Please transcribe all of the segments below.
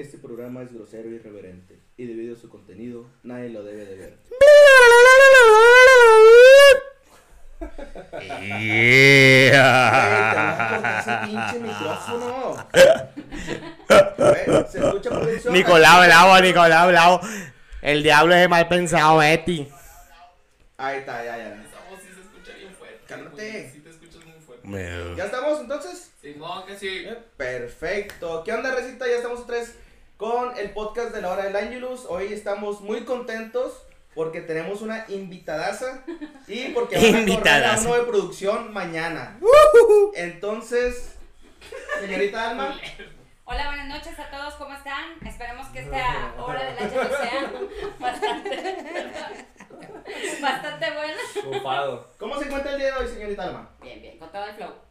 Este programa es grosero y irreverente, y debido a su contenido, nadie lo debe de ver. Yeah. ese pinche micrófono. A ver, ¿Se escucha producción? Nicolau, Nicolau, bravo. El diablo es mal pensado, Betty. Ahí está, ya, ya. Esa voz sí se escucha bien fuerte. Cálmate. Sí te escuchas muy fuerte. ¿Ya estamos entonces? Simón, que sí. Perfecto. ¿Qué onda, Recita? Ya estamos tres con el podcast de la hora del Angelus. Hoy estamos muy contentos porque tenemos una invitadaza y porque van a correr a uno de producción mañana. Entonces, señorita Alma, Hola, buenas noches a todos, ¿cómo están? Esperemos que esta hora del año sea bastante, bastante buena. Bufado. ¿cómo se encuentra el día de hoy, señorita Alma? Bien, bien, con todo el flow.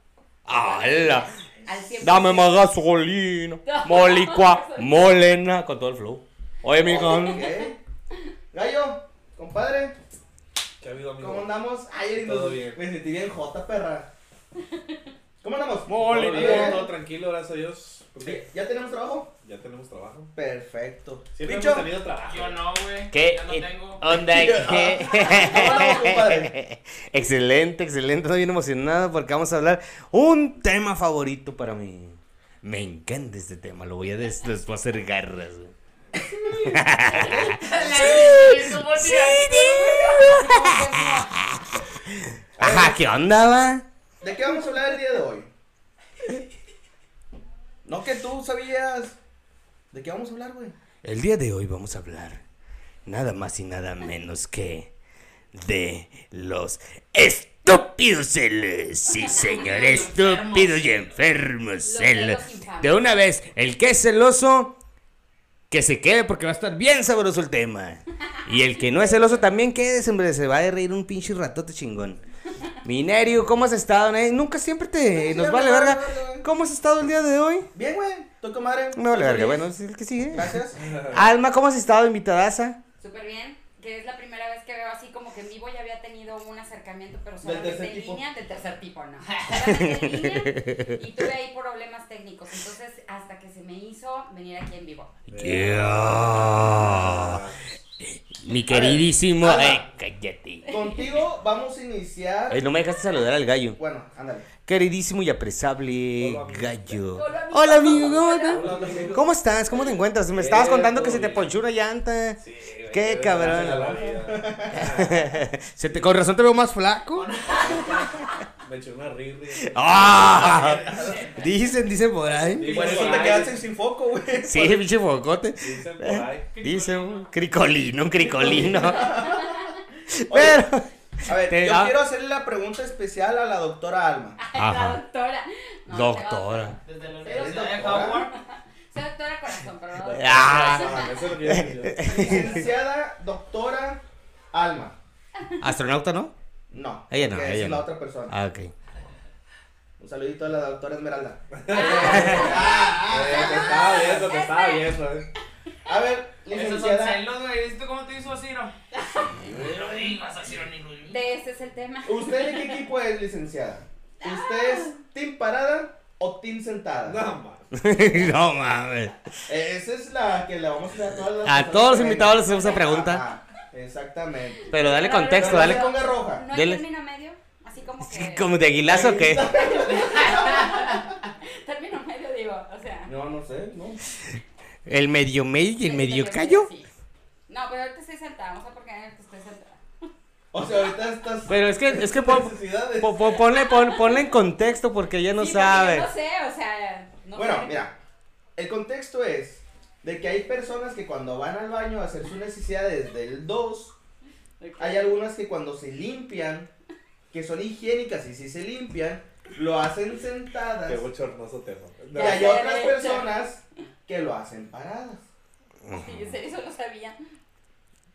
¡Hala! Al 100%. Dame más gasolina. Molicua, molena. Con todo el flow. Oye, mi Ok. Gallo, compadre, ¿Qué ha habido, amigo? ¿cómo andamos? Ay, Todo nos- bien. me sentí bien jota, perra. ¿Cómo andamos? A bien, todo tranquilo, gracias a Dios. Porque ¿Ya tenemos trabajo? ya tenemos trabajo. Perfecto. Siempre Bicho, hemos tenido trabajo. Yo no, güey. ¿Qué? Ya no tengo. ¿Onda? ¿Qué? ¿Cómo andamos, compadre? excelente, excelente. Estoy bien emocionado porque vamos a hablar un tema favorito para mí. Me encanta este tema. Lo voy a des les voy a hacer garras. güey. Sí, Ajá, ¿qué onda, va? ¿De qué vamos a hablar el día de hoy? No que tú sabías. ¿De qué vamos a hablar, güey? El día de hoy vamos a hablar nada más y nada menos que de los estúpidos celos. Sí, señor, estúpidos y enfermos Los celos. De una vez, el que es celoso, que se quede porque va a estar bien sabroso el tema. Y el que no es celoso también quédese, hombre, se va a reír un pinche ratote chingón. Minerio, ¿cómo has estado? eh? Nunca siempre te Sí, nos vale verga. vale. ¿Cómo has estado el día de hoy? Bien, güey. ¿Tú, comadre? No vale ¿Estás verga, bueno, es el que sigue. Gracias. Alma, ¿cómo has estado, invitadaza? Súper bien, que es la primera vez que veo así como que en vivo ya había tenido un acercamiento, pero solamente en tipo. línea, del tercer tipo, no. Solamente en línea y tuve ahí problemas técnicos, entonces hasta que se me hizo venir aquí en vivo. Ya. Mi queridísimo. Alma. Ay, cállate. Contigo vamos a iniciar. Ay, no me dejaste saludar al gallo. Bueno, ándale. Queridísimo y apresable Hola, gallo. Hola, amigo. Hola, amigo. ¿Cómo Hola. estás? ¿Cómo estás? ¿Cómo te encuentras? Me estabas contando que se te ponchó una llanta. Sí, Qué que cabrón. Se te, con razón te veo más flaco. Me eché una rirri. ¡Ah! Dicen, dicen por ahí. Y por eso te quedaste sin foco, güey. Sí, pinche focote. Dicen por ahí. Dicen un cricolino, un cricolino. Pero. A ver, Te- yo ah. quiero hacerle la pregunta especial a la doctora Alma. Ajá. la doctora. No, Doctora. Desde la ¿Eres Universidad de doctora? Howard. Soy doctora corazón, pero no. Ah. Ah, eso es lo que yo. Licenciada doctora Alma. Astronauta, ¿no? No. Ella no, ella es no. la otra persona. Ah, ok. Un saludito a la doctora Esmeralda. Eh, Te estaba viendo, te estaba viendo. eh. A ver, Esos son licenciada. güey. ¿Viste cómo te hizo Ciro? No lo digas a Ciro ni lo digas. De ese es el tema. ¿Usted de qué equipo es, licenciada? ¿Usted es team parada o team sentada? No, man. no mames. Eh, Esa es la que le vamos a hacer a todas las A todos los invitados les hacemos esa pregunta. Ajá, exactamente. Pero dale Pero, contexto, no dale. se ponga roja. ¿No hay término medio? Así como que. ¿Como de aguilazo o qué? Término medio, digo, o sea. No, no sé, no. ¿El medio medio y el medio callo? sí. No, pero ahorita estoy sentada, no sé por qué estoy sentada. O sea, ahorita estás. Pero es que, es que pon- necesidades. po- po- ponle, pon- ponle en contexto porque ella no Sí, sabe. yo No sé, o sea. No Bueno, sé. mira, el contexto es de que hay personas que cuando van al baño a hacer sus necesidades del 2, Ok. hay algunas que cuando se limpian, que son higiénicas y si se limpian, lo hacen sentadas. Qué bochornoso tema. Y hay otras personas que lo hacen paradas. Sí, eso lo sabía.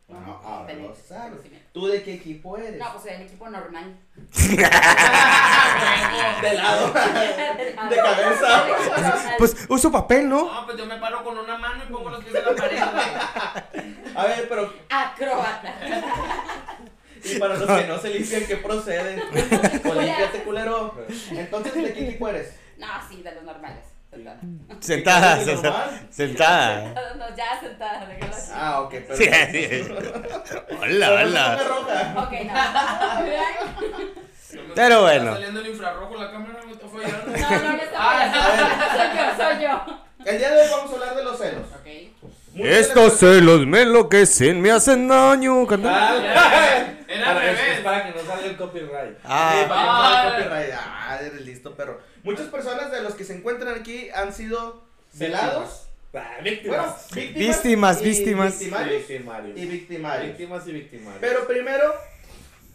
Bueno, ahora lo sabes. ¿Tú de qué equipo eres? No, pues del equipo normal. de lado. De cabeza. Pues uso papel, ¿no? No, pues yo me paro con una mano y pongo los pies en la pared, güey. A ver, pero Acróbata. y para los que no se limpian, ¿qué procede? O límpiate, culero. Entonces, ¿de qué equipo eres? No, sí, de los normales. Sentada. ¿Normal? sentada. No, ya sentada, déjalo así. Ah, ok, pero. Sí, sí. Hola, hola. roja. Ok, no. Pero bueno. Está saliendo el infrarrojo la cámara, me está fallando. No, no, no está Ah, Soy yo, soy yo. El día de hoy vamos a hablar de los celos. Ok. Estos celos me enloquecen, me hacen daño. Ah, Era para- que no salga el copyright. Ah, Ah. copyright. Ah, eres listo, perro. Muchas personas de los que se encuentran aquí han sido celados. Ah, Bueno, víctimas. Víctimas, y víctimas. Victimarios. Victimarios. Y victimarios. Víctimas y victimarios. Pero primero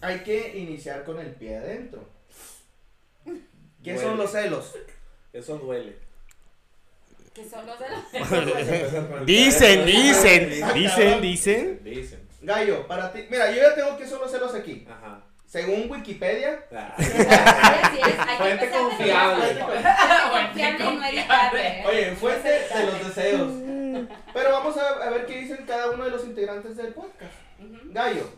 hay que iniciar con el pie adentro. ¿Qué son los celos? Eso duele. Que son los de los. Empezar con el dicen, dicen, dicen, dicen. Dicen. Gallo, para ti. Mira, yo ya tengo que son los celos aquí. Ajá. Según Wikipedia, Ah. Así es, hay que Fuente confiable. Confiable y no editable. oye, fuente de los deseos. Pero vamos a, a ver qué dicen cada uno de los integrantes del podcast. Gallo,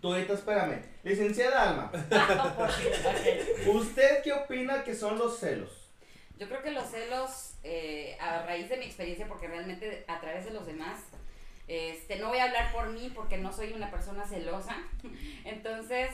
tú ahorita espérame. Licenciada Alma, Ok. ¿usted qué opina que son los celos? Yo creo que los celos, eh, a raíz de mi experiencia, porque realmente a través de los demás, este, no voy a hablar por mí porque no soy una persona celosa. Entonces,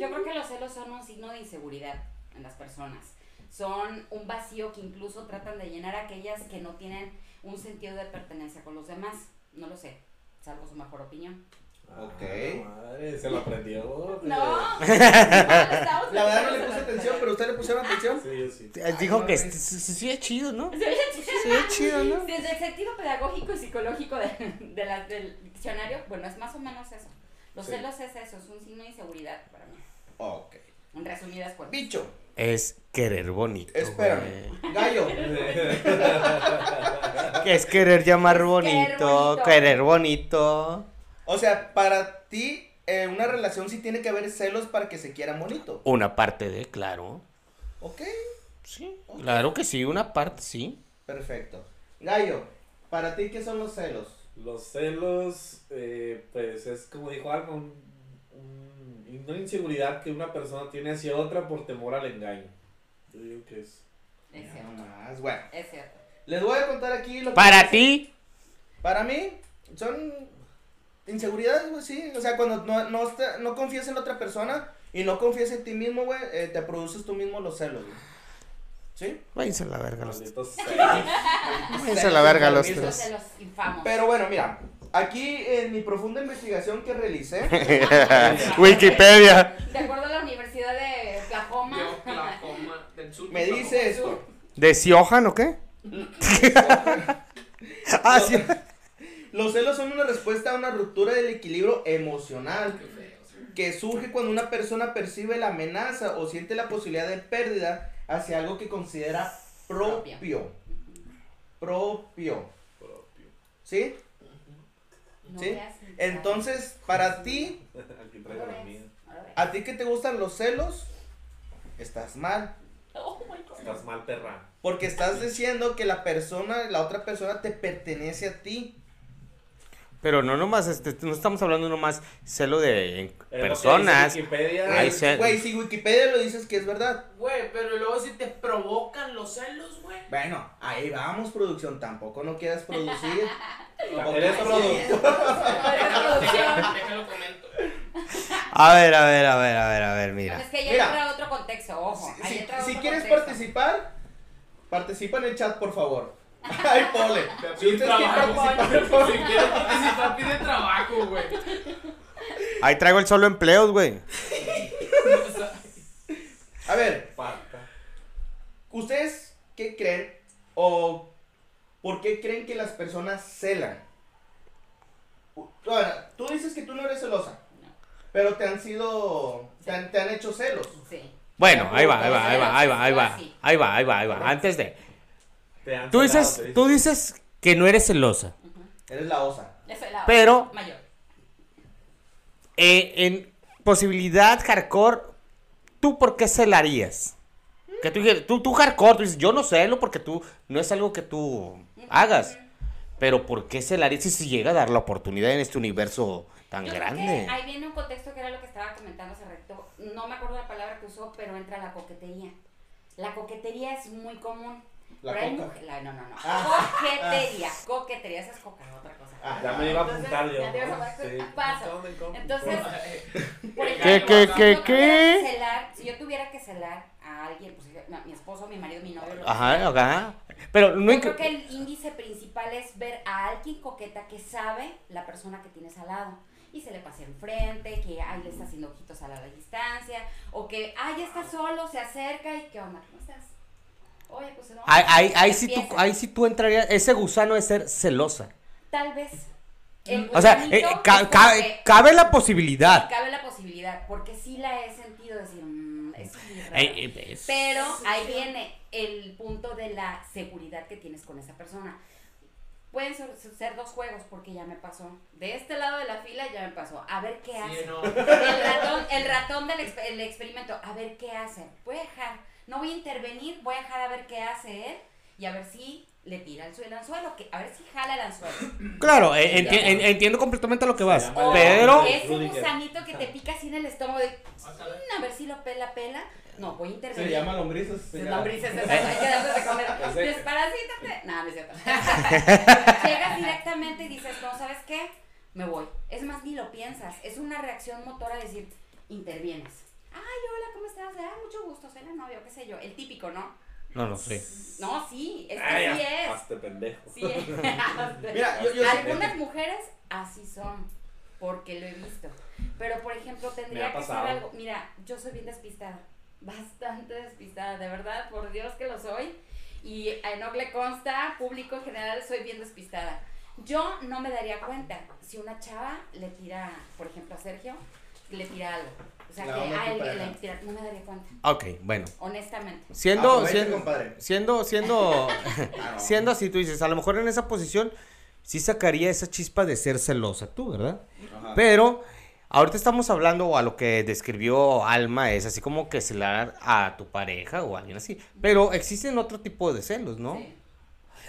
yo creo que los celos son un signo de inseguridad en las personas. Son un vacío que incluso tratan de llenar aquellas que no tienen un sentido de pertenencia con los demás. No lo sé, salvo su mejor opinión. Ok. Ah, madre, se lo aprendió. No, La verdad no le puse atención, pero usted le pusieron atención. Sí, yo sí. Dijo no, que sí, es chido, ¿no? Sí es chido, ¿no? Desde el sentido pedagógico y psicológico de, de la- del diccionario, bueno, es más o menos eso. Los Sí. celos es eso, es un signo de inseguridad para mí. Ok. En resumidas cuentas. Bicho, Es querer bonito. espérame. güey. Gallo, Que es querer llamar Es querer bonito, bonito. querer bonito. O sea, para ti, eh, una relación sí tiene que haber celos para que se quiera bonito. Una parte de, claro. Ok, Sí, claro que sí, una parte sí. perfecto. Gallo, para ti, ¿qué son los celos? Los celos, eh, pues es como dijo algo, un, un- una inseguridad que una persona tiene hacia otra por temor al engaño. Yo digo que es. Es cierto. más, bueno. Es cierto. Les voy a contar aquí lo que Para ti, Para mí, son inseguridades, güey, sí. O sea, cuando no, no, está- no confías en la otra persona y no confías en ti mismo, güey, eh, te produces tú mismo los celos, güey. ¿Sí? váyanse a la verga los celos. Váyanse a la verga los tres. celos infamos. Pero bueno, mira, aquí en mi profunda investigación que realicé, Wikipedia. De acuerdo a la Universidad de Oklahoma. De Oklahoma, del sur. me dice esto. ¿De Siohan o qué? Ah, sí. Los celos son una respuesta a una ruptura del equilibrio emocional que surge cuando una persona percibe la amenaza o siente la posibilidad de pérdida hacia algo que considera propio. Propio. Propio. ¿Sí? No ¿Sí? Entonces, para ti, a ti que te gustan los celos, estás mal. Oh. Estás mal, perra. Porque estás diciendo que la persona, la otra persona te pertenece a ti. Pero no nomás, este, no estamos hablando nomás celo de personas. dice Wikipedia. Ay, Güey, si Wikipedia lo dices que es verdad. Güey, pero luego si te provocan los celos, güey. Bueno, ahí vamos, producción. Tampoco no quieras producir. Eres productor. Déjalo déjalo comento. A ver, a ver, a ver, a ver, a ver, mira. es que ya Mira. entra otro contexto, ojo. Si, quieres contexto. participar, participa en el chat, por favor. Ay, pole. Si quieres participar, pide trabajo, güey. Ahí traigo el solo empleos, güey. A ver. ¿ustedes qué creen o por qué creen que las personas celan? Bueno, tú dices que tú no eres celosa, No. pero te han sido, te han, te han hecho celos. Sí. Bueno, ahí va, ahí va, ahí va, ahí va, ahí va. Ahí va, ahí va, ahí va. Antes de. Tú dices, tú dices que no eres celosa. Eres la osa. La Pero- mayor. Eh, en posibilidad hardcore, ¿tú por qué celarías? Que tú, tú, tú hardcore, tú dices, yo no celo porque tú, no es algo que tú hagas. Pero ¿por qué celarías si se llega a dar la oportunidad en este universo tan Yo creo grande? que ahí viene un contexto que era lo que estaba comentando hace rato. No me acuerdo la palabra que usó, pero entra la coquetería. La coquetería es muy común. La Pero coca. la- no, no, no. Ah. Coquetería, coquetería, esa es coca, otra cosa. Ah, Ya me iba a Entonces, apuntar yo. ya te ibas a ¿no? apuntar. Sí. Paso. Entonces, por ¿Qué, ejemplo, qué, si qué, yo qué? tuviera que celar- si yo tuviera que celar a alguien, pues no, mi esposo, mi marido, mi novio, lo que Ajá, ajá. Pero no yo creo que el índice principal es ver a alguien coqueta que sabe la persona que tienes al lado. Y se le pasa enfrente, que ay, le está haciendo ojitos a la distancia, o que ay, ya está solo, se acerca y ¿qué onda? ¿Cómo estás? Oye, pues no. Ahí, ahí, ahí sí tú, ahí sí tú entrarías, ese gusano de ser celosa. Tal vez. El O sea, eh, es ca- como ca- que- cabe la posibilidad. Cabe la posibilidad, porque sí la he sentido decir, "Mm, es muy raro". Eh, eh, es- Pero ahí viene el punto de la seguridad que tienes con esa persona. Pueden ser, ser dos juegos, porque ya me pasó. De este lado de la fila ya me pasó. A ver qué Sí, hace. no. El ratón, el ratón del exp- el experimento, a ver qué hace. Voy a dejar, no voy a intervenir, voy a dejar a ver qué hace él y a ver si le tira el, anzuelo, que, a ver si jala el anzuelo. Claro, eh, enti- en- entiendo completamente a lo que vas. O Pero, ese gusanito que te pica así en el estómago de, "Mm, a ver si lo pela, pela. No, voy a intervenir. Se llama lombrices. Lombrices esas, hay que darles de comer. Desparasítate. No, no es cierto. Llegas directamente y dices, no, ¿sabes qué? Me voy. Es más, ni lo piensas. Es una reacción motora decir, intervienes. Ay, hola, ¿cómo estás? Ah, mucho gusto, soy la novia, o qué sé yo. El típico, ¿no? no, no sé. No, sí, es que Ay, sí ya, es. Hazte pendejo. Sí es. Mira, yo, yo sí- Algunas mujeres así son, porque lo he visto. Pero, por ejemplo, tendría que ser algo. Mira, yo soy bien despistada. Bastante despistada, de verdad, por Dios que lo soy. Y a Enoch le consta, público en general, soy bien despistada. Yo no me daría cuenta si una chava le tira, por ejemplo, a Sergio, le tira algo. O sea, La que a él le tira, no me daría cuenta, Ok, bueno. honestamente. Siendo, siendo, compadre. siendo, siendo, Ah, no. siendo así, tú dices, a lo mejor en esa posición sí sacaría esa chispa de ser celosa tú, ¿verdad? Ajá. Pero ahorita estamos hablando o a lo que describió Alma es así como que celar a tu pareja o a alguien así. Pero existen otro tipo de celos, ¿no? Sí.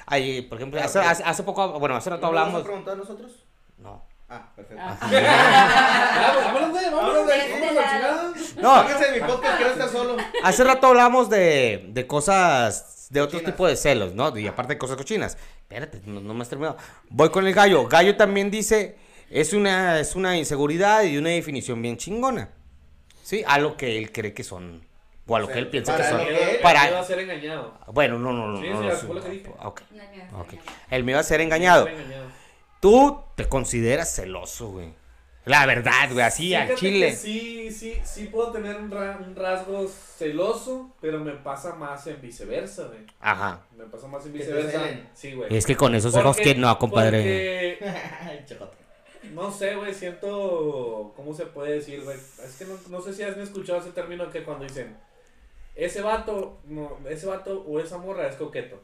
Hay, por ejemplo, Ah, hace, hace, hace poco, bueno, hace rato ¿No me vas a hablamos. preguntar a nosotros? No. Ah, perfecto. Pues, vámonos, güey, vámonos chingada. No, en mi podcast, quiero estar solo. hace rato hablamos de, de cosas, de otro Cochinas. tipo de celos, ¿no? Y aparte de cosas cochinas. Espérate, no, no me has terminado. Voy con el gallo. Gallo también dice, es una, es una inseguridad y una definición bien chingona. ¿Sí? A lo que él cree que son. O a lo que él piensa que son. él- Para- Iba a ser engañado. Bueno, no, no, no. Sí, no, sí, no, fue lo que dije. Ok, No, mira, ok. mira. Él me iba a ser engañado. Iba a ser engañado. Tú te consideras celoso, güey. La verdad, güey, así al Fíjate chile. que Sí, sí, sí puedo tener un, ra- un rasgo celoso, pero me pasa más en viceversa, güey. Ajá. Me pasa más en viceversa. Sí, güey. Es que con esos ojos que no, compadre. porque, no sé, güey, siento, ¿cómo se puede decir, güey? Es que no, no sé si has escuchado ese término que cuando dicen, ese vato, no, ese vato o esa morra es coqueto.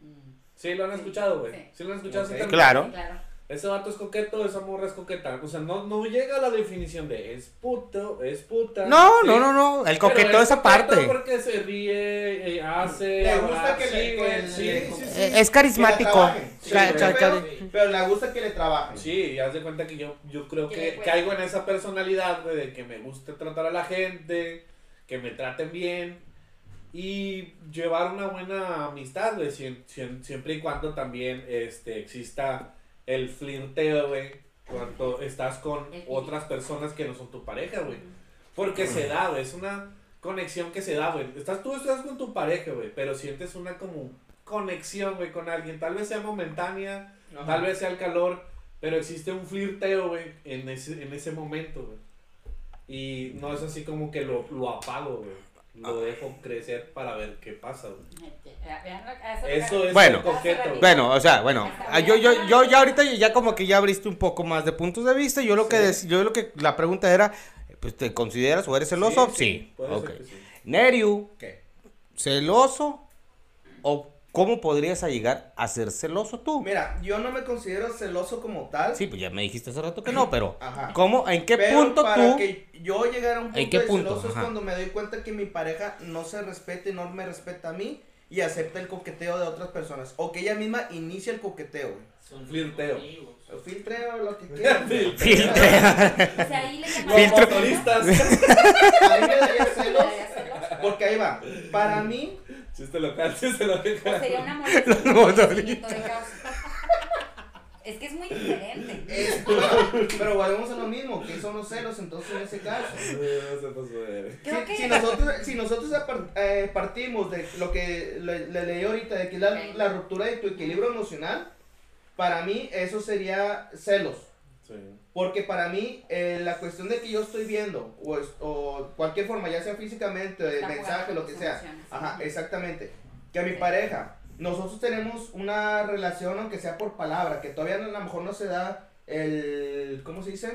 Mm, Sí, lo han escuchado, güey. sí. Sí. lo han escuchado ese Ok. término. Claro. sí, claro. Ese vato es coqueto, esa morra es coqueta. O sea, no, no llega a la definición de es puto, es puta. No, ¿sí? no, no, no. El Pero coqueteo es esa coqueto parte. Porque se ríe, eh, hace. Le gusta que le- sí, güey, que- sí, sí, sí, sí, sí. Es carismático. Que pero le gusta que le trabajen. Sí, y haz de cuenta que yo, yo creo Que caigo en esa personalidad, güey, de que me gusta tratar a la gente, que me traten bien y llevar una buena amistad, güey, siem- siem- siempre y cuando también este, exista el flirteo, güey, cuando estás con otras personas que no son tu pareja, güey. Porque se da, güey, es una conexión que se da, güey. Estás, tú estás con tu pareja, güey, pero sientes una como conexión, güey, con alguien. Tal vez sea momentánea, Ajá. Tal vez sea el calor, pero existe un flirteo, güey, en ese, en ese momento, güey. Y no es así como que lo, lo apago, güey. Lo dejo crecer para ver qué pasa, Eso es Bueno. Bueno, o sea, bueno, ah, yo, yo, yo ya ahorita ya como que ya abriste un poco más de puntos de vista. Yo lo que Sí. yo lo que la pregunta era, pues, ¿te consideras o eres celoso? Sí. puede ok. ser que sí. Neriu, ¿Qué? ¿celoso? ¿O cómo podrías llegar a ser celoso tú? Mira, yo no me considero celoso como tal. Sí, pues ya me dijiste hace rato que no, pero Ajá. ¿cómo? ¿En qué Pero punto para tú? que yo llegara a un punto ¿En qué de punto? celoso es Ajá. cuando me doy cuenta que mi pareja no se respeta y no me respeta a mí y acepta el coqueteo de otras personas. O que ella misma inicia el coqueteo, güey. Son Flirteo. Filtreo, lo que quieras. güey. Filtrea. O sea, ahí le Filtro- motoristas. A mí me daría celos. Porque ahí va. Para mí, Chiste local, chiste local. O sería un amor de causa. Es que es muy diferente. Es- pero, pero volvemos a lo mismo, que son los celos entonces en ese caso? Si, que- si nosotros, si nosotros eh, partimos de lo que le, le leí ahorita, de que es la, la ruptura de tu equilibrio emocional, para mí eso sería celos. Sí. Porque para mí eh, la cuestión de que yo estoy viendo, o, es- o cualquier forma, ya sea físicamente, de Está mensaje, lo que sea, ajá, exactamente, que a mi Sí. pareja, nosotros tenemos una relación, aunque sea por palabra, que todavía a lo mejor no se da el, ¿cómo se dice?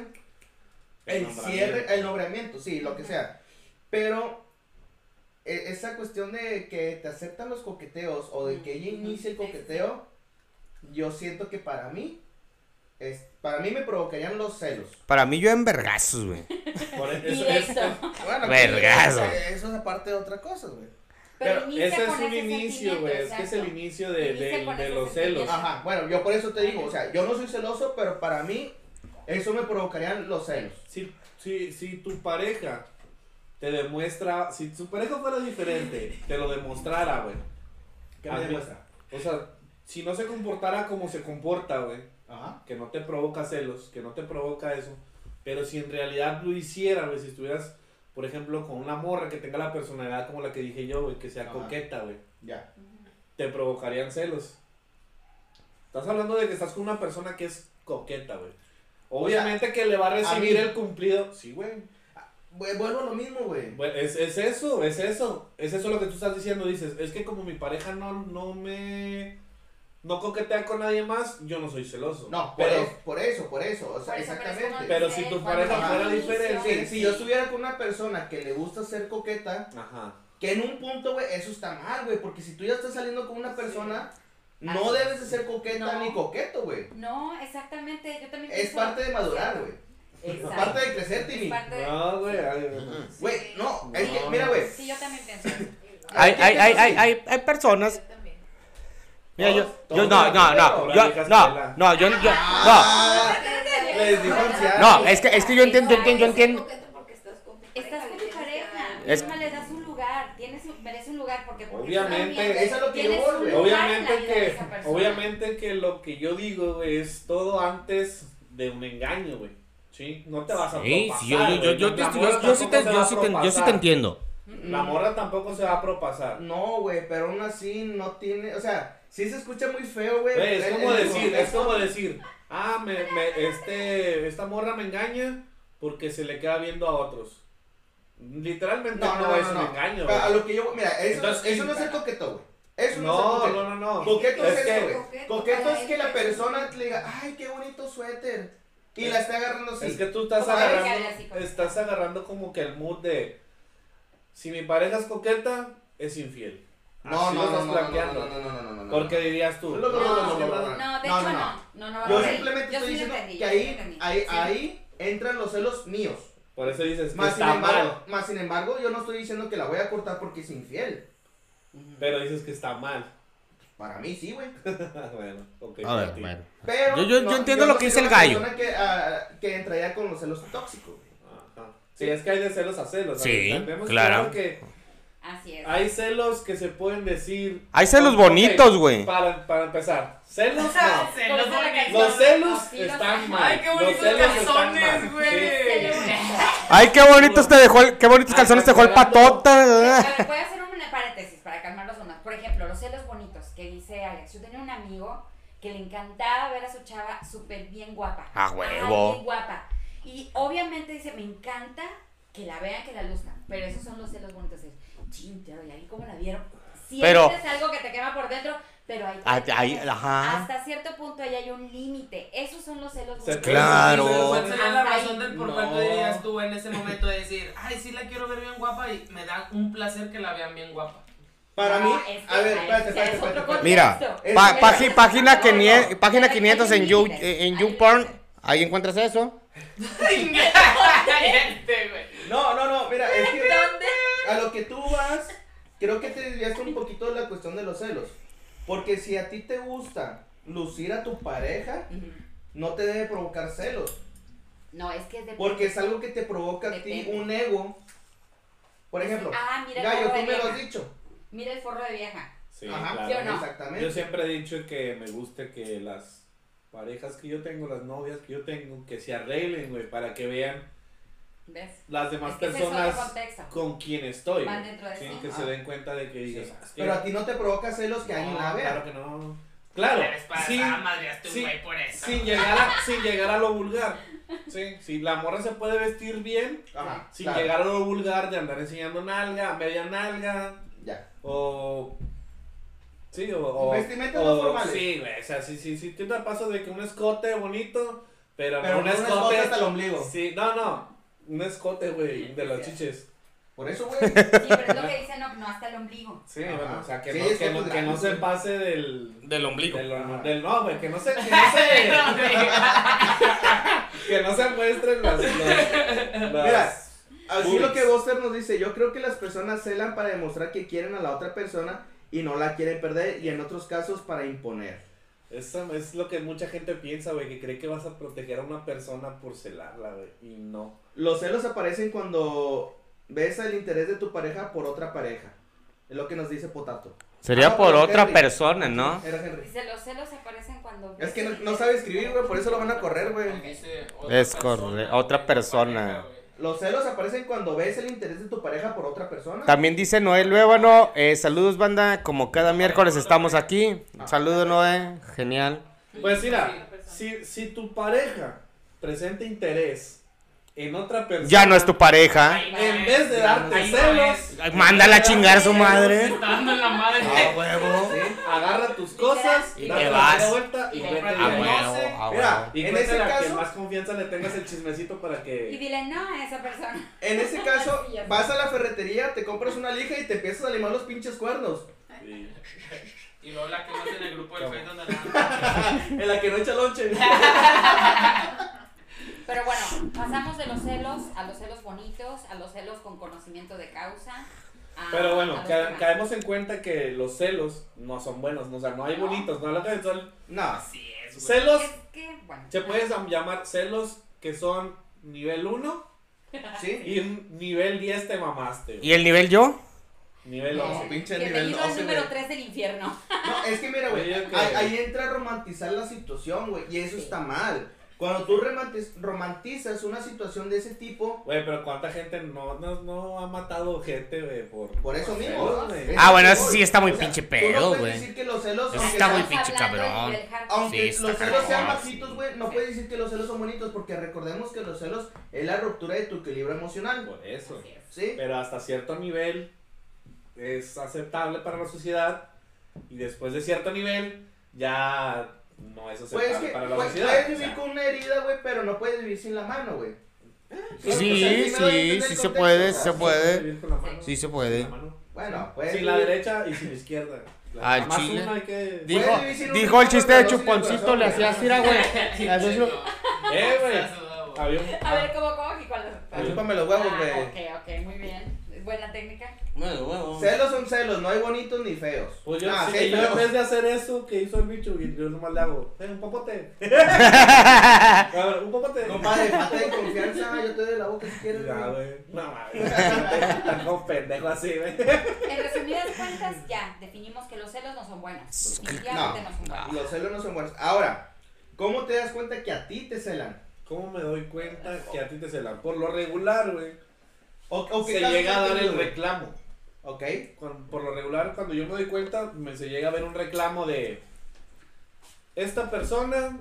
El Nombramiento. cierre, el nombramiento, sí, lo que sea. Pero e- esa cuestión de que te aceptan los coqueteos o de que ella inicie el coqueteo, yo siento que para mí, es, para mí me provocarían los celos. Para mí yo en vergazos, güey. Por eso, es, Directo. Bueno, Vergazo. que Eso es aparte de otra cosa, güey. Pero, Pero ese es un ese inicio, güey. Es que es el inicio de, los celos. Ajá, bueno, yo por eso te digo, o sea, yo no soy celoso, pero para mí eso me provocarían los celos. Si, si, si tu pareja te demuestra, si tu pareja fuera diferente, te lo demostrara, güey. ¿Qué me demuestra? O sea, si no se comportara como se comporta, güey, Ajá. que no te provoca celos, que no te provoca eso, pero si en realidad lo hiciera, güey, si estuvieras, por ejemplo, con una morra que tenga la personalidad como la que dije yo, güey, que sea Ajá. coqueta, güey, Ya. te provocarían celos. Estás hablando de que estás con una persona que es coqueta, güey. Obviamente que le va a recibir mí- el cumplido. Sí, güey. Vu- Vuelvo a lo mismo, güey. Es, es eso, es eso. Es eso lo que tú estás diciendo. Dices, es que como mi pareja no, no me. No coquetea con nadie más, yo no soy celoso. No, por, pero, eso, por eso, por eso, o sea, Por eso, pero es exactamente. Pero si tu pareja fuera diferente, Sí, si yo estuviera con una persona que le gusta ser coqueta, Ajá. que en un punto, güey, eso está mal, güey, porque si tú ya estás saliendo con una persona, no Así debes de ser coqueta No. ni coqueto, güey. No, exactamente, yo también Es pienso- parte de madurar, güey. Exacto. Parte de crecer, Es Tini. parte de- No, güey. ay, Güey, Sí. no, es que, No. mira, güey. Sí, yo también pienso. Hay, ¿qué hay, hay, hay, hay personas. Mira, yo, yo, no, no, no, yo, no, no, yo, yo, no, no, es que, es que yo entiendo, yo entiendo, yo entiendo. estás con tu pareja, Es- le das un lugar, tienes un, merece un lugar porque, porque Obviamente. Eso es lo que yo Obviamente que, obviamente que lo que yo digo, es todo antes de un engaño, güey. ¿Sí? No te vas a Sí, yo, sí te, yo sí te, yo sí te propasar. entiendo. La morra tampoco se va a propasar. No, güey, pero aún así no tiene, o sea, sí se escucha muy feo, güey. Güey, es el- como el decir, es como decir, ah, me, me, este, esta morra me engaña porque se le queda viendo a otros. Literalmente no, No, no, es no, un no. engaño, Pero A lo que yo, mira, eso, Entonces, eso no es el coqueto, güey. Eso no, No, es el coqueto. no, no, no. Coqueto es, Es que- eso, güey. Coqueto Coqueto para es que la es- persona le diga, ay, qué bonito suéter. Y la está agarrando así. Es que tú estás agarrando, estás agarrando como que el mood de, si mi pareja es coqueta, es infiel. No, no, no, estás no, no, planteando. no, no, no, no, no, no, no. Porque dirías tú, No, no, no, "No, no, es que no, no". no, No, de No, hecho no, no. No, no, Yo simplemente estoy diciendo que ahí, ahí, entran los celos míos. Por eso dices que Más sin, está embargo, mal. más sin embargo, yo no estoy diciendo que la voy a cortar porque es infiel. Pero dices que está mal. Para mí sí, güey. bueno, ok. A ver, bueno. Pero Yo- yo- yo entiendo lo que dice el gallo. Que, ah, que entraría con los celos tóxicos. güey. Ajá. Sí, es que hay de celos a celos. Sí, ¿sabes? Tenemos claro. que Así es. hay celos que se pueden decir. Hay celos bonitos, güey. Para, para empezar, celos no. Celos. Los celos están mal. Ay, qué Los bonitos celos están calzones, mal. güey. Sí. Ay, qué bonitos te dejó, el- qué bonitos calzones te dejó el patota. Voy a hacer un paréntesis para calmar los unos. Por ejemplo, los celos bonitos que dice Alex. Yo tenía un amigo que le encantaba ver a su chava súper bien guapa. A Ay, huevo. bien guapa. Y obviamente dice, me encanta que la vean, que la luzcan. Pero esos son los celos bonitos. Es, Chin, pero ¿y ahí cómo la vieron? Sientes Pero- algo que te quema por dentro, pero ahí, Ah, ahí, ajá. hasta cierto punto ahí hay un límite. Esos son los celos Se- bonitos. Claro. ¿Cuál sería la razón del por No. cuál tú dirías tú en ese momento de decir, ay, sí la quiero ver bien guapa y me da un placer que la vean bien guapa? Para No, mí, es que a ver, espérate, espérate, es espérate. Mira. Es- Pa- es- página, no, 500, no. página Hay- 500 en hay You, límites, en hay YouPorn. Ahí encuentras eso. Güey. No, no, no, mira, es que ¿Dónde? A lo que tú vas, creo que te desviaste un poquito de la cuestión de los celos. Porque si a ti te gusta lucir a tu pareja, no te debe provocar celos. No, es que depende. Porque es algo que te provoca a ti un ego. Por ejemplo, Ah, mira Gallo, tú me lo has dicho. mira el forro de vieja. Sí, Ajá, claro. ¿Sí o no? Exactamente. Yo siempre he dicho que me gusta que las parejas que yo tengo, las novias que yo tengo, que se arreglen, güey, para que vean ¿Ves? las demás Es que ese es otro personas con quien estoy. Van dentro de Sí, sí. que Ah. se den cuenta de que digas, Sí. "Ah, es que Pero a ti no te provoca celos que alguien no, la vea. Claro que no. Claro, sin, madreaste un sí, güey por eso. sin llegar a, sin llegar a lo vulgar. Sí, sí, la morra se puede vestir bien Ajá. sin claro. llegar a lo vulgar de andar enseñando nalga, media nalga, Ya. o. Sí, o. o Vestimentas no formales. Sí, güey, o sea, sí, sí, sí, te da paso de que un escote bonito, pero, un no un escote. escote hasta el ombligo. Sí, no, no, un escote, güey, de los chiches. Por eso, güey. Sí, pero es lo que dicen, no, no hasta el ombligo. Sí, Ajá. bueno, o sea, que, Sí, no, es que, no, que no se pase del. Del ombligo. Del, no, güey, que no se. Que no se, que no se muestren las. las- las- Mira, Así lo que Buster nos dice, yo creo que las personas celan para demostrar que quieren a la otra persona y no la quieren perder y en otros casos para imponer. Eso es lo que mucha gente piensa, güey, que cree que vas a proteger a una persona por celarla, güey, y no. Los celos aparecen cuando ves el interés de tu pareja por otra pareja. Es lo que nos dice Potato. Sería Ah, por otra Henry. persona, ¿no? Era Henry. Dice, los celos aparecen cuando... Es que no, no sabe escribir, güey, por eso lo van a correr, güey. Es correcto, otra persona. Los celos aparecen cuando ves el interés de tu pareja por otra persona. También dice Noé Luébano, eh, saludos banda, como cada miércoles estamos aquí. Saludos Noé, genial. Pues mira, si, si tu pareja presenta interés en otra persona. Ya no es tu pareja. No En es, vez de darte no celos. Ay, Mándala a chingar a su madre. Se está dando en la madre. Ah, huevo. Sí. agarra tus cosas, Y te la vas. vuelta y Y vete te de A viaje. huevo, a Mira. Y En ese a caso- más confianza le tengas el chismecito para Y que. dile no a esa persona. En ese caso, vas a la ferretería, te compras una lija y te empiezas a limar los pinches cuernos. Sí. Y luego la que más en el grupo del ¿Cómo? Facebook donde la En la que no echa lonche. Pero bueno, pasamos de los celos a los celos bonitos, a los celos con conocimiento de causa. a- Pero bueno, ca- demás. caemos en cuenta que los celos no son buenos, ¿no? o sea, no hay No. bonitos, no lo que son. No. Así es, güey. Celos, Es que, bueno. se puedes llamar celos que son nivel 1 ¿Sí? y un nivel 10 te mamaste. güey. ¿Y el nivel yo? Nivel No, 11. pinche nivel Bienvenido al 12, número güey. 3 del infierno. No, es que mira, güey, ahí, ahí entra a romantizar la situación, güey, y eso Sí. está mal. Cuando tú romantiz- romantizas una situación de ese tipo, Güey, pero cuánta gente no, no, no ha matado gente, güey, por... por eso mismo. celos, Ah, bueno, eso sí está muy O sea, pinche pedo, no puedes güey. decir que los celos, Eso está muy sean- pinche cabrón. aunque Sí, los celos sean cabrón. bajitos, güey, no puedes decir que los celos son bonitos, porque recordemos que los celos es la ruptura de tu equilibrio emocional, Por eso. Es. ¿sí? Pero hasta cierto nivel es aceptable para la sociedad y después de cierto nivel ya no es Pues aceptable que para la pues, sociedad. puedes o vivir sea. con una herida, güey, pero no puedes vivir sin la mano, güey. Sí, o sea, sí, sí el se puede, o sea, se puede. Sí se puede. Bueno, puedes Sin la derecha y sin la izquierda. La- Al chile. que... Dijo, dijo el chiste de chuponcito, le güey. hacías tira, güey. Eh, güey. güey. A ver, ¿cómo, cómo? ¿Y cuál es? Ah, chúpame los huevos, güey. Ah, ok, ok, muy bien. Buena técnica. Bueno, bueno. Celos son celos, no hay bonitos ni feos. Pues yo, Ah, sí, sí, yo en vez de hacer eso que hizo el bicho, yo nomás le hago, eh, un popote. A ver, un popote. Compadre, falta de confianza, yo te doy la boca si quieres. Ya, güey. güey. No mames. Tan pendejo así, güey. En resumidas cuentas, ya definimos que los celos no son buenos. Definitivamente no, son buenos. Los celos no son buenos. Ahora, ¿cómo te das cuenta que a ti te celan? ¿Cómo me doy cuenta que a ti te celan? Por lo regular, güey. O, o qué Se llega a dar el reclamo. Ok. Por lo regular, cuando yo me doy cuenta, me se llega a ver un reclamo de esta persona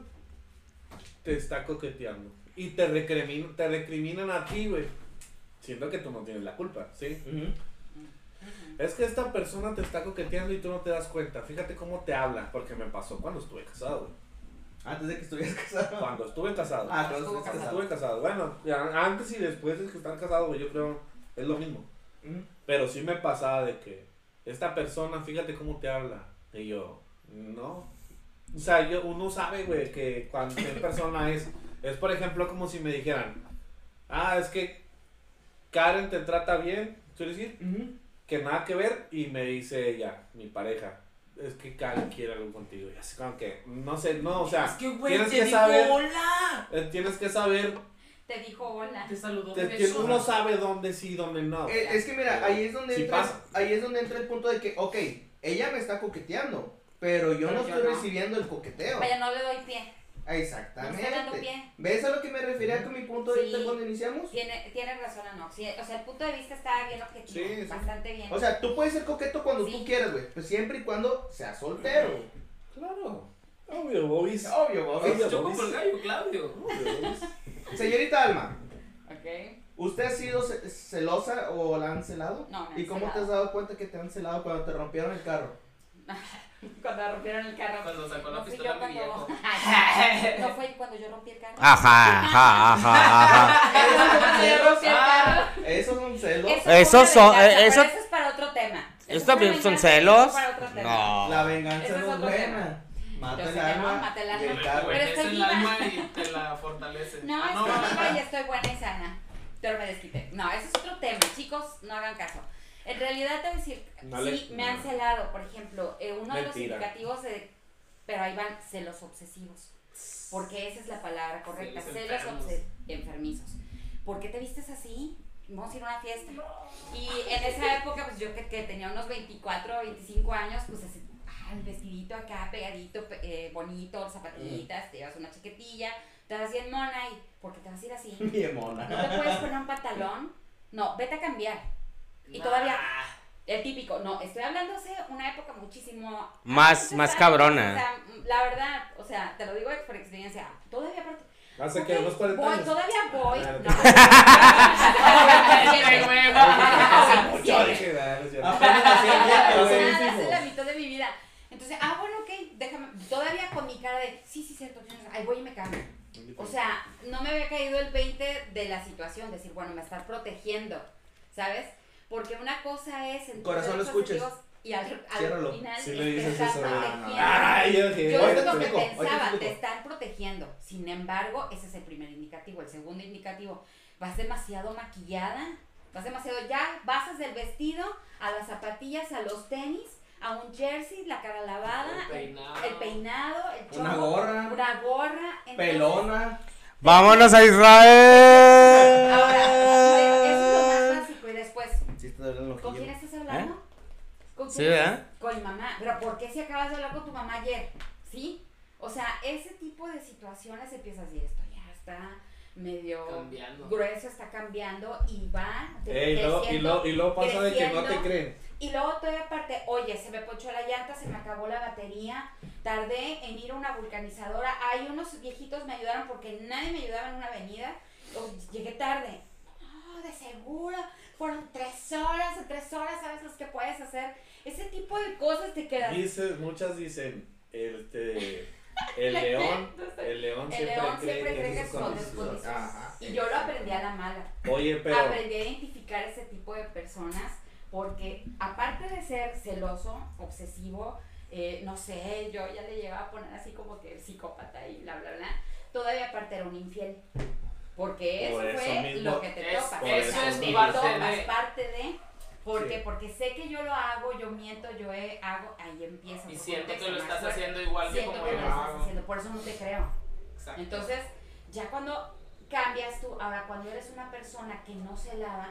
te está coqueteando y te recriminan, te recriminan a ti, güey, siendo que tú no tienes la culpa, ¿sí? Es que esta persona te está coqueteando y tú no te das cuenta. Fíjate cómo te habla, porque me pasó cuando estuve casado, güey. Antes de que estuvieras casado. Cuando estuve casado. Ah, cuando Cuando casado. estuve casado. Bueno, ya antes y después de que estar casado, güey, yo creo es lo mismo. Ujú. Pero sí me pasaba de que esta persona, fíjate cómo te habla. Y yo, no. O sea, yo, uno sabe, güey, que cuando qué persona es. Es, por ejemplo, como si me dijeran, ah, es que Karen te trata bien. ¿Quiero decir? Ujú. Que nada que ver. Y me dice ella, mi pareja, es que Karen quiere algo contigo. Y así como que, no sé, no, o sea, Es que, güey, tienes te que dijo saber. hola. eh, tienes que saber te dijo hola. Te saludó Te- uno sabe dónde sí, dónde no. Eh, es que mira, ahí es donde Sí entra, pasa. ahí es donde entra el punto de que, ok, ella me está coqueteando, pero yo Pero no yo estoy no. recibiendo el coqueteo. Vaya, no le doy pie. No Exactamente. pie. ¿Ves a lo que me refería con mi punto de Sí. vista cuando iniciamos? Tiene, tiene razón o no. Sí, o sea, el punto de vista está bien objetivo. Sí, sí. Bastante bien. O sea, tú puedes ser coqueto cuando Sí. tú quieras, güey, pues siempre y cuando seas soltero. Claro. Obvio, Bobis. Obvio, Bobby. Obvio. Yo como el gallo, Claudio. Obvio, Bobis. Señorita Alma, ok. ¿usted ha sido ce- celosa o la han celado? No, han ¿Y cómo te has dado cuenta que te han celado cuando te rompieron el carro? Cuando rompieron el carro. Cuando sacó la no pistola mi cuando. viejo. No fue cuando yo rompí el carro. Ajá, ajá, ajá, ajá. El Ah. Esos son celos. Eso Esos son- venganza, eh, pero eso- Eso es para otro tema. Eso ¿Estos es también son celos? eso tema. La venganza no es otro tema. buena. Mata el que no, alma. mata el alma. el. Pero estoy el alma y te la fortalece. No, Ah, estoy viva y estoy buena y sana. Pero me desquité. No, ese es otro tema. Chicos, no hagan caso. En realidad te voy a decir, No sí, me han celado. Por ejemplo, eh, uno de los indicativos de. Pero ahí van celos obsesivos. Porque esa es la palabra correcta. Celos Celos enfermizos. ¿Por qué te vistes así? Vamos a ir a una fiesta. Y en esa época, pues yo que, que tenía unos 24 o 25 años, pues así, ah, el vestidito acá pegadito, pe- eh, bonito, zapatillitas, te llevas una chaquetilla, te vas bien mona y, ¿por qué te vas a ir así? Bien mona. ¿No te puedes poner un pantalón? No, vete a cambiar. Y todavía, el típico, no, estoy hablando hace una época muchísimo... Más- más cabrona. O sea, la verdad, o sea, te lo digo por experiencia, todavía Hace ok, que unos 40 voy, años. todavía voy. La mitad de mi vida. Entonces, ah, bueno, ok, déjame, todavía con mi cara de, sí, sí, cierto, ahí voy y me cambio. O sea, no me había caído el 20 de la situación, decir, bueno, me estás protegiendo, ¿sabes? Porque una cosa es en Corazón, lo escuches. y al, final Si te le dices están eso, protegiendo. Ay, yo es lo que te pensaba, te están protegiendo. Sin embargo, ese es el primer indicativo. El segundo indicativo, vas demasiado maquillada, vas demasiado, ya basas del vestido a las zapatillas, a los tenis, a un jersey, la cara lavada, El peinado. el, peinado, el Una chongo, gorra. una gorra. entonces- Pelona. Vámonos a Ahora, eso es lo más Israel. básico. Y después, Sí, ¿con quién estás hablando? ¿Con Sí, quién? ¿verdad? Con mi mamá. Pero ¿por qué si acabas de hablar con tu mamá ayer? ¿Sí? O sea, ese tipo de situaciones empiezas a decir, esto ya está medio Cambiando. grueso, está cambiando y va Ey, luego- y, creciendo, luego, y luego pasa de que no te creciendo. creen. Y luego todavía aparte, oye, se me ponchó la llanta, se me acabó la batería, tardé en ir a una vulcanizadora, hay unos viejitos me ayudaron porque nadie me ayudaba en una avenida, o llegué tarde. No, de seguro, fueron tres horas, en tres horas sabes los que puedes hacer. Ese tipo de cosas te quedas. Dice, muchas dicen, este, el león, el león El siempre león cree siempre cree que. Ajá, Y yo lo aprendí a la mala. Oye, pero, Aprendí a identificar ese tipo de personas porque aparte de ser celoso, obsesivo, eh, no sé, yo ya le llevaba a poner así como que psicópata y bla, bla, bla, todavía aparte era un infiel. Porque eso, Por eso fue mismo- lo que te Es- O eso sea, es te parte de- parte de... Porque, Sí. porque sé que yo lo hago, yo miento, yo he- hago, ahí empieza. Y siento que lo estás haciendo igual que Siento como que yo lo lo estás hago. haciendo, por eso no te creo. Exacto. Entonces, ya cuando cambias tú, ahora cuando eres una persona que no se lava,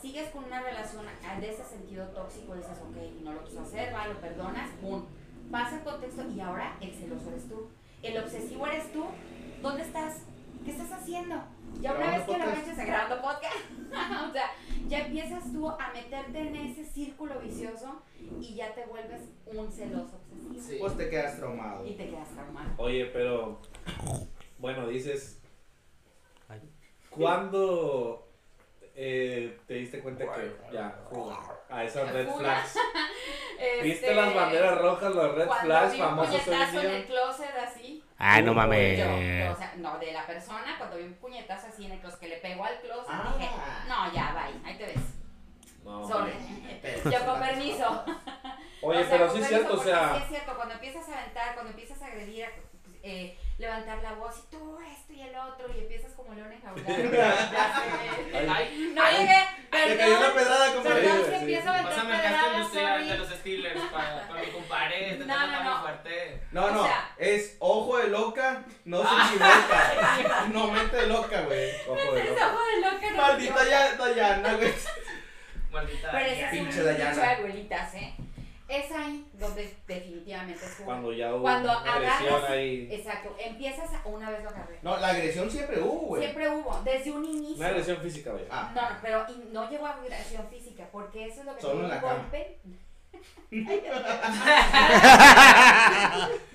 sigues con una relación de ese sentido tóxico, dices, ok, no lo quiso hacer, va, lo perdonas, pum, pasa el contexto y ahora el celoso eres tú. El obsesivo eres tú. ¿Dónde estás? ¿Qué estás haciendo? Ya una vez que lo echas grabando podcast, o sea, ya empiezas tú a meterte en ese círculo vicioso y ya te vuelves un celoso obsesivo. Sí. Pues te quedas traumado. Y te quedas traumado. oye, pero, bueno, dices. ¿cuándo eh, te diste cuenta que ya, a esas red flags? ¿Viste Este, las banderas rojas, los red flags famosos hoy en en el closet así. Ay, no mames. Yo, yo, o sea, no, de la persona, cuando vi un puñetazo así en el closet que le pegó al closet, Ah. dije, no, ya, bye, ahí te ves. No, Sorry. hombre. Yo con permiso. Oye, O sea, pero sí es cierto, o sea, Sí es cierto, cuando empiezas a aventar, cuando empiezas a agredir, eh, levantar la voz y tú esto y el otro, y empiezas como león enjaulado. Ay, no llegué, Te cayó una perdón. pedrada, compadre. Perdón si sí. empiezo a aventar pedradas, sorry. de los Steelers para, para mi compadre. Este No, no, no. fuerte. No, O no, sea- es ojo de loca no se equivoca. No mente de loca, güey. Ojo de Es loco. ojo de loca, no Maldita se ya, Dayana, güey. Maldita. Pero ese es un Pinche dicho de Dayana. abuelitas, ¿eh? Es ahí donde definitivamente es como- Cuando ya hubo Cuando una agresión agarras- ahí. Exacto, empiezas a, una vez lo agarré. No, la agresión siempre hubo, güey. Siempre hubo, desde un inicio. Una agresión física, güey. Ah, No, no, pero y no llegó a agresión física, porque eso es lo que Solo te en la golpe.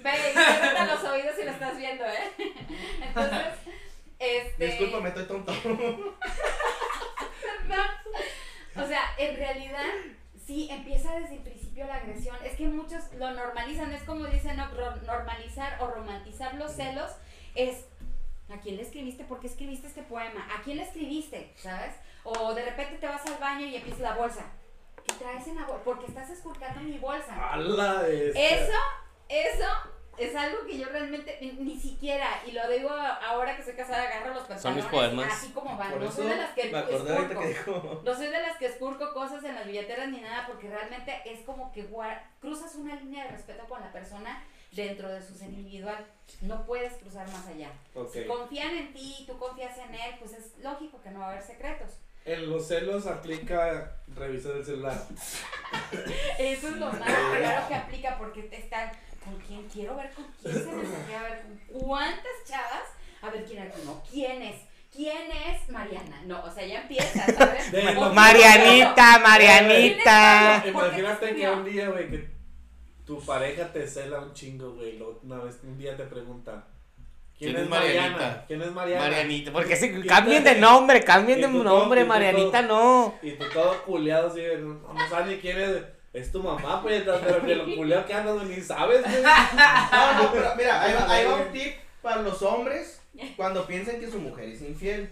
Ve, ciérrate los oídos si lo estás viendo, ¿eh? Entonces, este. discúlpame, estoy tonto. O sea, en realidad, sí, empieza desde el principio la agresión. Es que muchos lo normalizan, es como dicen, no, normalizar o romantizar los celos es. ¿A quién le escribiste? ¿Por qué escribiste este poema? ¿A quién le escribiste? ¿Sabes? O de repente te vas al baño y empieza la bolsa. ¿Qué traes en la bolsa? Porque estás esculcando mi bolsa. ¡Hala! Eso, eso es algo que yo realmente ni, siquiera, y lo digo ahora que soy casada, agarro los Son mis pantalones poemas. así como van. Por no soy de las que me acordé ahorita esculco. que dijo. No soy de las que esculco cosas en las billeteras ni nada, porque realmente es como que guar- cruzas una línea de respeto con la persona dentro de su ser individual. No puedes cruzar más allá. Si confían en ti y tú confías en él, pues es lógico que no va a haber secretos. En los celos aplica revisar el celular. Eso es lo más claro que aplica porque te están con quién quiero ver con quién se me a ver con cuántas chavas a ver quién es no quién es quién es Mariana no o sea ya empieza ¿sabes? De- Marianita, Marianita. ¿Por qué Imagínate te que un día, güey, que tu pareja te cela un chingo, güey. Una vez, un día te pregunta: ¿Quién, ¿Quién es es Mariana? Marianita? ¿Quién es Mariana? Marianita, porque se Y cambien de nombre, cambien de todo- nombre, Marianita todo- no. Y tú todo culeado, no, no sabes ni quién es. Es tu mamá, pues, de de lo culeado que andas, ni sabes, güey. No, no, pero mira, ahí va, ahí va un tip para los hombres cuando piensen que su mujer es infiel.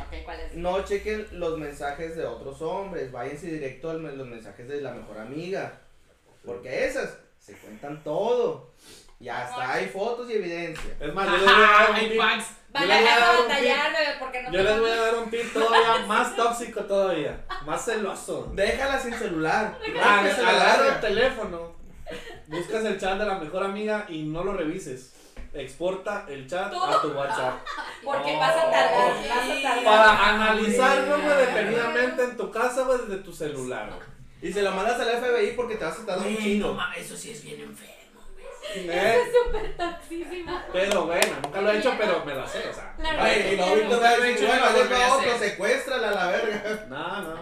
Ok, ¿cuál es? No chequen los mensajes de otros hombres, váyanse directo a los mensajes de la mejor amiga. Porque esas se cuentan todo. Y hasta hay fotos y evidencia. Es más, yo a dar un Hay tip. Packs. Van Yo a les voy a dar dejar un tip. batallar bebé, porque no Yo les voy a dar un tip todavía más tóxico todavía. Más celoso. Déjala sin celular. Ah, agarra el teléfono, buscas el chat de la mejor amiga y no lo revises. Exporta el chat a tu WhatsApp. porque vas a tardar vas a tardar Para analizarlo, güey, detenidamente en tu casa, güey, desde tu celular. Y se lo mandas al FBI porque te vas a tardar un no mames, eso sí es bien enfermo. ¿Eh? es súper toxísimo Pero bueno, nunca lo he hecho, pero me lo sé, o sea. Ay, y no, ahorita va a decir, bueno, otro, secuéstrala a la verga. No, no.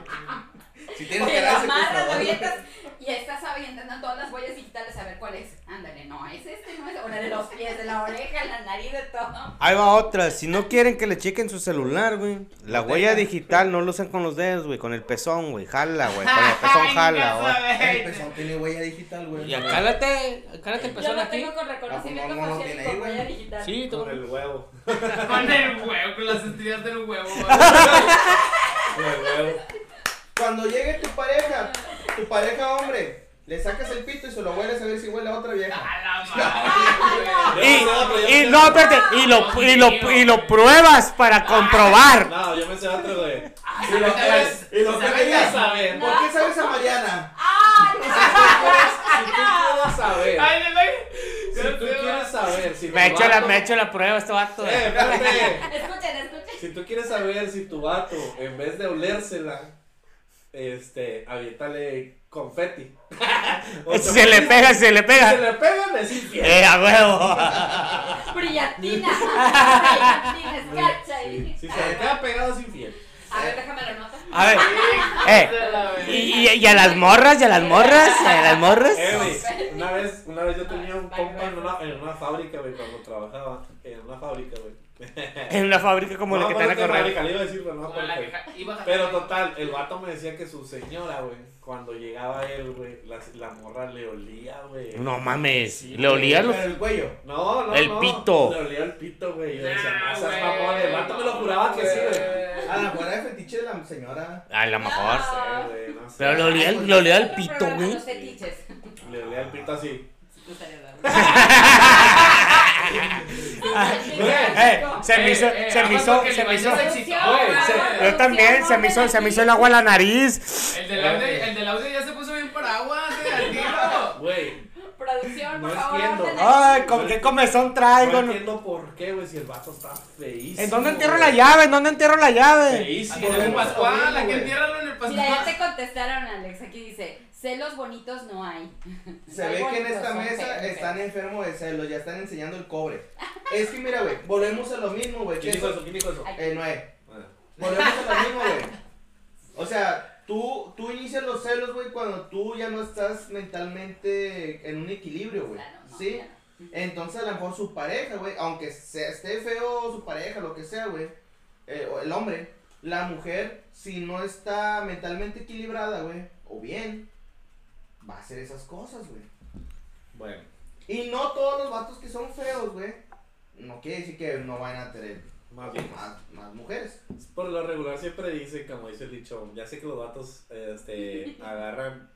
Si tienes Oye, que dar amarras, avientas y estás avientando todas las huellas digitales a ver cuál es. Ándale, no, es este, no es. O la de los pies, de la oreja, la nariz, de todo. Ahí va otra. Si no quieren que le chequen su celular, güey. La huella digital no lo usan con los dedos, güey. Con el pezón, güey. Jala, güey. Con el pezón jala, güey. El pezón tiene huella digital, güey. Y cálate, cálate el Yo pezón lo aquí. tengo con reconocimiento Ah, pues no, no tiene ahí, con huella digital. Sí, tú. Con el huevo. Con el huevo, con las estrellas del huevo, güey. Con el huevo. Cuando llegue tu pareja, tu pareja hombre, le sacas el pito y se lo hueles a ver si huele a otra vieja. A la madre, güey. Y, y no, espérate, y lo, y lo, y lo pruebas para comprobar. No, yo me sé otro, güey. Ah, Y lo ¿sabes? y lo ¿Sabes? quieres saber. ¿Por qué sabes a Mariana? ¡Ay! Si tú quieres saber. Ay. Si tú quieres saber si Me he hecho la, me he hecho la prueba este vato. Eh, espérate. Escuchen, escuchen. Si tú quieres saber si tu vato, en vez de olérsela, este, aviéntale confeti. Se le pega, se le Si se pega. le pegan, es infiel. Eh, a huevo. Brillantina. Brillantina, ahí. Si se le queda pegado, es infiel. A ver, déjame lo nota. A ver, eh. Y, y, y a las morras, y a las morras, a las morras. Eh, güey, una vez, una vez yo tenía un compa en una, en una fábrica, güey, cuando trabajaba. En una fábrica, güey. En una fábrica como no la que te van a correr. fábrica, le iba a decir, pero no Como la que iba a Pero total, el vato me decía que su señora, güey, cuando llegaba él, güey, la, la morra le olía, güey. No mames, Sí, le olía los. El cuello. No, no, El no. pito. Le olía el pito, güey. Yo decía, Nah, no seas mamón. El vato me lo juraba que sí, güey. A la buena de fetiche de la señora. A lo mejor. No sé, güey, no sé. Pero le olía, el- le olía el pito, güey. Le olía el pito así. Sí, te estaría dando. Eh, se me hizo, Eh, eh, se me hizo, aguanta que se el me hizo. Yo también, se me hizo, se me hizo el agua a la nariz. El del audio, el del audio ya se puso bien paraguas, eh, al tiro. Güey, Producción. No por favor, entiendo. Ay, ¿con qué comezón traigo? No entiendo por qué, güey, si el vato está feísimo. ¿En dónde entierro la llave? ¿En dónde entierro la llave? Feísimo. En el. Pascual, aquí entiérralo en el Mira, ya te Pascual. contestaron, Alex. Aquí dice: celos bonitos no hay. Se ve que en esta mesa están enfermos de celos, ya están enseñando el cobre. Es que mira, güey, volvemos a lo mismo, güey. ¿Quién dijo eso-? ¿Quién dijo eso? Eh, Noé. Bueno. Volvemos a lo mismo, güey. O sea, tú, tú inicias los celos, güey, cuando tú ya no estás mentalmente en un equilibrio, güey. Claro, no, ¿Sí? no. Entonces a lo mejor su pareja, güey, aunque sea, esté feo su pareja, lo que sea, güey, eh, o el hombre, la mujer, si no está mentalmente equilibrada, güey, o bien, va a hacer esas cosas, güey. Bueno. Y no todos los vatos que son feos, güey, no quiere decir que no vayan a tener Más bien. más, más mujeres. Por lo regular siempre dice, como dice el dicho, ya sé que los vatos este, agarran,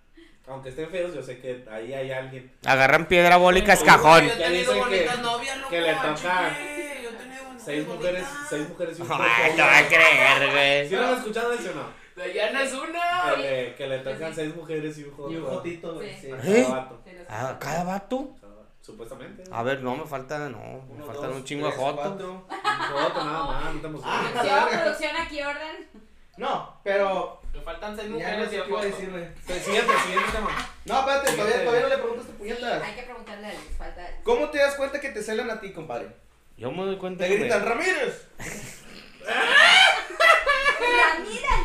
aunque estén feos, yo sé que ahí hay alguien Agarran piedra bólica, es Yo cajón. he Ya tenido bonitas novias, loco, que le toca chique, yo he tenido bonitas seis mujeres, seis mujeres y un Ay, no va a creer, güey. ¿Sí lo han escuchado ese o no? Dayana es una. Que le, que le tocan Sí. seis mujeres y un joto. Y un jotito, güey, Sí. sí. a ¿Eh? cada vato. Ah, ¿Cada vato? Supuestamente. A ver, no, me falta, no, me faltan dos, un chingo de jotos. cuatro. Un joto nada más, no. Ah. Producción, producción, aquí orden. No, pero Me faltan seis ya no mujeres sé y qué iba a apuesto. decir, güey. Siguiente, siguiente tema. No, espérate, todavía, todavía no le preguntas a Sí, puñetas. hay que preguntarle a Alex. Falta. ¿Cómo te das cuenta que te celan a ti, compadre? Yo me doy cuenta Te que gritan, me- ¡Ramírez!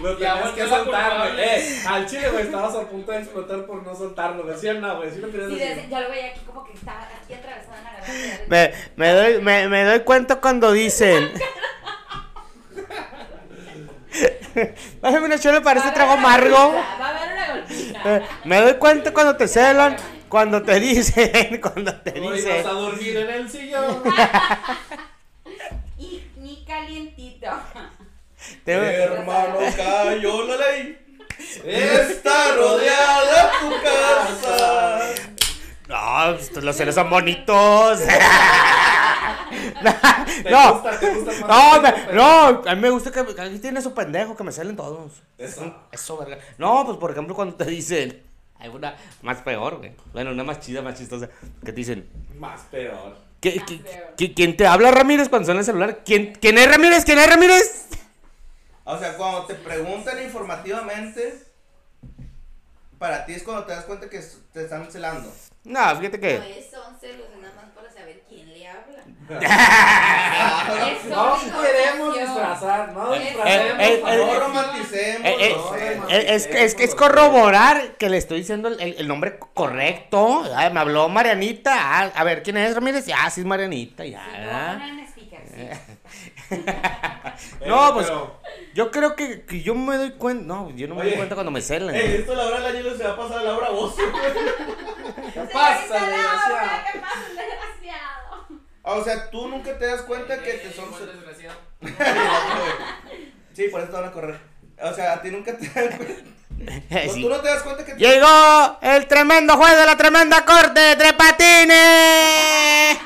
Lo tenías que soltar, güey. Eh, al chile, güey, estabas a punto de explotar por no soltarlo. Decían no, güey. Sí lo querías Sí, decir. de- ya lo veía aquí como que estaba aquí atravesada en la garganta. Me, me doy, me, me doy cuenta cuando dicen. Bájame una chela, parece Va a trago haber una amargo. Va a haber una golpiza. Eh, Me doy cuenta cuando te celan, cuando te dicen, cuando te Hoy dicen. vas a dormir en el sillón. Calientito. te- Hermano, cayó la ley. Está rodeada tu casa. No, pues, los celos son bonitos. ¿Te no, gusta, te gusta más no, me- no, a mí me gusta que, que aquí tiene su pendejo, que me salen todos. Eso. Eso, verga. No, pues por ejemplo, cuando te dicen. Hay una más peor, güey. Bueno, una más chida, más chistosa. Que te dicen. Más peor. ¿Qué- Más qué- ¿Quién te habla, Ramírez, cuando suena el celular? ¿Quién, ¿Quién es Ramírez? ¿Quién es Ramírez? O sea, cuando te preguntan informativamente, para ti es cuando te das cuenta que te están celando. No, fíjate que. es, son celos nada más para saber quién le habla. Es No queremos disfrazar, no No. Eh, Es, que- es, que es corroborar que le estoy diciendo el, el- el nombre correcto. Ay, me habló Marianita. Ah, a ver, ¿quién es Ramírez? Ah, sí es Marianita, ya. Sí. No, Eh, pues, pero- Yo creo que, que yo me doy cuenta. No, yo no me doy cuenta cuando me celan. Eh, esto la hora del año se va a pasar a la hora vos. ¿Qué pasa, desgraciado? ¿Qué pasa, desgraciado? O sea, tú nunca te das cuenta que te son desgraciado. Sí, por eso te van a correr. O sea, a ti nunca te das cuenta. Eh, No, sí. Tú no te das cuenta que te... Llegó el tremendo juez de la tremenda corte de Tres Patines.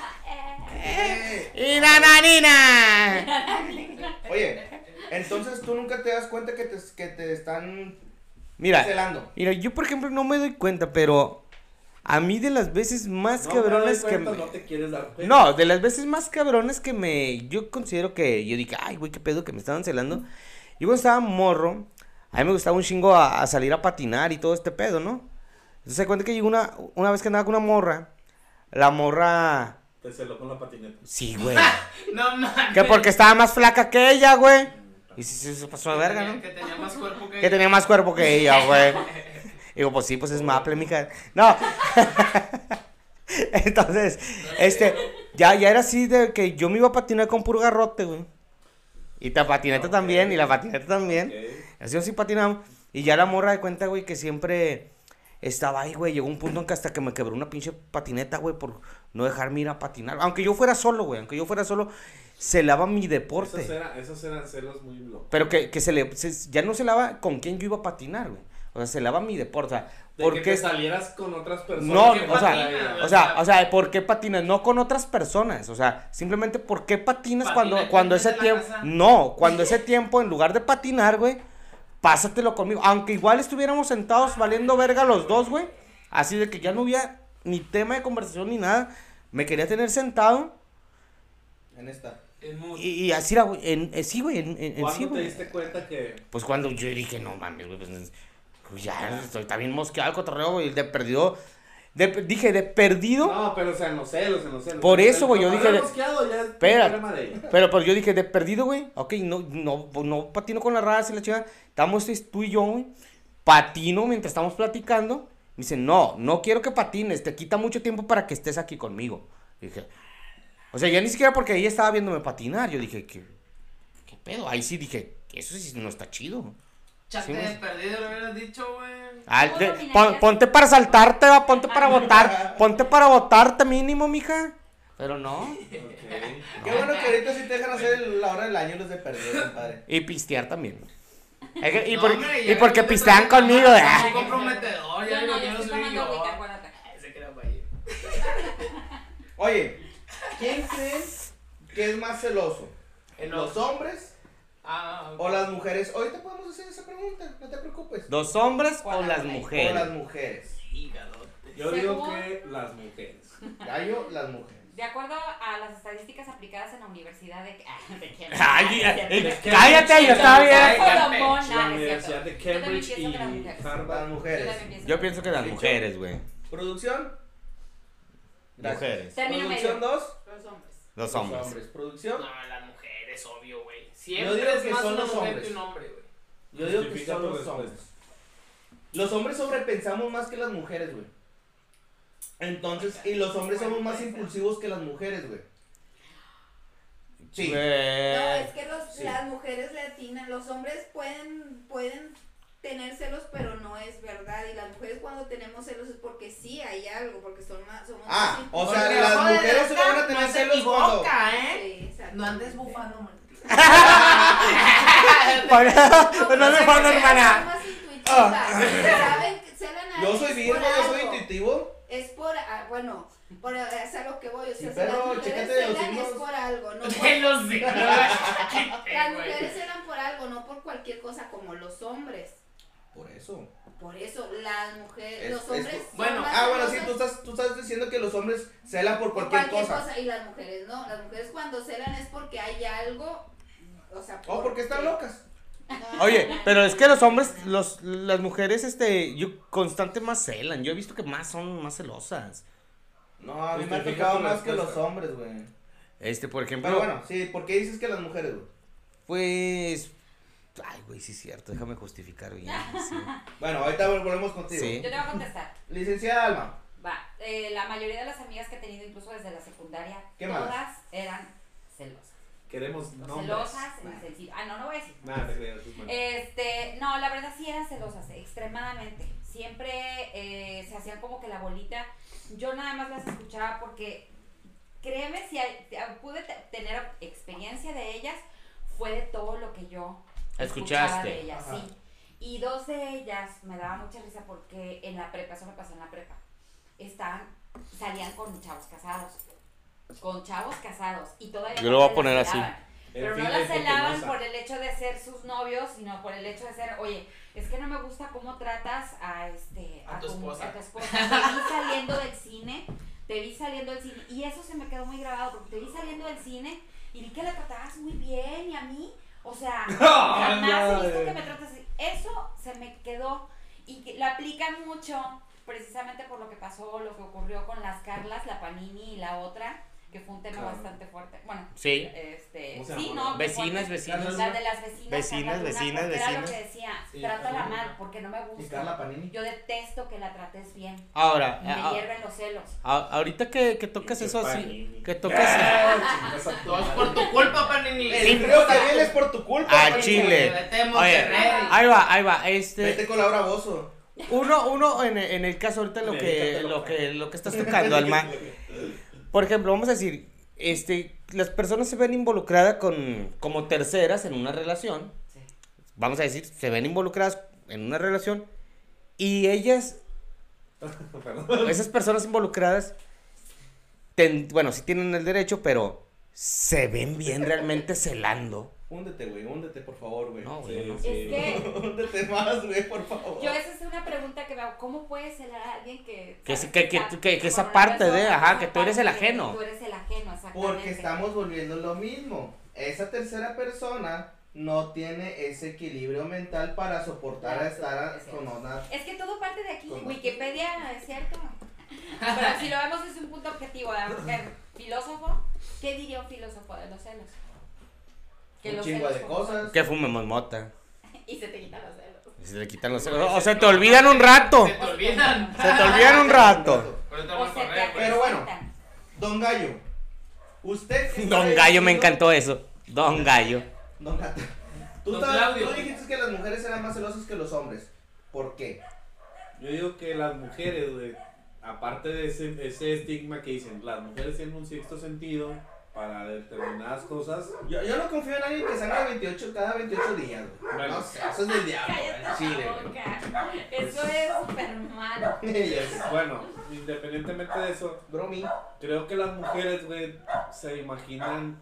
Eh, Y nananina. Oye, entonces tú nunca te das cuenta que te, que te están Mira, mira, yo por ejemplo no me doy cuenta, pero a mí de las veces más No cabrones que me... no te quieres dar. No, de las veces más cabrones que me. Yo considero que. Yo dije, ay, güey, qué pedo que me estaban celando. Yo cuando estaba morro, a mí me gustaba un chingo a, a salir a patinar y todo este pedo, ¿no? Entonces se cuenta que llegó una, una vez que andaba con una morra. La morra. Te celó con la patineta. Sí, güey. No mames. que porque estaba más flaca que ella, güey. Y sí, sí, se pasó de verga, ¿no? Que tenía más cuerpo que. Que tenía más cuerpo que ella, güey. Digo, pues sí, pues es maple, mija. No. Entonces, este, ya, ya era así de que yo me iba a patinar con puro garrote, güey. Y la patineta también, y la patineta también. Ok. Así así patinamos. Y ya la morra de cuenta, güey, que siempre estaba ahí, güey. Llegó un punto en que hasta que me quebró una pinche patineta, güey, por no dejarme ir a patinar. Aunque yo fuera solo, güey, aunque yo fuera solo, se lava mi deporte. Esos, eran, esos eran celos muy locos. Pero que, que se le, se- ya no se lava con quién yo iba a patinar, güey. O sea, se lava mi deporte. O sea, De ¿por que qué? te salieras con otras personas. No, o sea, o sea, o sea, ¿por qué patinas? No con otras personas. O sea, simplemente ¿por qué patinas Patina cuando, cuando ese tiempo. No, cuando ese tiempo, en lugar de patinar, güey, pásatelo conmigo. Aunque igual estuviéramos sentados valiendo verga los dos, güey. Así de que ya no hubiera ni tema de conversación ni nada. Me quería tener sentado En esta. Y, y así era, güey. En, en- sí, güey. En, en- en- ¿Cuándo sí, te güey. diste cuenta que Pues cuando yo dije, no mames, güey, pues, pues ya estoy también mosqueado el cotorreo, güey. De perdido. de- dije, de perdido. No, pero o sea, en los celos, en los celos. Por eso, güey, yo dije- mosqueado ya es Espera. de. Pero pues yo dije, de perdido, güey. Ok, no, no, no patino con la raza y la chica. Estamos es- tú y yo, güey. Patino mientras estamos platicando. Me dice, no, no quiero que patines. Te quita mucho tiempo para que estés aquí conmigo. dije, o sea, ya ni siquiera porque ella estaba viéndome patinar. Yo dije, ¿qué, qué pedo? Ahí sí dije, eso sí no está chido. Chate Sí, de perdido, lo hubieras dicho, güey. Ah, pon- ponte para saltarte, va, ponte para votar. Ponte para votarte mínimo, mija. Pero no. Ok. Qué bueno que ahorita sí te dejan hacer la hora del año los de perdido, compadre. Y pistear también. Es que- y, No, por- hombre, y porque no te pistean conmigo, ¿verdad? Muy comprometedor, ya no, digo, yo no soy yo. Oye, ¿quién crees que es más celoso? ¿Los hombres Ah, ok. o las mujeres? Ahorita podemos no te preocupes. ¿Los hombres O las mujeres. O las mujeres. Yo digo Según- que las mujeres. Gallo, las mujeres. De acuerdo a las estadísticas aplicadas en la Universidad de... Ah, ¿de qué? Ay, Ah, eh, eh, cállate, yo estaba bien. La Universidad de Cambridge pienso y que las Harvard. Yo mujeres. Yo que- pienso que las mujeres, güey. ¿Producción? Gracias. Mujeres. Término ¿Producción medio. 2? Los hombres. Los hombres. ¿Producción? No, las mujeres, obvio, güey. Yo Siempre digo es que más son una los mujer hombres. que un hombre, güey. Yo digo que son los hombres. Los hombres sobrepensamos más que las mujeres, güey. Entonces, y los hombres somos más impulsivos que las mujeres, güey. Sí. No, es que los, sí. las mujeres latinas, los hombres pueden, pueden tener celos, pero no es verdad. Y las mujeres cuando tenemos celos es porque sí hay algo, porque son más, somos Ah, más o sea, las mujeres se loca, van a tener no celos cuando... equivoca, impulsivos. ¿eh? Sí. No andes bufando. no me son hermana. Yo soy virgo, yo soy intuitivo. Es por, ah, bueno, por, es a lo que voy, o sea, Sí, si pero las mujeres chécate de los celan es signos. por algo, no por, De los de- las mujeres celan por algo, no por cualquier cosa como los hombres. Por eso. Por eso, las mujeres, Es- los es- hombres. son bueno, más Ah, bueno, sí, celosas tú estás, tú estás diciendo que los hombres celan por por cualquier, cosa. Y las mujeres no. Las mujeres cuando celan es porque hay algo. O sea, O porque están locas. Oye, pero es que los hombres, los, las mujeres, este, yo constante más celan. Yo he visto que más son más celosas. No, a mí me ha tocado más que los hombres, güey. Este, por ejemplo, Pero bueno, sí, ¿por qué dices que las mujeres, güey? pues. Ay, güey, sí es cierto, déjame justificar bien. sí. Bueno, ahorita volvemos contigo. Sí. Yo te voy a contestar. Licenciada Alma. Va, eh, la mayoría de las amigas que he tenido, incluso desde la secundaria, ¿Qué todas más? eran celosas. Queremos nombres. Celosas, Nah. Ah, no, no voy a decir. Nada, te creo. Este, no, la verdad sí eran celosas, extremadamente. Siempre eh, se hacían como que la bolita. Yo nada más las escuchaba porque, créeme, si hay- pude te- tener experiencia de ellas, fue de todo lo que yo escuchaba Escuchaste. de ellas, Ajá. sí. Y dos de ellas me daba mucha risa porque en la prepa, eso me pasó en la prepa, estaban, salían con chavos casados. Con chavos casados. Y todavía Yo lo voy a poner así. Pero no la las celaban por el hecho de ser sus novios, sino por el hecho de ser, oye, es que no me gusta cómo tratas a este A tu esposa. a tu esposa. Te vi saliendo del cine, te vi saliendo del cine y eso se me quedó muy grabado porque te vi saliendo del cine y vi que la tratabas muy bien y a mí, o sea, jamás he visto que me tratas así. Eso se me quedó y que lo aplican mucho precisamente por lo que pasó, lo que ocurrió con las Carlas, la Panini y la otra, que fue un tema Carla. bastante fuerte. Bueno, Sí. este, ¿Cómo se sí, no, Vecinas, vecinas. La de las vecinas. Vecinas, Luna, vecinas, porque Era lo vecinas. que decía, Sí, trátala mal, porque no me Y gusta. Carla Panini. Yo detesto que la trates bien. Ahora, Me a- hierven los celos. a- ahorita que, que tocas Pinche eso así, que tocas Ah, Todo es por tu culpa, Panini. El frío es por tu culpa. a Panini. Chile. Oye, ahí va, ahí va, este, Vete con Laura Bozo. uno, uno en, en el caso ahorita lo que, lo que, lo que estás tocando, Alma. Por ejemplo, vamos a decir, este, las personas se ven involucradas con, como terceras en una relación. Sí. Vamos a decir, se ven involucradas en una relación y ellas, esas personas involucradas, ten- bueno, sí tienen el derecho, pero se ven bien realmente celando Húndete, güey, húndete, por favor, güey. No, Sí, güey, no. sí. Es que Húndete más, güey, por favor. yo esa es una pregunta que me hago, ¿cómo puedes celar a alguien que... Que sabes sí, que- que esa parte de, ajá, que tú eres el ajeno. Tú eres el ajeno, exactamente. Porque estamos volviendo lo mismo. Esa tercera persona no tiene ese equilibrio mental para soportar a Claro, estar a- es cierto. con una... Es que todo parte de aquí, Con- Wikipedia, es cierto. Pero si lo vemos desde un punto objetivo, a ver, filósofo, ¿qué diría un filósofo de los celos? Un los chingo de cosas. Que fumemos mota. Y se te quitan los celos. Y se le quitan los celos. O se te olvidan un rato. Se te olvidan. Se te olvidan un rato. Te te. Pero bueno. Don Gallo, usted... Don Gallo, me encantó eso. Don Gallo. Don Gato. Tú, Don dijiste que las mujeres eran más celosas que los hombres. ¿Por qué? Yo digo que las mujeres, güey, aparte de ese, ese estigma que dicen, las mujeres tienen un sexto sentido para determinadas cosas. Yo, yo no confío en alguien que salga 28 cada 28 días, güey. Bueno. No sé, eso es del diablo, güey. Chile. Eso es súper malo. Yes. Bueno, independientemente de eso, Bromi. creo que las mujeres, güey, se imaginan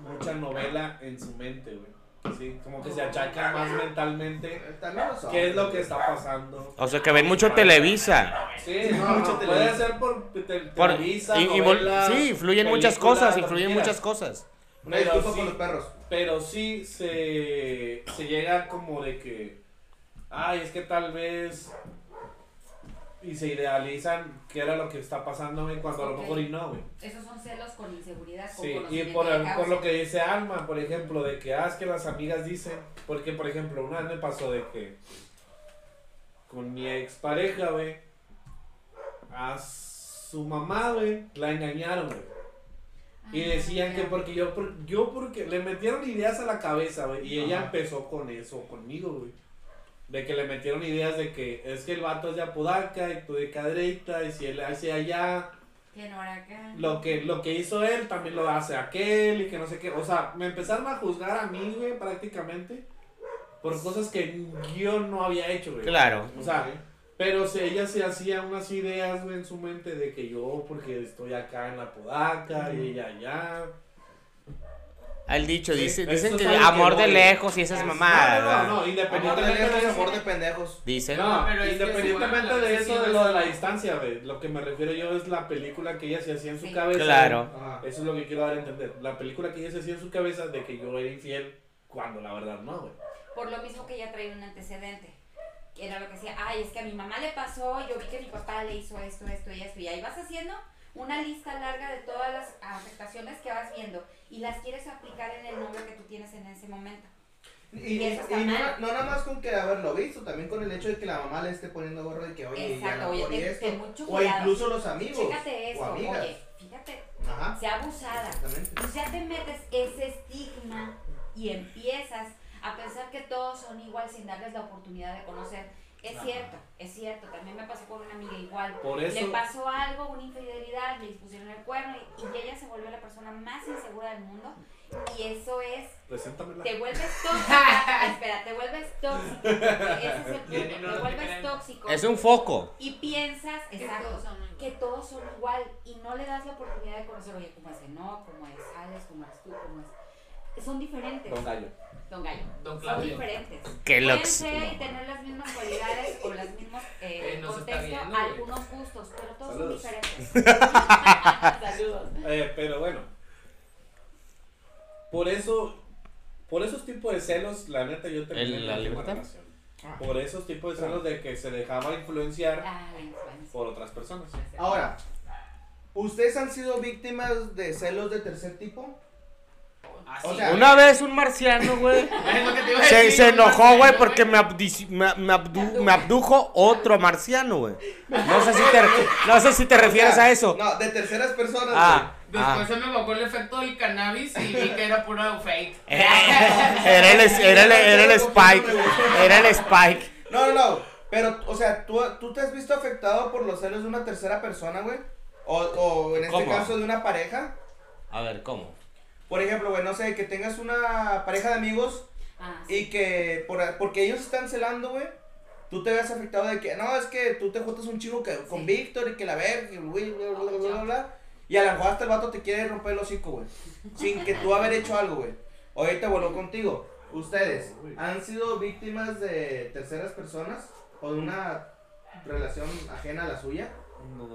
mucha novela en su mente, güey. Sí, como que se achacan más mentalmente qué es lo que está pasando. O sea, que ven mucho Televisa. Sí, Sí, no, mucho no, puede Televisa. ser por te- Por- Televisa, y- novelas, sí, influyen muchas cosas, influyen muchas cosas. Una Pero disculpa sí. con los perros. Pero sí se, se llega como de que, ay, es que tal vez, y se idealizan qué era lo que está pasando, güey, cuando a lo mejor y no, güey. Esos son celos con inseguridad, con Sí, y por, el- por lo que dice Alma, por ejemplo, de que, ah, es que las amigas dicen, porque, por ejemplo, una vez me pasó de que con mi expareja, güey, a su mamá, güey, la engañaron, güey. Y Ah, decían que porque yo, por- yo porque le metieron ideas a la cabeza, güey. Y ella empezó con eso, conmigo, güey. De que le metieron ideas de que es que el vato es de Apodaca y tú de Cadreita. Y si él hace allá, Que no era acá. lo que, lo que hizo él también lo hace aquel y que no sé qué. O sea, me empezaron a juzgar a mí, güey, prácticamente. Por cosas que yo no había hecho, güey. Claro. O sea, pero si ella se hacía unas ideas, güey, en su mente de que yo, porque estoy acá en la Podaca y ella allá. Al dicho, Sí, dice, dicen es que amor de lejos y esas No, mamadas. no, no, ¿verdad? no, Amor de independientemente de lejos, eso. amor de pendejos. Dicen. No, pero es que independientemente de eso, de lo de la distancia, güey. Lo que me refiero yo es la película que ella se hacía en su Sí. cabeza. Claro. Eso es lo que quiero dar a entender. La película que ella se hacía en su cabeza de que yo era infiel cuando la verdad no, güey. Por lo mismo que ella traía un antecedente. Que era lo que decía, ay, es que a mi mamá le pasó, yo vi que mi papá le hizo esto, esto y esto. Y ahí vas haciendo una lista larga de todas las afectaciones que vas viendo y las quieres aplicar en el novio que tú tienes en ese momento. Y, Y eso está y no, mal. no nada más con que haberlo visto, también con el hecho de que la mamá le esté poniendo gorro de que, oye, Exacto, oye, ten- esto. ten mucho o incluso los amigos. Chécate o esto, amigas. oye, fíjate, Ajá. sea abusada. Pues ya te metes ese estigma y empiezas a pensar que todos son igual sin darles la oportunidad de conocer. Es Ajá. cierto, es cierto. También me pasó con una amiga igual. Por Le eso. pasó algo, una infidelidad, le dispusieron el cuerno y, y ella se volvió la persona más insegura del mundo. Y eso es, Preséntamela. te vuelves tóxica. espera, te vuelves tóxico. Ese es el punto. no, Te vuelves tóxico. Es un foco. Y piensas, Que exacto, todos son igual. que todos son igual y no le das la oportunidad de conocer, oye, cómo es no, cómo es Alex, cómo eres tú, cómo es. Son diferentes. Don Gallo. Don Gallo. Don Son diferentes. Qué Pueden ser y tener las mismas cualidades o los mismos eh, Eh, viendo, güey. algunos gustos, pero todos Saludos. son diferentes. Saludos. Eh, pero bueno. Por eso. Por esos tipos de celos, la neta, yo terminé ¿El- la libertad? relación. Por esos tipos de celos de que se dejaba influenciar Ah, por otras personas. Ahora, ¿ustedes han sido víctimas de celos de tercer tipo? Así, O sea, güey. Una vez un marciano, güey. Se, se enojó, güey, porque me, abdici- me, me abdu- me abdujo otro marciano, güey. No sé si te, no sé si te refieres a eso. No, de terceras personas. Ah, Después ah. se me evocó el efecto del cannabis y vi que era puro fake. Era el, era el, era el Spike. Era el Spike. No, no, no. Pero, o sea, ¿tú, ¿tú te has visto afectado por los celos de una tercera persona, güey? O, o en este ¿Cómo? caso de una pareja. A ver, ¿cómo? Por ejemplo, güey, no sé, que tengas una pareja de amigos Ah, sí. y que por, porque ellos están celando, güey. Tú te veas afectado de que, no, es que tú te juntas un chico que, con Sí. Víctor y que la verga, y bla, bla, bla, bla, bla, bla, Y a lo mejor hasta el vato te quiere romper el hocico, güey. Sin que tú haber hecho algo, güey. Ahorita vuelvo contigo. ¿Ustedes han sido víctimas de terceras personas o de una relación ajena a la suya? No,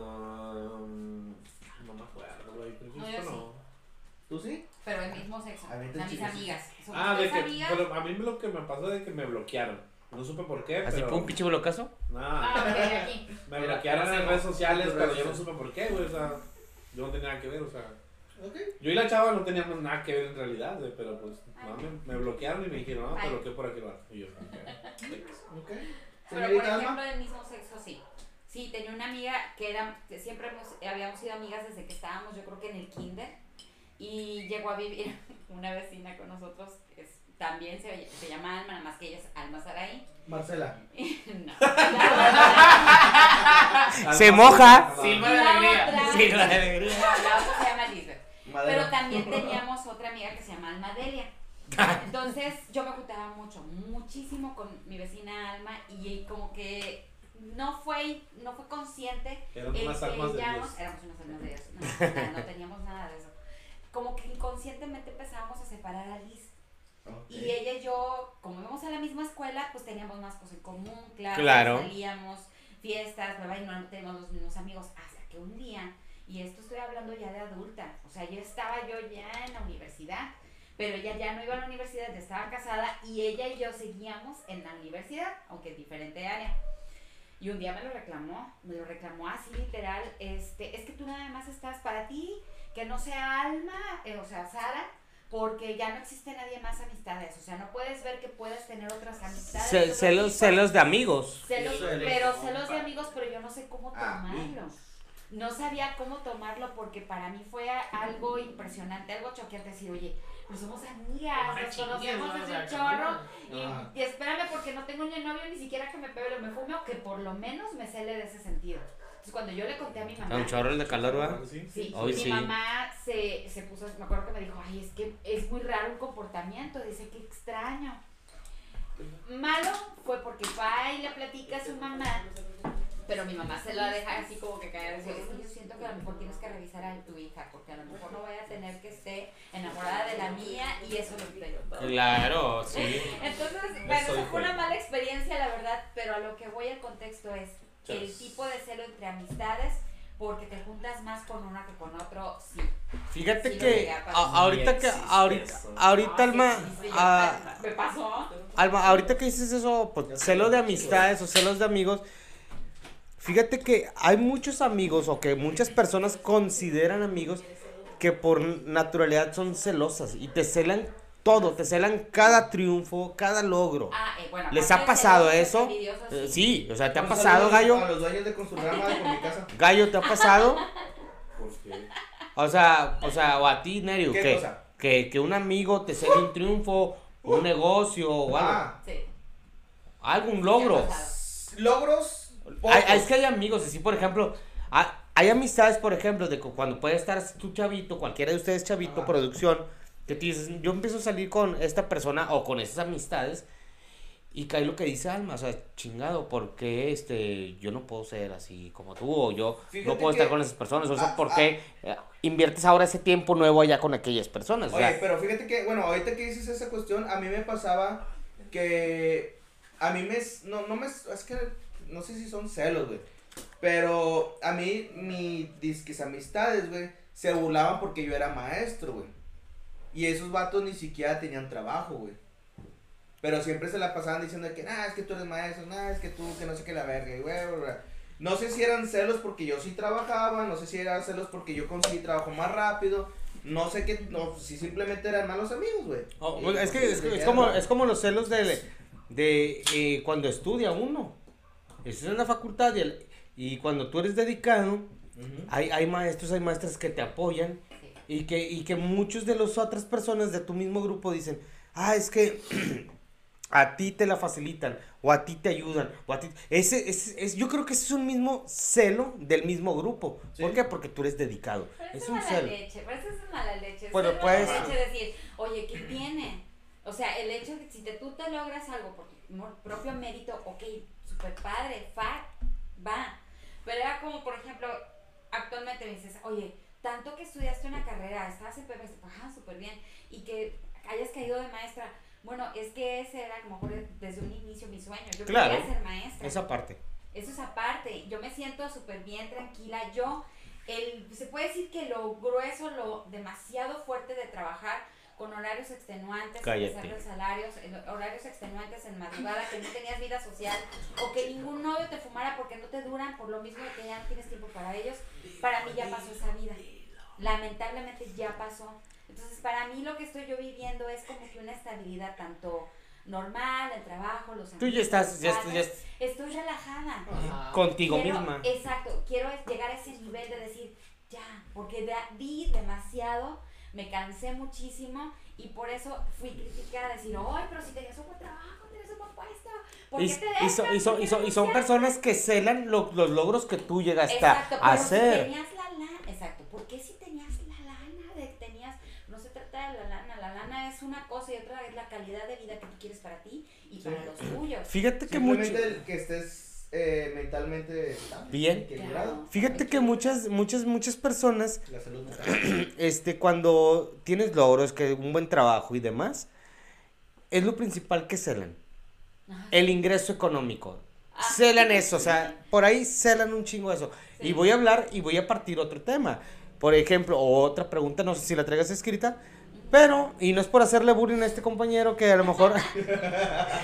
no me acuerdo, güey. justo yo no. ¿Tú sí? Pero el mismo sexo. A ver, O sea, mis amigas. Somos Ah, de que. amigas. Pero a mí lo que me pasó es que me bloquearon. No supe por qué, Así pero. fue un pinche blocazo. Nah, Ah, ok, aquí. me Mira, bloquearon en redes sociales, pero yo no supe por qué, güey. O sea, yo no tenía nada que ver, o sea. Ok. Yo y la chava no teníamos nada que ver en realidad, güey, pero pues no, me, me bloquearon y me dijeron, no, te Ay. bloqueé por aquí, va. Y yo, ok. Ok. Pero por ejemplo, Alma. del mismo sexo, sí. Sí, tenía una amiga que era, que siempre hemos, habíamos sido amigas desde que estábamos, yo creo que en el kinder. Y llegó a vivir una vecina con nosotros, que es- también se, se llama Alma, nada más que ella es Alma Saraí. Marcela. no. Se moja. Silva de alegría. otra- Sí, la alegría. La otra se llama Lisbeth. Pero también teníamos otra amiga que se llama Alma Delia. Entonces yo me juntaba mucho, muchísimo con mi vecina Alma y como que no fue, no fue consciente el unas que almas de Dios. éramos unas almas de Dios. No, no teníamos nada de eso. Como que inconscientemente empezábamos a separar a Liz. Ok. Y ella y yo, como íbamos a la misma escuela, pues teníamos más cosas en común, claro. Claro. Salíamos, fiestas, bla, y no teníamos los mismos amigos. Hasta que un día, y esto estoy hablando ya de adulta, o sea, yo estaba yo ya en la universidad, pero ella ya no iba a la universidad, ya estaba casada, y ella y yo seguíamos en la universidad, aunque en diferente área. Y un día me lo reclamó, me lo reclamó así literal, este, es que tú nada más estás para ti, que no sea Alma, eh, o sea, Sara, porque ya no existe nadie más amistades, o sea, no puedes ver que puedes tener otras amistades. Ce- celos, celos de amigos. Celos, Celos. pero celos de amigos, pero yo no sé cómo Ah, tomarlo. No sabía cómo tomarlo porque para mí fue algo impresionante, algo choqueante, decir, oye, pues somos amigas, nos conocemos desde un chorro, y, y espérame porque no tengo ni novio ni siquiera que me pegue o me fume o que por lo menos me cele de ese sentido. Entonces cuando yo le conté a mi mamá, Un chorro de calor, ¿va? Sí, Sí, Hoy mi sí. mamá se, se puso, me acuerdo que me dijo, ay, es que es muy raro un comportamiento, dice que extraño. Malo fue porque va y le platica a su mamá, pero mi mamá se la deja así como que caer, dice, es que yo siento que a lo mejor tienes que revisar a tu hija, porque a lo mejor no vaya a tener que esté enamorada de la mía y eso yo todo. Claro, sí. Entonces, bueno, esa fue una mala experiencia, la verdad, pero a lo que voy al contexto es el tipo de celo entre amistades, porque te juntas más con una que con otro, sí. Fíjate Sí, que a a- ahorita que ahorita eso. ahorita Ah, Alma sí, sí, sí, ah, me pasó. Alma, ahorita que dices eso, pues, celos de amistades o celos de amigos, fíjate que hay muchos amigos o que muchas personas consideran amigos que por naturalidad son celosas y te celan todo, te celan cada triunfo, cada logro. Ah, eh, bueno, ¿Les ha pasado eso? Eh, sí. O sea, ¿te ha pasado, saludo A Gallo? los dueños de por mi casa. Gallo, ¿te ha pasado? O sea, o sea, o a ti, Nerio, ¿Qué que, cosa? que, que un amigo te cele un triunfo, un negocio o algo, Ah, Sí. algún logro. Logros. Hay, es que hay amigos, así por ejemplo, hay, hay amistades, por ejemplo, de que cuando puede estar tu chavito, cualquiera de ustedes chavito, Ajá. producción, que te dices, yo empiezo a salir con esta persona o con esas amistades y cae lo que dice Alma, o sea, chingado, porque este, yo no puedo ser así como tú o yo Fíjate no puedo estar con esas personas, o sea, Ah, ¿por qué eh, inviertes ahora ese tiempo nuevo allá con aquellas personas? O sea, Oye, pero fíjate que, bueno, ahorita que dices esa cuestión, a mí me pasaba que a mí me, no, no me, es que no sé si son celos, güey, pero a mí, mis disques amistades, güey, se burlaban porque yo era maestro, güey, y esos vatos ni siquiera tenían trabajo, güey, pero siempre se la pasaban diciendo que, nah, es que tú eres maestro, nah, es que tú, que no sé qué la verga, y güey, güey. No sé si eran celos porque yo sí trabajaba, no sé si eran celos porque yo conseguí trabajo más rápido, no sé qué, no, si simplemente eran malos amigos, güey. Oh, pues, es, que, es, de es como, es como los celos de, de eh, cuando estudia uno. Estás en la facultad y, el- y cuando tú eres dedicado, Ujú. hay, hay maestros, hay maestras que te apoyan y que, y que muchos de las otras personas de tu mismo grupo dicen, ah, es que a ti te la facilitan o a ti te ayudan o a ti ese, ese- es yo creo que ese es un mismo celo del mismo grupo Sí. ¿por qué? porque tú eres dedicado Pero es es un mala celo leche, pero eso es mala leche. Bueno, es mala pues- leche decir, oye, ¿qué tiene? O sea, el hecho de que si te, tú te logras algo por tu propio mérito, ok, super padre, fa, va. Pero era como, por ejemplo, actualmente me dices, oye, tanto que estudiaste una carrera, estabas en súper bien, y que hayas caído de maestra. Bueno, es que ese era a lo mejor desde un inicio mi sueño. Yo Claro. quería ser maestra. Esa parte. Eso es aparte. Yo me siento súper bien, tranquila. Yo, el, se puede decir que lo grueso, lo demasiado fuerte de trabajar con horarios extenuantes, de salarios, horarios extenuantes en madrugada, que no tenías vida social, o que ningún novio te fumara porque no te duran, por lo mismo que ya no tienes tiempo para ellos. Para mí ya pasó esa vida. Lamentablemente ya pasó. Entonces, para mí lo que estoy yo viviendo es como que una estabilidad tanto normal, el trabajo, los Tú ya estás, ya, estás- ya padres. Estoy relajada. Ajá. contigo Quiero- misma. Exacto, quiero llegar a ese nivel de decir, ya, porque da- di demasiado, me cansé muchísimo y por eso fui criticada, decir, ay, pero si tenías un buen trabajo, tenías un buen puesto, ¿por Y, qué te y dejas? y son- ¿Por qué y son- y son renuncias?" personas que celan lo- los logros que tú llegaste Exacto, a pero hacer. si tenías la lana, exacto, ¿por qué si tenías la lana de que tenías, no se trata de la lana, la lana es una cosa y otra es la calidad de vida que tú quieres para ti y para los tuyos. Fíjate que mucho, el que estés eh, mentalmente Bien. Claro. fíjate que muchas, muchas, muchas personas, La salud mental. este, cuando tienes logros, que un buen trabajo y demás, es lo principal que celan. Ajá. El ingreso económico. Ah. Celan eso, o sea, por ahí celan un chingo eso. Sí. Y voy a hablar y voy a partir otro tema. Por ejemplo, otra pregunta, no sé si la traigas escrita, pero, y no es por hacerle bullying a este compañero que a lo mejor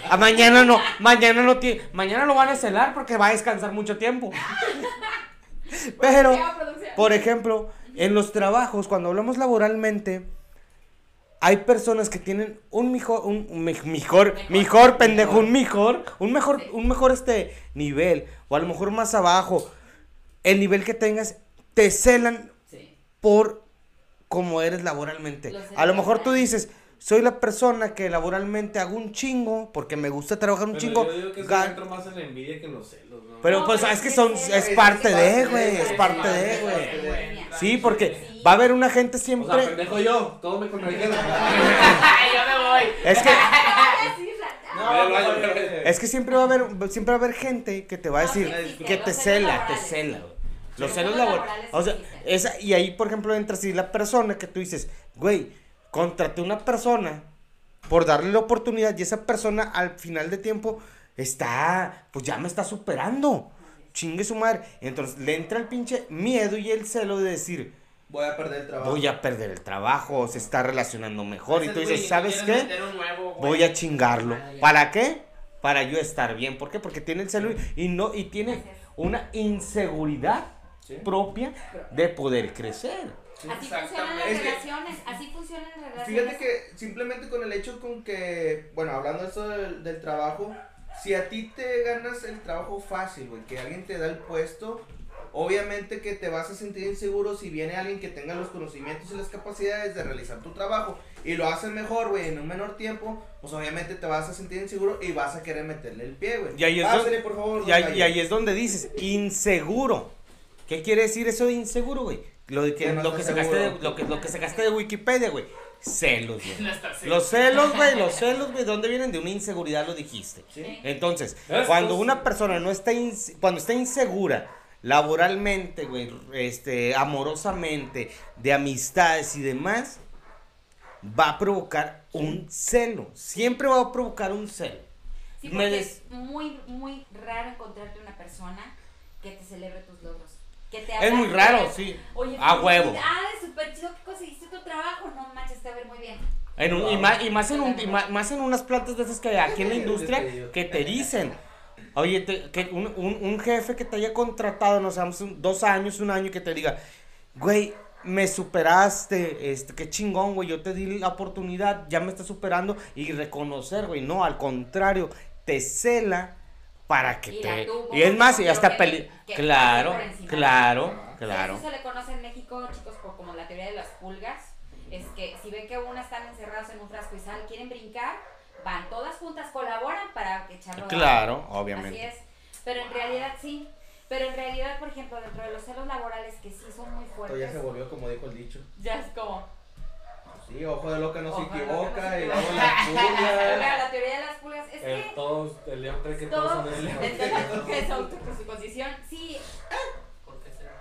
a mañana no, mañana no tiene, mañana lo van a celar porque va a descansar mucho tiempo. Pero, por ejemplo, en los trabajos, cuando hablamos laboralmente, hay personas que tienen un mejor, un un me- mejor, Mejor. mejor pendejo, un mejor, un mejor, un mejor este nivel, o a lo mejor más abajo, el nivel que tengas, te celan por cómo eres laboralmente. Lo A lo mejor tú dices, soy la persona que laboralmente hago un chingo, porque me gusta trabajar un Pero chingo. Yo digo que gan- entra más en la envidia que en los celos, ¿no? Pero No, pues pero es que son, es- parte de, güey, es parte de, güey. Sí, porque Sí. va a haber una gente O sea, siempre. pendejo yo, todos me contradijeron. Yo me voy. Es que. No, es que siempre va a haber, siempre va a haber gente que te va a No, decir que te cela, te cela. Los Los celos laborales. laborales O sea, esa, y ahí, por ejemplo, entra así la persona que tú dices, güey, contraté una persona por darle la oportunidad y esa persona al final de tiempo está, pues ya me está superando. Chingue su madre. Entonces le entra el pinche miedo y el celo de decir, Voy a perder el trabajo. voy a perder el trabajo, se está relacionando mejor. Y tú dices, güey, ¿sabes qué? nuevo. Voy a chingarlo. Ah. ¿Para qué? Para yo estar bien. ¿Por qué? Porque tiene el celo y no y tiene una inseguridad Sí. propia de poder crecer. Así funcionan las Exactamente. Es que- relaciones, así funcionan las relaciones. Fíjate que simplemente con el hecho con que, bueno, hablando de esto del, del trabajo, si a ti te ganas el trabajo fácil, güey, que alguien te da el puesto, obviamente que te vas a sentir inseguro si viene alguien que tenga los conocimientos y las capacidades de realizar tu trabajo y lo hace mejor, güey, en un menor tiempo, pues obviamente te vas a sentir inseguro y vas a querer meterle el pie, güey. Y ahí es Pásale, donde- por favor. Y ahí, y ahí es donde dices, inseguro. ¿Qué quiere decir eso de inseguro, güey? Lo, de que, no lo, que sacaste de, lo, que, lo que sacaste de Wikipedia, güey. Celos, güey. Los celos, güey, los celos, güey, ¿de dónde vienen? De una inseguridad, lo dijiste. Sí. Entonces, Estos- cuando una persona no está, cuando está insegura laboralmente, güey, este, amorosamente, de amistades y demás, va a provocar un celo. Siempre va a provocar un celo. Sí, Me porque des- es muy, muy raro encontrarte una persona que te celebre tus logros. Que te Es muy raro, que- sí. Oye, A huevo. felicidades, súper chido que conseguiste tu trabajo. No manches, te va a ver muy bien. En un- y, más, y más en un- y más, más en unas plantas de esas que hay aquí en la industria Despedido. que te dicen. Oye, te- que un, un- un jefe que te haya contratado, no un- dos años, un año, que te diga, güey, me superaste, este, qué chingón, güey, yo te di la oportunidad, ya me estás superando, y reconocer, güey, no, al contrario, te cela para que Y te... la tuvo, y es más, y pero hasta que- peli... que Claro, encima. claro, claro. Eso se le conoce en México, chicos, por como la teoría de las pulgas. Es que si ven que una están encerrados en un frasco y sal, quieren brincar, van todas juntas, colaboran para echarlo de Claro, abajo. obviamente. Así es. Pero en realidad sí. Pero en realidad, por ejemplo, dentro de los celos laborales que sí son muy Esto ya fuertes, se volvió como dijo el dicho. ya es como. Sí, ojo de loca no se Ojo de loca equivoca, no se y luego equivoca. las pulgas. La teoría de las pulgas es El que todos, el león cree que todos todo son el león. que es autosuposición. Sí, ¿Por qué será?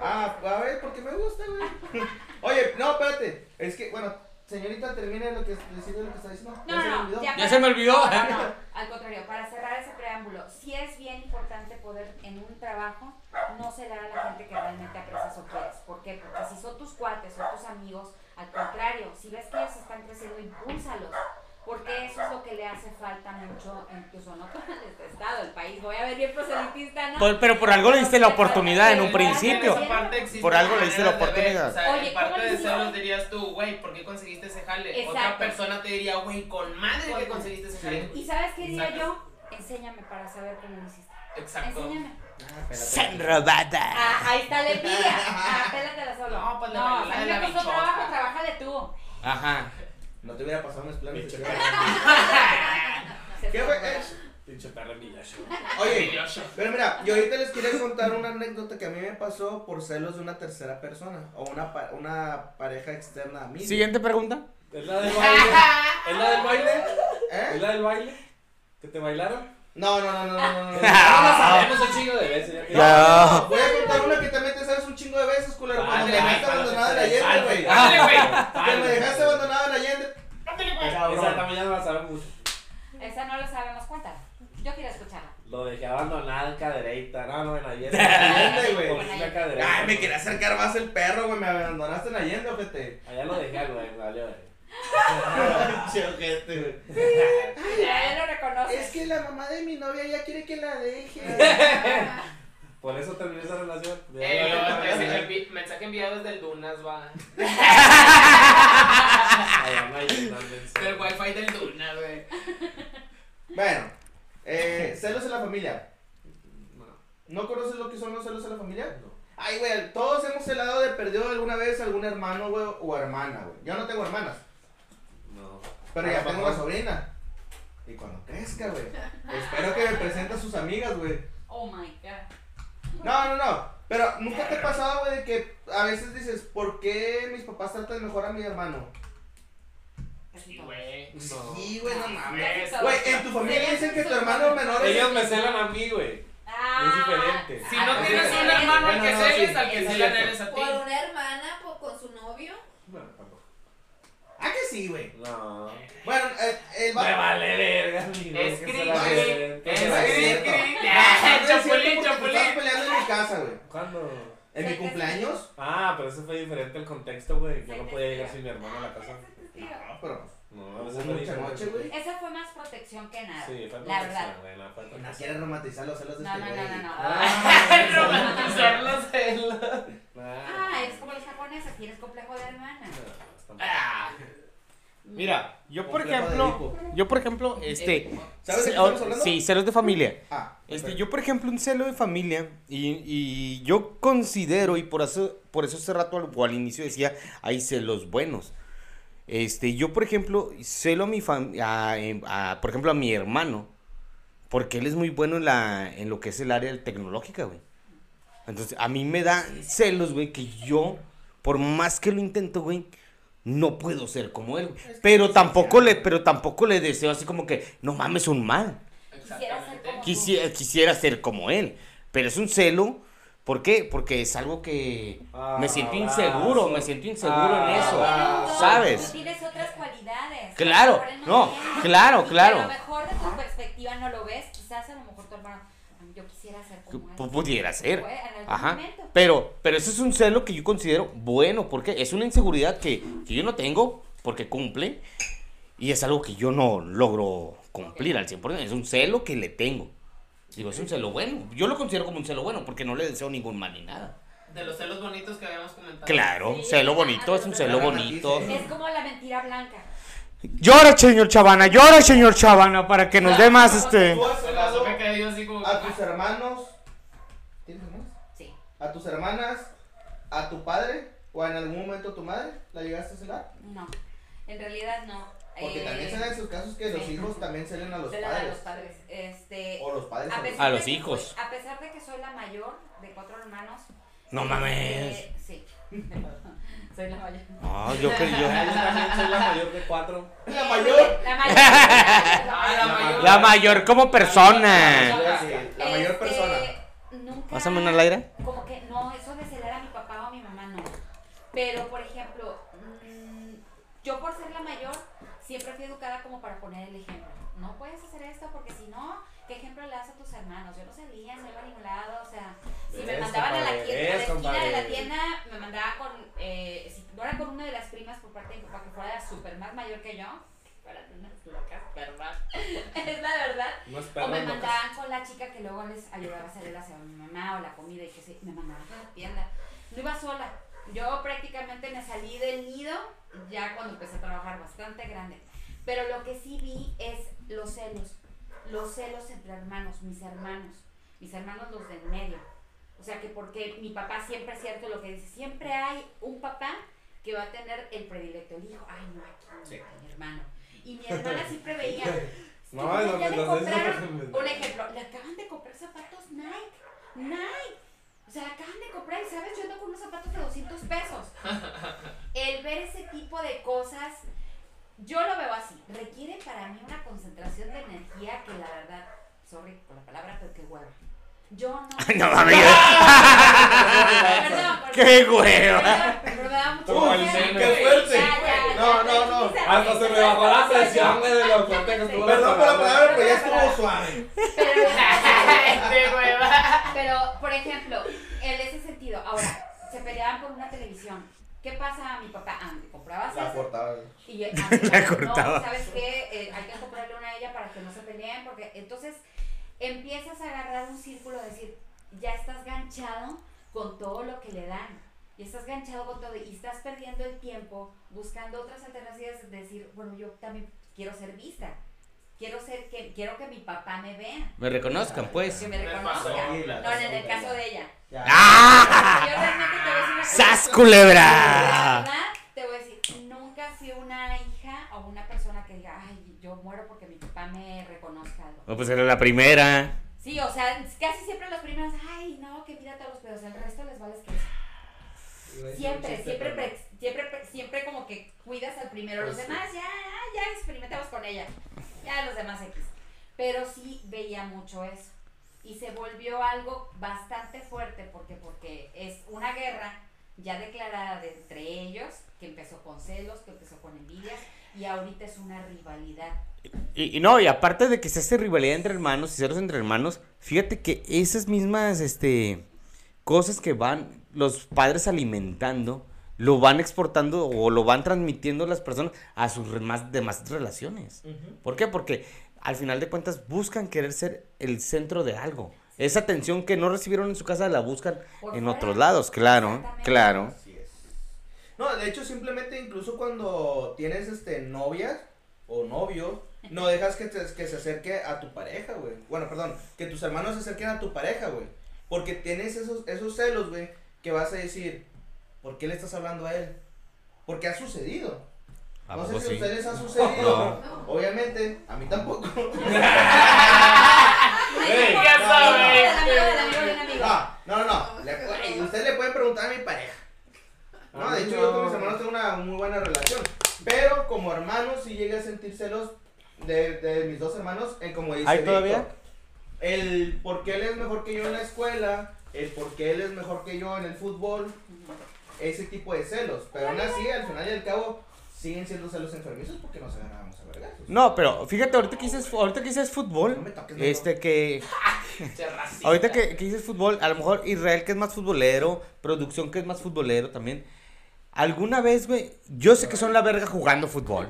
Ah, a ver, porque me gusta, güey. Oye, no, espérate. Es que, bueno, señorita, termine lo que decide lo que está diciendo. No, ¿Ya se le no, olvidó? no. Ya se me olvidó. No, no, no, Al contrario, para cerrar ese preámbulo, sí es bien importante poder en un trabajo no celar a la gente que realmente aprecias o quieres. ¿Por qué? Porque si son tus cuates o tus amigos, al contrario, si ves que ellos están creciendo, impúlsalos. Porque eso es lo que le hace falta mucho, incluso no para este estado, el país. Voy a ver bien proselitista, ¿no? Por- pero por algo le diste la oportunidad en un principio. Por algo le diste la oportunidad. O sea, Oye, en parte ¿cómo de celos dirías tú, güey, ¿por qué conseguiste ese jale? Otra persona te diría, güey, con madre que Con- conseguiste ese Sí. jale. ¿Y sabes qué diría Exacto. yo? Enséñame para saber cómo lo hiciste. Exacto. Enséñame. Ah. San robada. Ah, ahí está la envidia. Ah, pélatela solo. No, pues no, baila a mí me costó trabajo, trabájale tú. Ajá. No te hubiera pasado mis planes. De- ¿Qué fue. Pinche perra envidioso. Oye, pero mira, yo ahorita les quería contar una anécdota que a mí me pasó por celos de una tercera persona o una, pa- una pareja externa a mí. Siguiente pregunta. ¿Es la del baile? ¿Es la del baile? ¿Es ¿Eh? la del baile? ¿Que te bailaron? No, no, no, no, no, no. no. Ah, lo sabemos un chingo de veces. Ya. Ya. Voy a contar una que también te sabes un chingo de veces, culero. Cuando me dejaste dale, abandonada en Allende, güey. Dale, güey. Que me dejaste abandonada en Allende. Esa también ya no la sabemos mucho. Esa no lo sabemos, cuéntala. Yo quiero escucharla. Lo dejé abandonado en cadereita. No, no, en Allende. Allende, güey. Ay, me quería acercar más el perro, güey. Me abandonaste en Allende, ojete. Allá lo dejé, güey. Vale, güey. Ya él lo reconoce. Es que la mamá de mi novia ya quiere que la deje. Por eso terminé esa relación. Eh, ya. envi- mensaje enviado desde el Dunas, va. No. Del wifi del Dunas, güey. Bueno, eh, celos en la familia. No, ¿No conoces lo que son los celos en la familia? no. Ay, güey, todos hemos celado de perdido alguna vez algún hermano, güey, o hermana, güey. Yo no tengo hermanas, No. Pero ya tengo una sobrina. Y cuando crezca, güey, espero que me presente a sus amigas, güey. Oh my god. No, no, no. Pero nunca te ha pasado, güey, de que a veces dices, ¿por qué mis papás tratan mejor a mi hermano? Sí, güey. No. Sí, güey, no mames. Güey, en tu familia dicen que tu hermano menor es. Ellos me celan a mí, güey. Ah, Es diferente. Si no ah, tienes un hermano al que celes, al que celan eres a ti. Por una hermana, por, con su novio. Ah, que sí, güey. No. Bueno, eh, el Me va- vale verga, amigo. Es que cri, se la cri, den, que es se la es cri, den. cierto. cri. No, no es cierto Chapulín, chapulín. peleando en mi casa, güey. ¿Cuándo? En mi cumpleaños. Ah, pero eso fue diferente el contexto, güey. Yo no podía llegar sin mi hermano a la casa. No, pero. No, eso fue mucha noche, güey. Esa fue más protección que nada. Sí, fue la verdad. protección, güey, no fue No quieres romantizar los celos de No, este no, güey. no, no, no. Ah, Romantizar los celos. Ah, es como los japoneses, tienes complejo de hermana. Ah. Mira, yo por ejemplo, yo por ejemplo, este, ¿Sabes de qué ce- estamos hablando? sí, celos de familia. Ah, Este, perfecto. yo por ejemplo un celo de familia y, y yo considero y por eso por eso hace rato al, o al inicio decía hay celos buenos. Este, yo por ejemplo celo a mi fam- a, em, a, por ejemplo a mi hermano porque él es muy bueno en la en lo que es el área tecnológica, güey. Entonces, a mí me da celos, güey, que yo por más que lo intento, güey, no puedo ser como él. Pero tampoco le pero tampoco le deseo así como que no mames un mal. Quisiera ser como. Quisiera, quisiera ser como él, pero es un celo. ¿Por qué? Porque es algo que Ah, me siento inseguro, me siento inseguro Ah, en eso, abrazo. Tú ¿sabes? tienes otras cualidades. Claro, no, tiene. claro, Y claro. que A lo mejor de tu perspectiva no lo ves, quizás a lo mejor ser como pudiera ser. Ajá. momento. Pero, pero ese es un celo que yo considero bueno, porque es una inseguridad que, que yo no tengo, porque cumple, y es algo que yo no logro cumplir al 100%. Es un celo que le tengo. Digo, es un celo bueno. Yo lo considero como un celo bueno, porque no le deseo ningún mal ni nada. De los celos bonitos que habíamos comentado. Claro, Sí, celo bonito, es un celo bonito. Es como la mentira blanca. Llora, señor Chavana, llora, señor Chavana, para que nos dé más este. ¿Tú has Se la celado supe que dio así como. a tus hermanos? ¿Tienes hermanos? Sí. ¿A tus hermanas? ¿A tu padre? ¿O en algún momento a tu madre? ¿La llegaste a celar? No. En realidad no. Porque Eh, también se dan esos casos que los sí. hijos también celen a los dan a padres. los padres. Este, O los padres a, a los A los hijos. soy- a pesar de que soy la mayor de cuatro hermanos. No este, mames. Sí. soy la mayor. No, yo creo yo. Yo también soy la mayor de cuatro. La mayor. La mayor. Ah, la mayor. La mayor como persona. Sí, la mayor Este, persona. Nunca. Pásame una al aire. Como que no, eso de celar a mi papá o a mi mamá no. Pero, por ejemplo, mm, yo por ser la mayor, siempre fui educada como para poner el ejemplo. No puedes hacer esto porque si no, ¿qué ejemplo le das a tus hermanos? Yo no salía, no iba a ningún lado, o sea, si me ¿Ves, mandaban a la, tienda, a la ¿Ves, esquina de la tienda, me mandaba con, no con una de las primas por parte de mi papá que fuera súper más mayor que yo, unas locas, es la verdad. Unas O me locas. mandaban con la chica que luego les ayudaba a hacer el aseo a mi mamá o la comida y que se, me mandaban a la tienda. No iba sola. Yo prácticamente me salí del nido ya cuando empecé a trabajar bastante grande. Pero lo que sí vi es los celos. Los celos entre hermanos, mis hermanos. Mis hermanos los del medio. O sea que porque mi papá siempre es cierto lo que dice. Siempre hay un papá que va a tener el predilecto. El hijo, ay no, aquí no, Sí. mi hermano. Y mi hermana siempre veía. No, "Es que no, ya no, le compraron- un ejemplo, le acaban de comprar zapatos Nike. Nike. O sea, le acaban de comprar, y ¿sabes? Yo ando con unos zapatos de 200 pesos. El ver ese tipo de cosas, yo lo veo así. Requiere para mí una concentración de energía que la verdad, sorry por la palabra, pero que hueva. Yo no. No mames. ¡Qué hueva! Qué fuerte. No, no, no. Hasta se me bajó la presión, de lo fuerte que estuvo Perdón por la palabra, pero ya estuvo suave. Pero, Este hueva. Pero, por ejemplo, en ese sentido, ahora, se peleaban por una televisión. ¿Qué pasa a mi papá? Ah, me comprabas La cortaba. y eh, ah, claro, cortaba. No, ¿sabes qué? Eh, hay que comprarle una a ella para que no se peleen, porque entonces empiezas a agarrar un círculo de decir, ya estás ganchado con todo lo que le dan. Y estás ganchado con todo y estás perdiendo el tiempo buscando otras alternativas de decir, bueno, yo también quiero ser vista. Quiero ser que quiero que mi papá me vea, Me reconozcan, pues. que me Me reconozca. pasó. No, en el caso de ella. Ya. ¡Ah! Yo realmente te voy a decir una cosa. ¡Sas culebra! te voy a decir, nunca fui una hija o una persona que diga, ay, yo muero porque mi papá me reconozca algo. No, pues era la primera. Sí, o sea, casi siempre los primeros, ay, no, que mírate a los pedos, el resto les vales que Siempre, siempre, pre- siempre, pre- siempre como que cuidas al primero. Los Pues sí. demás, ya, ya experimentamos con ella. Ya los demás X. Pero sí veía mucho eso. Y se volvió algo bastante fuerte porque, porque es una guerra ya declarada de entre ellos, que empezó con celos, que empezó con envidias, y ahorita es una rivalidad. Y, y no, y aparte de que se hace rivalidad entre hermanos y celos entre hermanos, fíjate que esas mismas, este, cosas que van los padres alimentando, lo van exportando o lo van transmitiendo las personas a sus re- más, demás relaciones. ¿Por qué? Porque al final de cuentas buscan querer ser el centro de algo. Esa atención que no recibieron en su casa la buscan Por en fuera. otros lados, claro, claro. No, de hecho, simplemente incluso cuando tienes este novias o novio, no dejas que, te- que se acerque a tu pareja, güey. Bueno, perdón, que tus hermanos se acerquen a tu pareja, güey. Porque tienes esos, esos celos, güey, que vas a decir, ¿por qué le estás hablando a él? Porque ha sucedido. ¿A No sé si a sí? ustedes ha sucedido. No. Obviamente, a mí tampoco. Del amigo del amigo. No, no, no. Le, pu- ustedes le pueden preguntar a mi pareja. No, de hecho yo con mis hermanos tengo una muy buena relación. Pero como hermanos sí llegué a sentir celos de, de mis dos hermanos, en como dice ¿Hay Víctor. todavía? El por qué él es mejor que yo en la escuela, el por qué él es mejor que yo en el fútbol, ese tipo de celos. Pero aún así, al final y al cabo, siguen siendo celos enfermizos porque nos agarrábamos a vergazos. No, pero fíjate, ahorita que dices, ahorita que dices No fútbol, me toques, no. este que. Ahorita que, que dices fútbol, a lo mejor Israel que es más futbolero, producción que es más futbolero también. ¿Alguna vez, güey? Yo sé que son la verga jugando fútbol.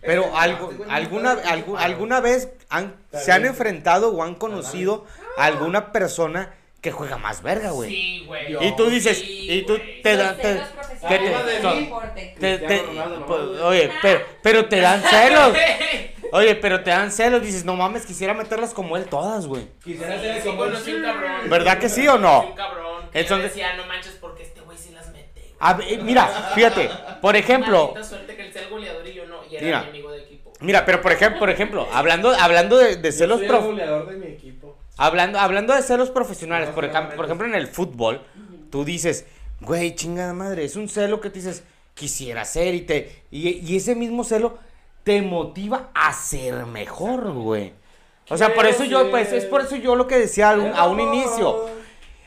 Pero algo, alguna, nunca- algu- alguna vez han, se han enfrentado o han conocido a alguna persona que juega más verga, güey. Sí, güey. Y tú dices, Sí, y tú te dan, te, te- te- te- pues, oye, pero, pero te dan celos. Oye, pero te dan celos. Dices, no mames, quisiera meterlas como él todas, güey. Quisiera Sí, ser como cabrón. ¿Verdad que sí o no? Un cabrón. Entonces- yo decía, no manches, porque este güey sí las mete. güey. A ver, mira, fíjate, por ejemplo, suerte que él sea el goleador y yo no. Y era Mira. mi amigo de equipo. Mira, pero por ejemplo, por ejemplo, hablando, hablando de, de Yo celos soy el prof- goleador de mi equipo. hablando, hablando de celos profesionales, No, por, ejemplo, por ejemplo en el fútbol, tú dices, güey, chingada madre, es un celo que te dices, quisiera ser y te, y, y ese mismo celo te motiva a ser mejor, güey. O sea, por eso yo, pues, es por eso yo lo que decía a un, a un inicio.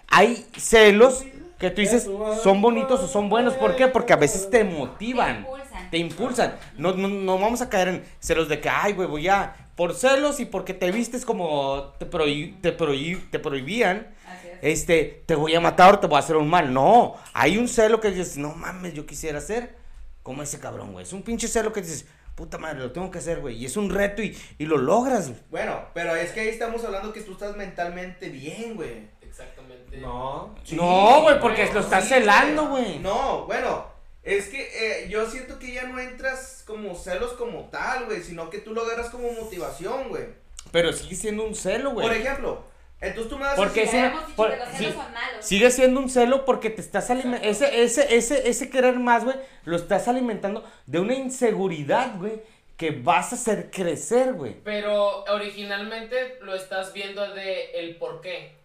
Hay celos que tú dices, son bonitos o son buenos, ¿por qué? Porque a veces te Te motivan. impulsan. te impulsan. No, no, no vamos a caer en celos de que, ay, güey, voy a. Por celos y porque te vistes como te, prohib- te, prohib- te prohibían, es. este, te voy a matar o te voy a hacer un mal. No, hay un celo que dices, no mames, yo quisiera hacer como ese cabrón, güey. Es un pinche celo que dices, puta madre, lo tengo que hacer, güey. Y es un reto y, y lo logras, güey. Bueno, pero es que ahí estamos hablando que tú estás mentalmente bien, güey. Exactamente. No. Sí, no, güey, porque lo estás sí, celando, güey. No, bueno, es que eh, yo siento que ya no entras como celos como tal, güey, sino que tú lo agarras como motivación, güey. Pero sigue siendo un celo, güey. Por ejemplo, entonces tú me vas Porque a es decir, una- Ya hemos dicho por- que los celos sí. son malos. Sigue siendo un celo porque te estás alimentando. Ese, ese, ese, ese querer más, güey, lo estás alimentando de una inseguridad, güey, que vas a hacer crecer, güey. Pero originalmente lo estás viendo de el por qué.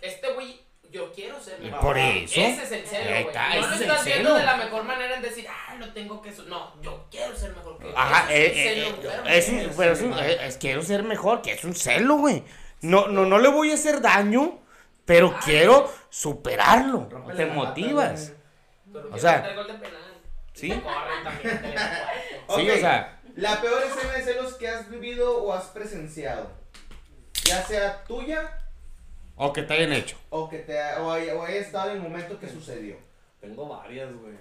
Este güey, yo quiero ser mejor. Por eso. Ese es el celo, güey. está, No lo estás viendo de la mejor manera en decir, ah, lo tengo que... su-". No, yo quiero ser mejor que él. Ajá, eh, es eh, celo, eh, es un, quiero ser mejor, que es un celo, güey. No, no, no le voy a hacer daño, pero quiero superarlo. Te motivas. Pero o sea, meter gol de penal. ¿sí? Corren también. Sí, o sea, La peor escena de celos que has vivido o has presenciado. Ya sea tuya o que te hayan hecho. o que te o haya, o haya estado en el momento que sucedió. Tengo varias, güey.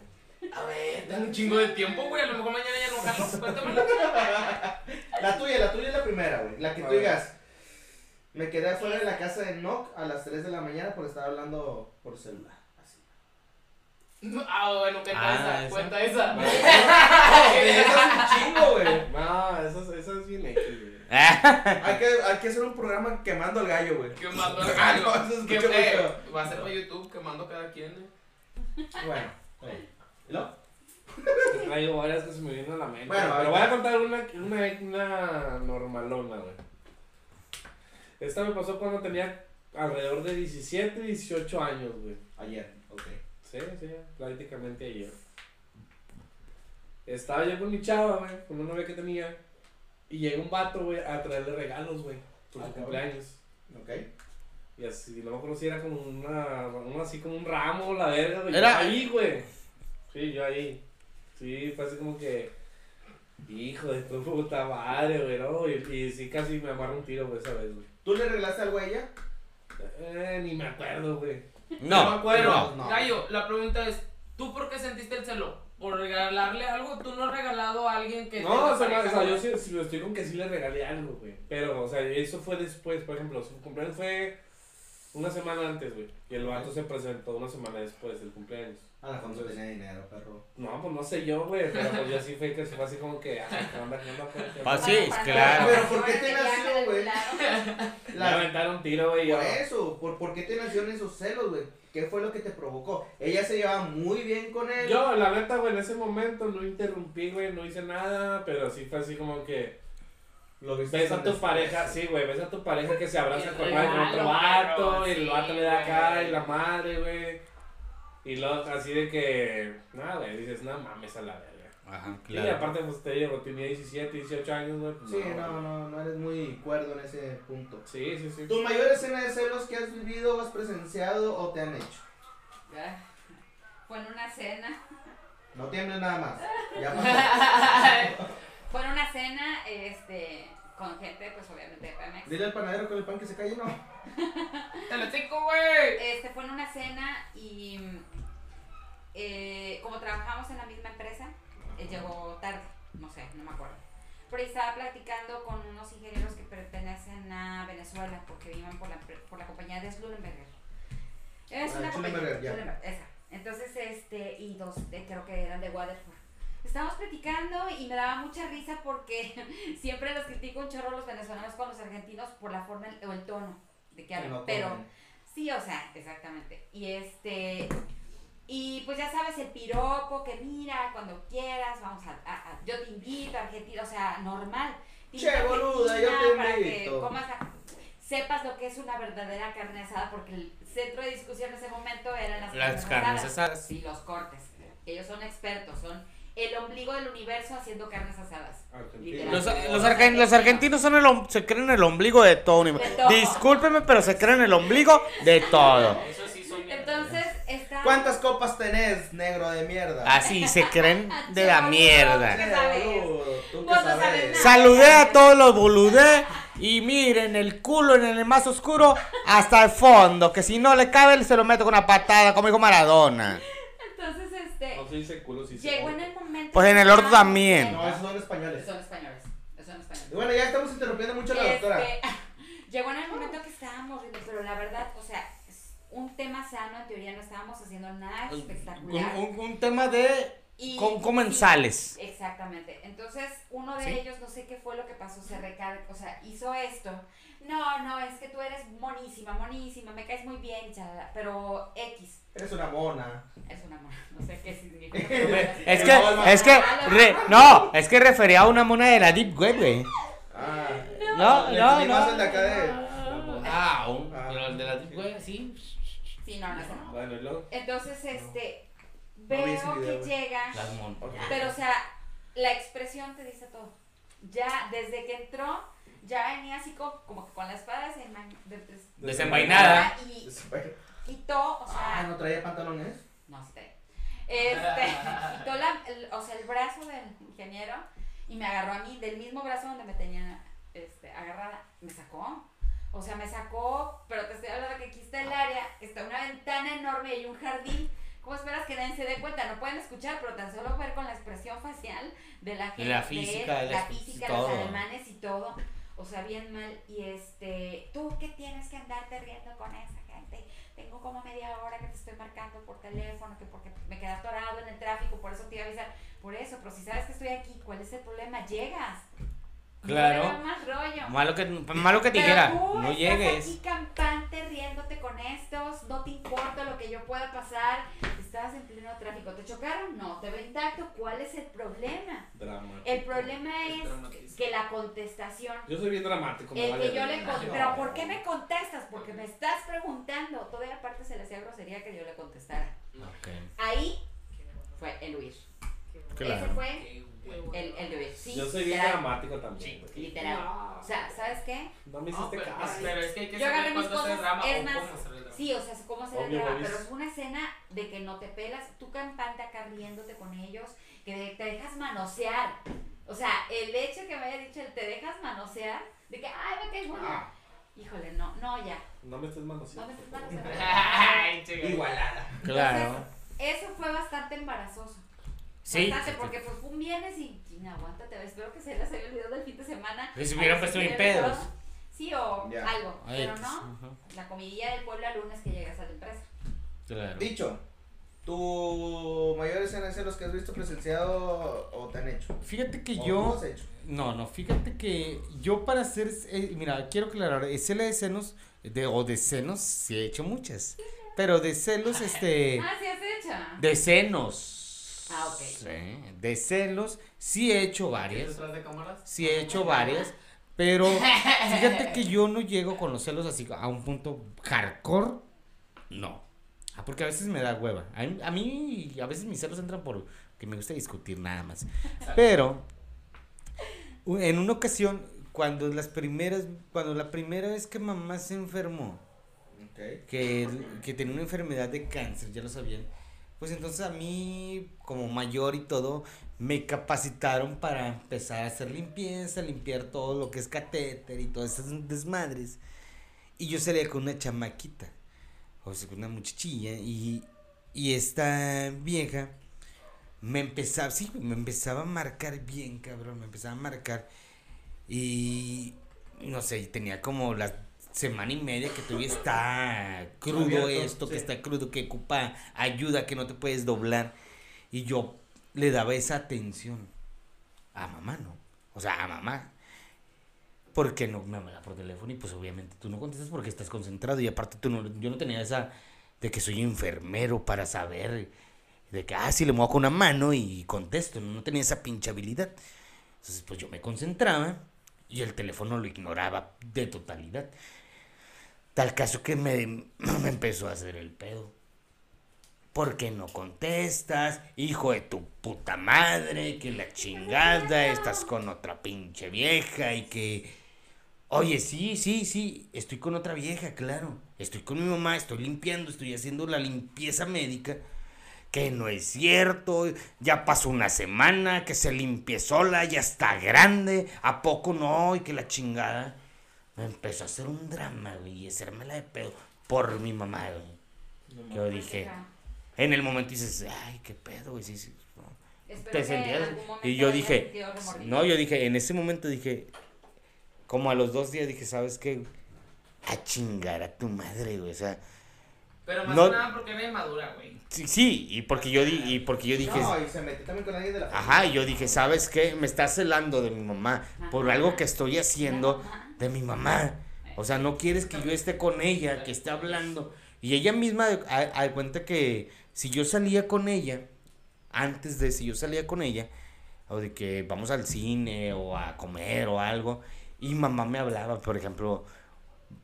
A ver, dale un chingo de tiempo, güey. A lo mejor mañana ya no jalo. Cuéntamela. La tuya, la tuya es la primera, güey. La que A tú ver. digas. Me quedé afuera de la casa de Nock a las 3 de la mañana por estar hablando por celular. Así. Ah, bueno, cuenta Ah, esa. esa. Cuenta esa. Eso es un chingo, güey. No, eso, es- eso es bien X, güey. Hay que, hay que hacer un programa quemando al gallo, güey. Quemando el Ah, gallo. no, Que, eh, feo. va a ser para YouTube quemando cada quien. eh. Bueno, güey. ¿Y luego? Traigo varias que se me vienen a la mente. Bueno, pero voy a contar una, una, una normalona, güey. Esta me pasó cuando tenía alrededor de 17, 18 años, güey. Ayer, ok. Sí, sí, prácticamente ayer. Estaba yo con mi chava, güey, con una novia que tenía. Y llega un vato, güey, a traerle regalos, güey, por Ah, su cumpleaños. Ok. Y así, no me acuerdo si era como una, una así como un ramo, la verga, güey. Era- ahí, güey. Sí, yo ahí. Sí, fue así como que, hijo de tu puta madre, güey, ¿no? Y, y sí, casi me amarra un tiro, güey, esa vez, güey. ¿Tú le regalaste algo a ella? Eh, ni me acuerdo, güey. No, me acuerdo. no, no. Gallo, la pregunta es: ¿tú por qué sentiste el celo? ¿Por regalarle algo? ¿Tú no has regalado a alguien que.? No, o sea, pareja, o sea, yo sí, sí, estoy con que sí le regalé algo, güey. Pero, o sea, eso fue después, por ejemplo, su cumpleaños fue una semana antes, güey. Y el vato se presentó una semana después del cumpleaños. A la fondo tenía dinero, perro. No, pues no sé yo, güey, pero pues yo sí fue que fue así como que, ay, ¿qué onda, qué onda? pues, qué onda? Ah, sí, Para claro. Pero ¿por qué te nació, güey? La- aventaron tiro, güey, yo. Por eso, ¿por, ¿por qué te nacieron esos celos, güey? ¿Qué fue lo que te provocó? Ella se llevaba muy bien con él. Yo, la neta, güey, en ese momento no interrumpí, güey, no hice nada, pero sí fue así como que lo viste ves a tu después. pareja, sí, güey, ves a tu pareja que se abraza con, regalo, con otro vato, y el vato le da acá, y la madre, güey. Y luego así de que, nada, güey, dices, no mames a la verga. Ajá, Y aparte, pues te digo, tenía 17, 18 años, güey. pues, Sí, no, no, no eres muy cuerdo en ese punto. Sí, sí, sí. ¿Tu mayor escena de celos que has vivido, has presenciado o te han hecho? Ya. Fue en una cena. No tienes nada más. Ya pasó. Fue en una cena, este, con gente, pues obviamente de Pemex. Dile al panadero con el pan que se calle, no. ¡Te lo chico, güey! Este, fue en una cena y eh, como trabajamos en la misma empresa, él llegó tarde, no sé, no me acuerdo. Pero estaba platicando con unos ingenieros que pertenecen a Venezuela porque viven por la, por la compañía de Schlumberger. Es Ah, una compañía. Esa. Entonces, este, y dos, de- creo que eran de Waterford. Estábamos platicando y me daba mucha risa porque siempre los critico un chorro los venezolanos con los argentinos por la forma o el tono de que hablan. No pero. Sí, o sea, exactamente. Y este. Y pues ya sabes, el piropo, que mira, cuando quieras, vamos a. a- a- yo te invito a Argentina, o sea, normal. Te Che, a boluda, yo te para invito. que comas la- sepas lo que es una verdadera carne asada, porque el centro de discusión en ese momento eran las, Las carnes asadas. Y los cortes. Ellos son expertos, son el ombligo del universo haciendo carnes asadas. Los, los, argen- los argentinos son el, om- se creen el ombligo de todo. universo. De todo. Discúlpeme, pero se creen el ombligo de todo. Eso sí son bien. Entonces, está. ¿Cuántas copas tenés, negro de mierda? Así se creen de la mierda. ¿qué. Saludé a todos los boludé y miren el culo en el más oscuro hasta el fondo, que si no le cabe se lo meto con una patada como dijo Maradona. Entonces, este, No se dice culo si se llegó en el momento. Pues en el orto también. No, esos son españoles. Son españoles. Son españoles. Y bueno, ya estamos interrumpiendo mucho a la doctora. Este, llegó en el momento que estábamos pero la verdad, o sea, un tema sano, en teoría no estábamos haciendo nada espectacular. un- un tema de Y- con comensales. Exactamente. Entonces, uno de ¿Sí? ellos, no sé qué fue lo que pasó, se recarga, o sea, hizo esto. No, no, es que tú eres monísima, monísima, me caes muy bien, chalala, pero X Eres una mona. es un amor, no sé qué significa. Es que, es que, re- no, es que refería a una mona de la Deep Web, güey. Ah, No, le no, no. el de acá de. Ah, un, Ah. pero el de la Deep Web, sí. Sí, no, no, no. Bueno, y luego. Entonces, este, No vi ese veo video, que güey. llega, Las mon. Ok. pero o sea, la expresión te dice todo. Ya, desde que entró, ya venía así como, como que con la espada desenma- de- des- Desenvainada. y quitó, o sea, Ah, ¿no traía pantalones? No sé. Este, quitó la, el- o sea, el brazo del ingeniero y me agarró a mí del mismo brazo donde me tenía este, agarrada. Me sacó. O sea, me sacó, pero te estoy hablando que aquí está el área, está una ventana enorme y un jardín. ¿Cómo esperas que nadie se dé cuenta? No pueden escuchar, pero tan solo ver con la expresión facial de la gente, la de física, de la las- física, todo. los alemanes y todo. O sea, bien mal. Y este, tú qué tienes que andarte riendo con esa gente tengo como media hora que te estoy marcando por teléfono, que porque me quedé atorado en el tráfico, por eso te iba a avisar. Por eso, pero si sabes que estoy aquí, ¿cuál es el problema? Llegas. Claro. Más rollo. Malo que, malo que te dijera, tú no estás llegues. aquí campante riéndote con estos, no te importa lo que yo pueda pasar. Estabas en pleno tráfico, ¿te chocaron? No, te veo intacto. ¿Cuál es el problema? Drama. El problema es Dramatiza. que la contestación Yo soy bien dramático. el vale que yo le con- pero ¿por qué me contestas? Porque me estás preguntando. Todavía aparte se le hacía grosería que yo le contestara. Ok, Ahí fue el huir. Ese claro. fue Qué huevo. El, el de huir. Sí, Yo soy bien literal, dramático también. güey. literal. O sea, ¿sabes qué? No me hiciste pero, caso. pero es que hay que Yo agarré saber mis cuándo hacer cosas, drama es o más, cómo hacer el drama. Sí, o sea, cómo se le Obvio, drama, Bobis. pero es una escena de que no te pelas, tú campante acá riéndote con ellos, que de- te dejas manosear. O sea, el hecho que me haya dicho el te dejas manosear, de que, ay, me caes muy bien. Ah, Híjole, no, no, ya. no me estés No manoseando. me estés por favor. manoseando. Ay, chica. Igualada. Claro. Eso fue bastante embarazoso. Sí. Bastante, porque pues fue un viernes y, china, aguántate, espero que se les haya olvidado del fin de semana. Pues, se hubieran si puesto bien pedos. Sí, o Ya. algo, Ay, pero pues, no. La comidilla del pueblo al lunes que llegas a la empresa. claro. Dicho, ¿tu mayor escena es los que has visto presenciado o te han hecho? Fíjate que ¿O yo. tú has hecho? No, no, fíjate que yo para hacer, eh, mira, quiero aclarar, escena de senos, de, o de senos, sí he hecho muchas, pero de celos, este, Ah, sí has hecho. de senos. Ah, ok. Sí, de celos, sí he hecho varias, ¿Detrás de cámaras? sí he hecho varias, pero fíjate que yo no llego con los celos así a un punto hardcore, no. Ah, porque a veces me da hueva. A mí, a mí a veces mis celos entran por que me gusta discutir nada más. Pero en una ocasión, cuando las primeras, cuando la primera vez que mamá se enfermó, que, que tenía una enfermedad de cáncer, ya lo sabían, pues entonces a mí, como mayor y todo, me capacitaron para empezar a hacer limpieza, limpiar todo lo que es catéter y todas esas desmadres. Y yo salía con una chamaquita, o sea, con una muchachilla, y, y esta vieja me empezaba, sí, me empezaba a marcar bien, cabrón, me empezaba a marcar. Y no sé, tenía como la semana y media que todavía está crudo Abierto, esto, que está crudo, que ocupa ayuda, que no te puedes doblar. Y yo le daba esa atención a mamá, ¿no? O sea, a mamá. Porque no me habla por teléfono y pues obviamente tú no contestas porque estás concentrado y aparte tú no, yo no tenía esa de que soy enfermero para saber de que, ah, sí, le muevo con una mano y contesto, no, no tenía esa pinche habilidad. Entonces, pues yo me concentraba y el teléfono lo ignoraba de totalidad. Tal caso que me, me empezó a hacer el pedo. ¿Por qué no contestas? Hijo de tu puta madre, que la chingada, estás con otra pinche vieja y que... Oye, sí, sí, sí, estoy con otra vieja, claro. Estoy con mi mamá, estoy limpiando, estoy haciendo la limpieza médica. Que no es cierto, ya pasó una semana, que se limpie sola, ya está grande, ¿a poco no? Y que la chingada. Me empezó a hacer un drama, güey, y hacérmela de pedo por mi mamá, güey. Yo dije, en el momento dices, ay, qué pedo, güey, sí, sí. no". Espero te sentías. Y yo dije, no, yo dije, en ese momento dije, como a los dos días dije, ¿sabes qué? A chingar a tu madre, güey, o sea, Pero más No- que nada porque era inmadura, güey. sí, sí, y porque yo, di, y porque yo dije, No, y se metió también con alguien de la ajá, y yo dije, ¿sabes qué? Me está celando de mi mamá por algo que estoy haciendo de mi mamá. O sea, no quieres que yo esté con ella, que esté hablando. Y ella misma, a, a cuenta que si yo salía con ella, antes de si yo salía con ella, o de que vamos al cine o a comer o algo, y mamá me hablaba, por ejemplo,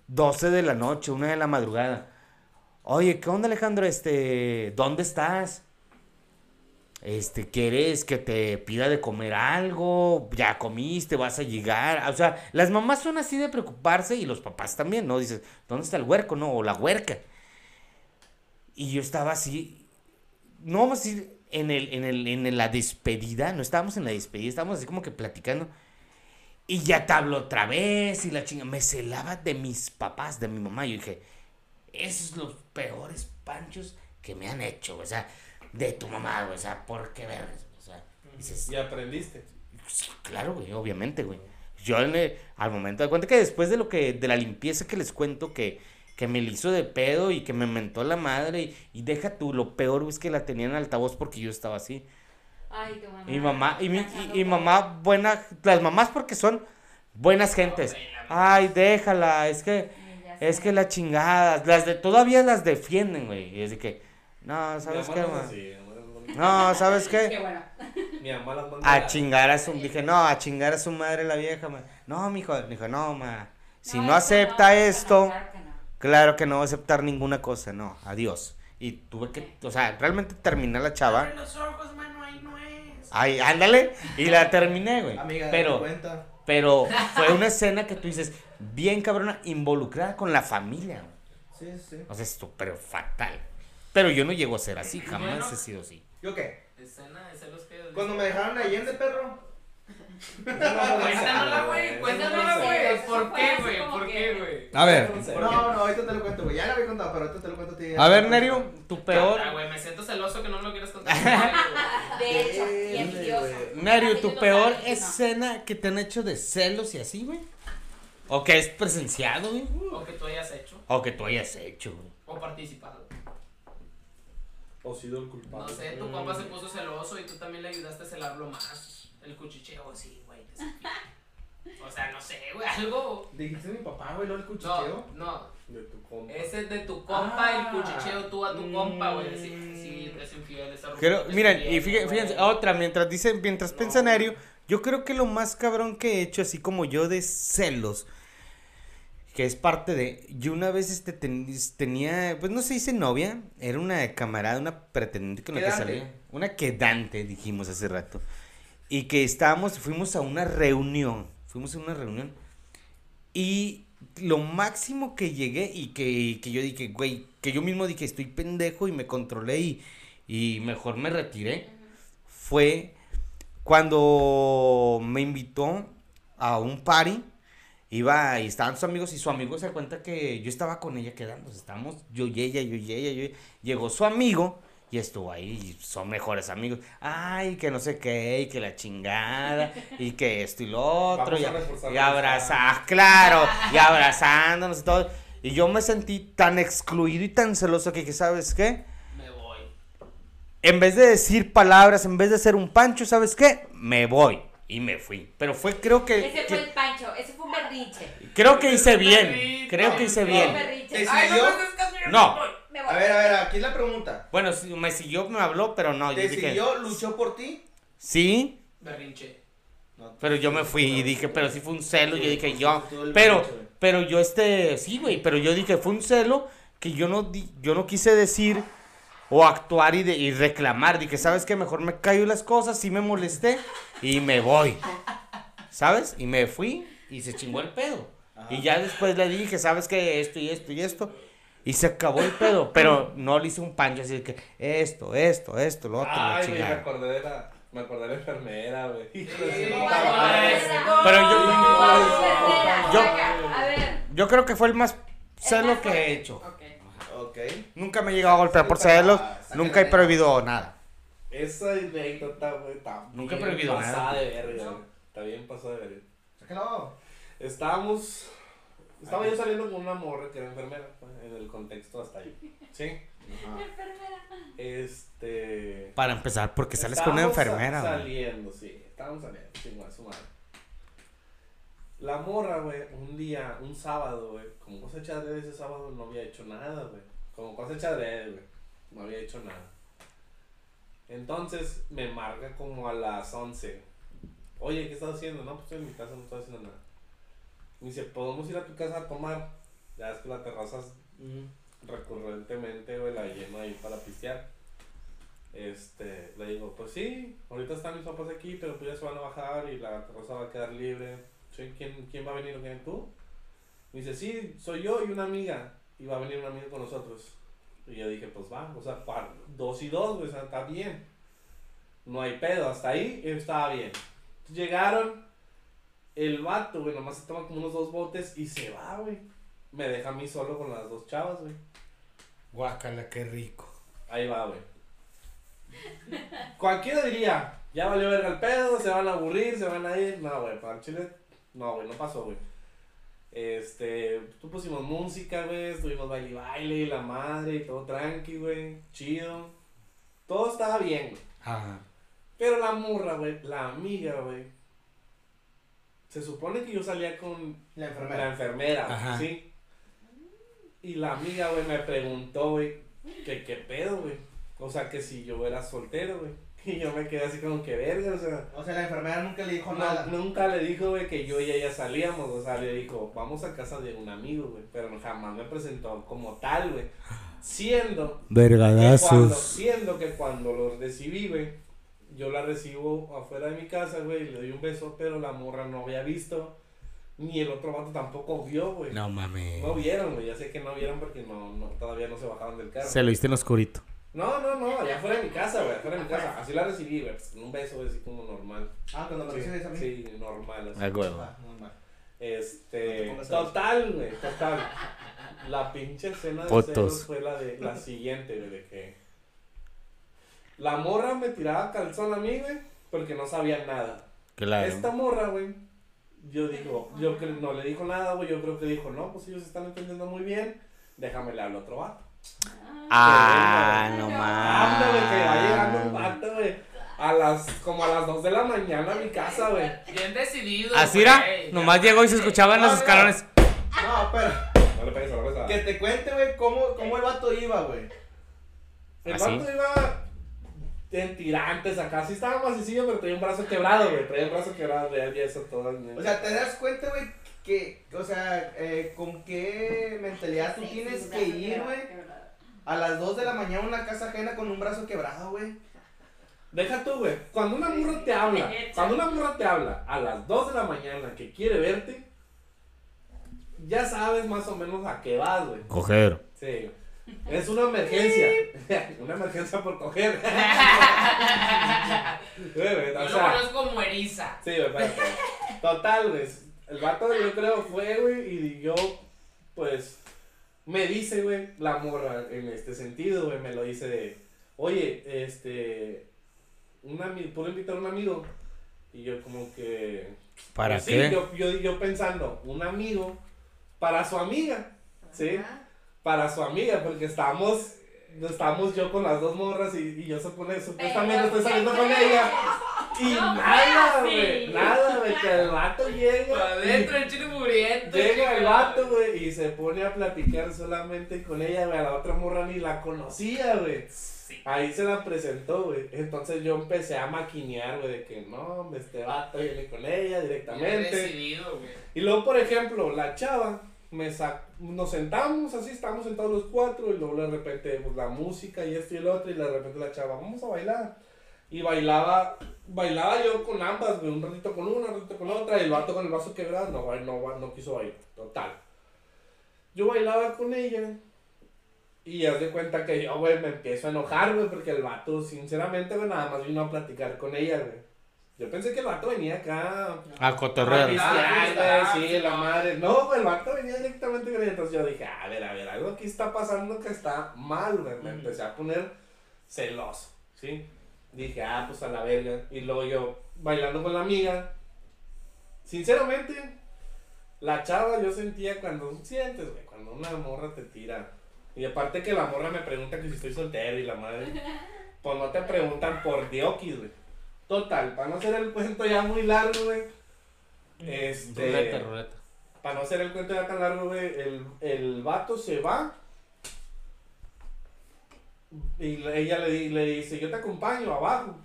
12 de la noche, una de la madrugada. Oye, ¿qué onda Alejandro? Este, ¿dónde estás? Este, ¿quieres que te pida de comer algo? ¿Ya comiste? ¿Vas a llegar? O sea, las mamás son así de preocuparse y los papás también, ¿no? Dices, ¿dónde está el huerco, no? O la huerca. Y yo estaba así, no vamos a decir en, el, en, el, en la despedida, no estábamos en la despedida, estábamos así como que platicando. Y ya te hablo otra vez y la chinga, me celaba de mis papás, de mi mamá. Yo dije, esos son los peores panchos que me han hecho, o sea, de tu mamá, güey, o sea, ¿por qué vergas? O sea, dices, Y aprendiste. Sí, claro, güey, obviamente, güey. Yo en el- al momento de cuenta que después de lo que, de la limpieza que les cuento que, que me la hizo de pedo y que me mentó la madre y, y deja tú, lo peor es que la tenía en altavoz porque yo estaba así. Ay, tu mamá. Y mamá, y mi, y, y mamá buena, las mamás porque son buenas gentes. Ay, déjala, es que, es que la chingada, las de, todavía las defienden, güey. Y es de que, no, ¿sabes qué, mamá ma? es así, mi mamá es No, ¿sabes Qué qué? bueno. Mi mamá las manda A chingar a su, dije, no, a chingar a su madre la vieja, ma. No, mijo, dijo, no, ma. Si no, acepta no, esto, claro que no. claro que no va a aceptar ninguna cosa, no, adiós. Y tuve que, o sea, realmente terminé la chava. Abre los ojos, mano, ahí no es. Ay, ándale, y la terminé, güey. Amiga, Pero, cuenta. pero fue una escena que tú dices, bien cabrona, involucrada con la familia. güey. Sí, sí. O sea, esto, pero fatal. Pero yo no llego a ser así, jamás Bueno. he sido así. ¿Yo qué? Escena de celos que. Cuando me dejaron Allende, perro. Cuéntanosla, güey. Cuéntanosla, güey. ¿Por qué, güey? ¿Por qué, güey? A ver, No, no, ahorita te lo cuento, güey. Ya lo había contado, pero ahorita te lo cuento a ti. a ver, Nerio, tu peor. Ah, güey, me siento celoso que no lo quieras contar. De hecho, y envidioso. güey. Nerio, tu peor escena que te han hecho de celos y así, güey. O que es presenciado, güey. o que tú hayas hecho. O que tú hayas hecho, güey. O participado. O sido el culpable. No sé, tu compa se puso celoso y tú también le ayudaste a celarlo más. El cuchicheo así, güey. O sea, no sé, güey, algo. Dijiste mi papá, güey, lo del No, cuchicheo. no. De tu compa. Ese es de tu compa, Ah. el cuchicheo tú a tu compa, güey. Sí, Mm. sí, es infiel, esa ruptura miren, y fíjense, fíjense, otra, mientras dice, mientras piensa Nerio, yo creo que lo más cabrón que he hecho, así como yo de celos, que es parte de, yo una vez este ten- tenía, pues no se dice novia, era una camarada, una pretendiente con la que salía, una quedante, dijimos hace rato, y que estábamos, fuimos a una reunión, fuimos a una reunión, y lo máximo que llegué y que, que yo dije, güey, que yo mismo dije, estoy pendejo y me controlé y, y mejor me retiré, fue cuando me invitó a un party, iba y estaban sus amigos y su amigo se da cuenta que yo estaba con ella quedando, estábamos yo y ella, yo y ella, yo y- llegó su amigo y estuvo ahí, y son mejores amigos, ay, que no sé qué, y que la chingada, y que esto y lo otro, Vamos y, y abrazar, claro, y abrazándonos y todo, y yo me sentí tan excluido y tan celoso que dije, ¿sabes qué? Me voy. En vez de decir palabras, en vez de ser un pancho, ¿sabes qué? Me voy. Y me fui. Pero fue, creo que. Ese que- fue el Pancho, ese fue un berrinche. creo que hice bien. Creo que hice bien. Ay, no yo No. A ver, a ver, aquí es la pregunta. Bueno, me siguió, me habló, pero no. Yo ¿Te dije. siguió, luchó por ti? Sí, Berrinche. Pero yo me fui y dije, pero sí fue un celo. Yo dije, yo. Pero, berrinche, pero yo este. Sí, güey. Pero yo dije, fue un celo que yo no, di- yo no quise decir o actuar y, de- y reclamar. Dije, ¿sabes qué? Mejor me callo las cosas, sí me molesté y me voy. ¿Sabes? Y me fui y se chingó el pedo. Ajá. Y ya después le dije, ¿sabes qué? Esto y esto y esto. Y se acabó el pedo. Pero no le hice un pancho así de que esto, esto, esto, lo otro, la Ay, me chingada. acordé de la, me acordé de la enfermera, güey. Sí, no. Pero yo- yo. yo-. Yo creo que fue el más el celo que he hecho. Ok. Ok. Nunca me he llegado a golpear por celos. Nunca he prohibido nada. Esa anécdota, güey, está Nunca he prohibido pasada nada. de verga, güey. Está bien pasada de verga. Sácalo. Estábamos. Estaba yo saliendo con una morra que era enfermera, pues, en el contexto hasta ahí. ¿Sí? Este. Para empezar, porque sales con una estábamos sa- enfermera, güey. Saliendo, sí. Estábamos saliendo, chingón, su madre. La morra, güey, un día, un sábado, güey, como cosecha de ese sábado no había hecho nada, güey. Como cosecha de güey, no había hecho nada. Entonces me marca como a las 11. Oye, ¿qué estás haciendo? No, pues estoy en mi casa, no estoy haciendo nada. Me dice, ¿podemos ir a tu casa a tomar? Ya es que la terraza es recurrentemente, güey, la lleno ahí para pistear. Este, le digo, pues sí, ahorita están mis papás aquí, pero pues ya se van a bajar y la terraza va a quedar libre. ¿Quién, quién va a venir quién tú? Me dice, sí, soy yo y una amiga. Y va a venir un amigo con nosotros. Y yo dije, pues va, o sea, dos y dos, güey, o sea, está bien. No hay pedo, hasta ahí estaba bien. Llegaron, el vato, güey, nomás se toma como unos dos botes y se va, güey. Me deja a mí solo con las dos chavas, güey. Guácala, qué rico. Ahí va, güey. Cualquiera diría, ya valió verga el pedo, se van a aburrir, se van a ir. No, güey, para el chile, no, güey, no pasó, güey. Este, tú pusimos música, güey, estuvimos baile y baile la madre y todo tranqui, güey, chido. Todo estaba bien, güey. Ajá. Pero la morra, güey, la amiga, güey. Se supone que yo salía con La la enfermera. enfermera, Ajá. ¿sí? Y la amiga, güey, me preguntó, güey, que qué pedo, güey. O sea, que si yo era soltero, güey. Y yo me quedé así como que verga, o sea. O sea, la enfermera nunca le dijo no- nada. nunca le dijo, güey, que yo y ella salíamos. O sea, le dijo, vamos a casa de un amigo, güey. Pero jamás me presentó como tal, güey. Siendo que cuando, Vergadazos. siendo que cuando los recibí, güey, yo la recibo afuera de mi casa, güey, y le doy un beso, pero la morra no había visto, ni el otro vato tampoco vio, güey. No mames. No vieron, güey, ya sé que no vieron porque no, no, todavía no se bajaban del carro. Se lo diste en oscurito. No, no, no, allá afuera de mi casa, güey, afuera de mi casa. Así la recibí, güey, pues, con un beso, güey, así como normal. Ah, cuando Sí, recibes a mí. sí, normal, así. A huevo. Ah, normal. No Este, total, güey, total. La pinche escena de Fotos. celos fue la de la siguiente, güey, de que la morra me tiraba calzón a mí, güey, porque no sabía nada. Claro. Esta morra, güey, yo digo, yo creo, no le dijo nada, güey, yo creo que dijo, no, pues ellos están entendiendo muy bien, déjame le hablo a otro vato. Ah, no Ándale, que va llegando un mames. vato, güey, a las, como a las 2 de la mañana a mi casa, güey. Bien decidido. Así era. güey. Nomás llegó y se escuchaban los No, no. escalones. No, pero No le pegues a la mesa. que te cuente, güey, cómo, cómo el vato iba, güey. El ¿Así? vato iba en tirantes acá, sí estaba macicillo, pero traía un brazo quebrado, güey. Traía el brazo quebrado, traía el yeso todo. el- O sea, te das cuenta, güey, que, o sea, eh, con qué mentalidad tú tienes que ir, güey, a las 2 de la mañana una casa ajena con un brazo quebrado, güey. Deja tú, güey. Cuando una morra te habla, cuando una morra te habla a las 2 de la mañana que quiere verte, ya sabes más o menos a qué vas, güey. Coger. Sí. Es una emergencia. una emergencia por coger. Güey, güey, Yo o lo sea, conozco como eriza. Sí, güey. Total, güey. El vato yo creo fue, güey, y yo, pues, me dice, güey, la morra en este sentido, güey, me lo dice de, oye, este, un amigo, ¿puedo invitar a un amigo? Y yo como que... ¿Para pues, qué? Sí, yo, yo, yo pensando, un amigo para su amiga, ¿sí? Para su amiga, porque estamos... Estamos yo con las dos morras y, y yo supone, supuestamente estoy saliendo con ella. Y No nada, güey. Nada, güey. Que el vato llega. Para adentro, el chile Llega el vato, güey, y se pone a platicar solamente con ella, güey. A la otra morra ni la conocía, güey. Sí. Ahí se la presentó, güey. Entonces yo empecé a maquinear, güey, de que no, este vato viene con ella directamente. güey. Y luego, por ejemplo, la chava, me sa- nos sentamos así, estábamos sentados los cuatro, y luego de repente, pues la música y esto y el otro, y de repente la chava, vamos a bailar. Y bailaba, bailaba yo con ambas, güey, un ratito con una, un ratito con otra, y el vato con el vaso quebrado, no, no, no quiso bailar, total. Yo bailaba con ella, y haz de cuenta que yo, güey, me empiezo a enojar, güey, porque el vato, sinceramente, güey, nada más vino a platicar con ella, güey. Yo pensé que el vato venía acá A cotorrear. Ah, güey, sí, la no. madre. No, güey, el vato venía directamente con ella. Entonces yo dije, a ver, a ver, algo aquí está pasando que está mal, güey. Me empecé a poner celoso, ¿sí? Dije, ah, pues a la verga. Y luego yo, bailando con la amiga. Sinceramente, la chava yo sentía cuando sientes, güey, cuando una morra te tira. Y aparte que la morra me pregunta que si estoy soltero y la madre. Pues no te preguntan por diokis, güey. Total, para no hacer el cuento ya muy largo, güey. Este. Ruleta, ruleta. Para no hacer el cuento ya tan largo, güey, el, el vato se va. Y ella le, le dice, yo te acompaño abajo.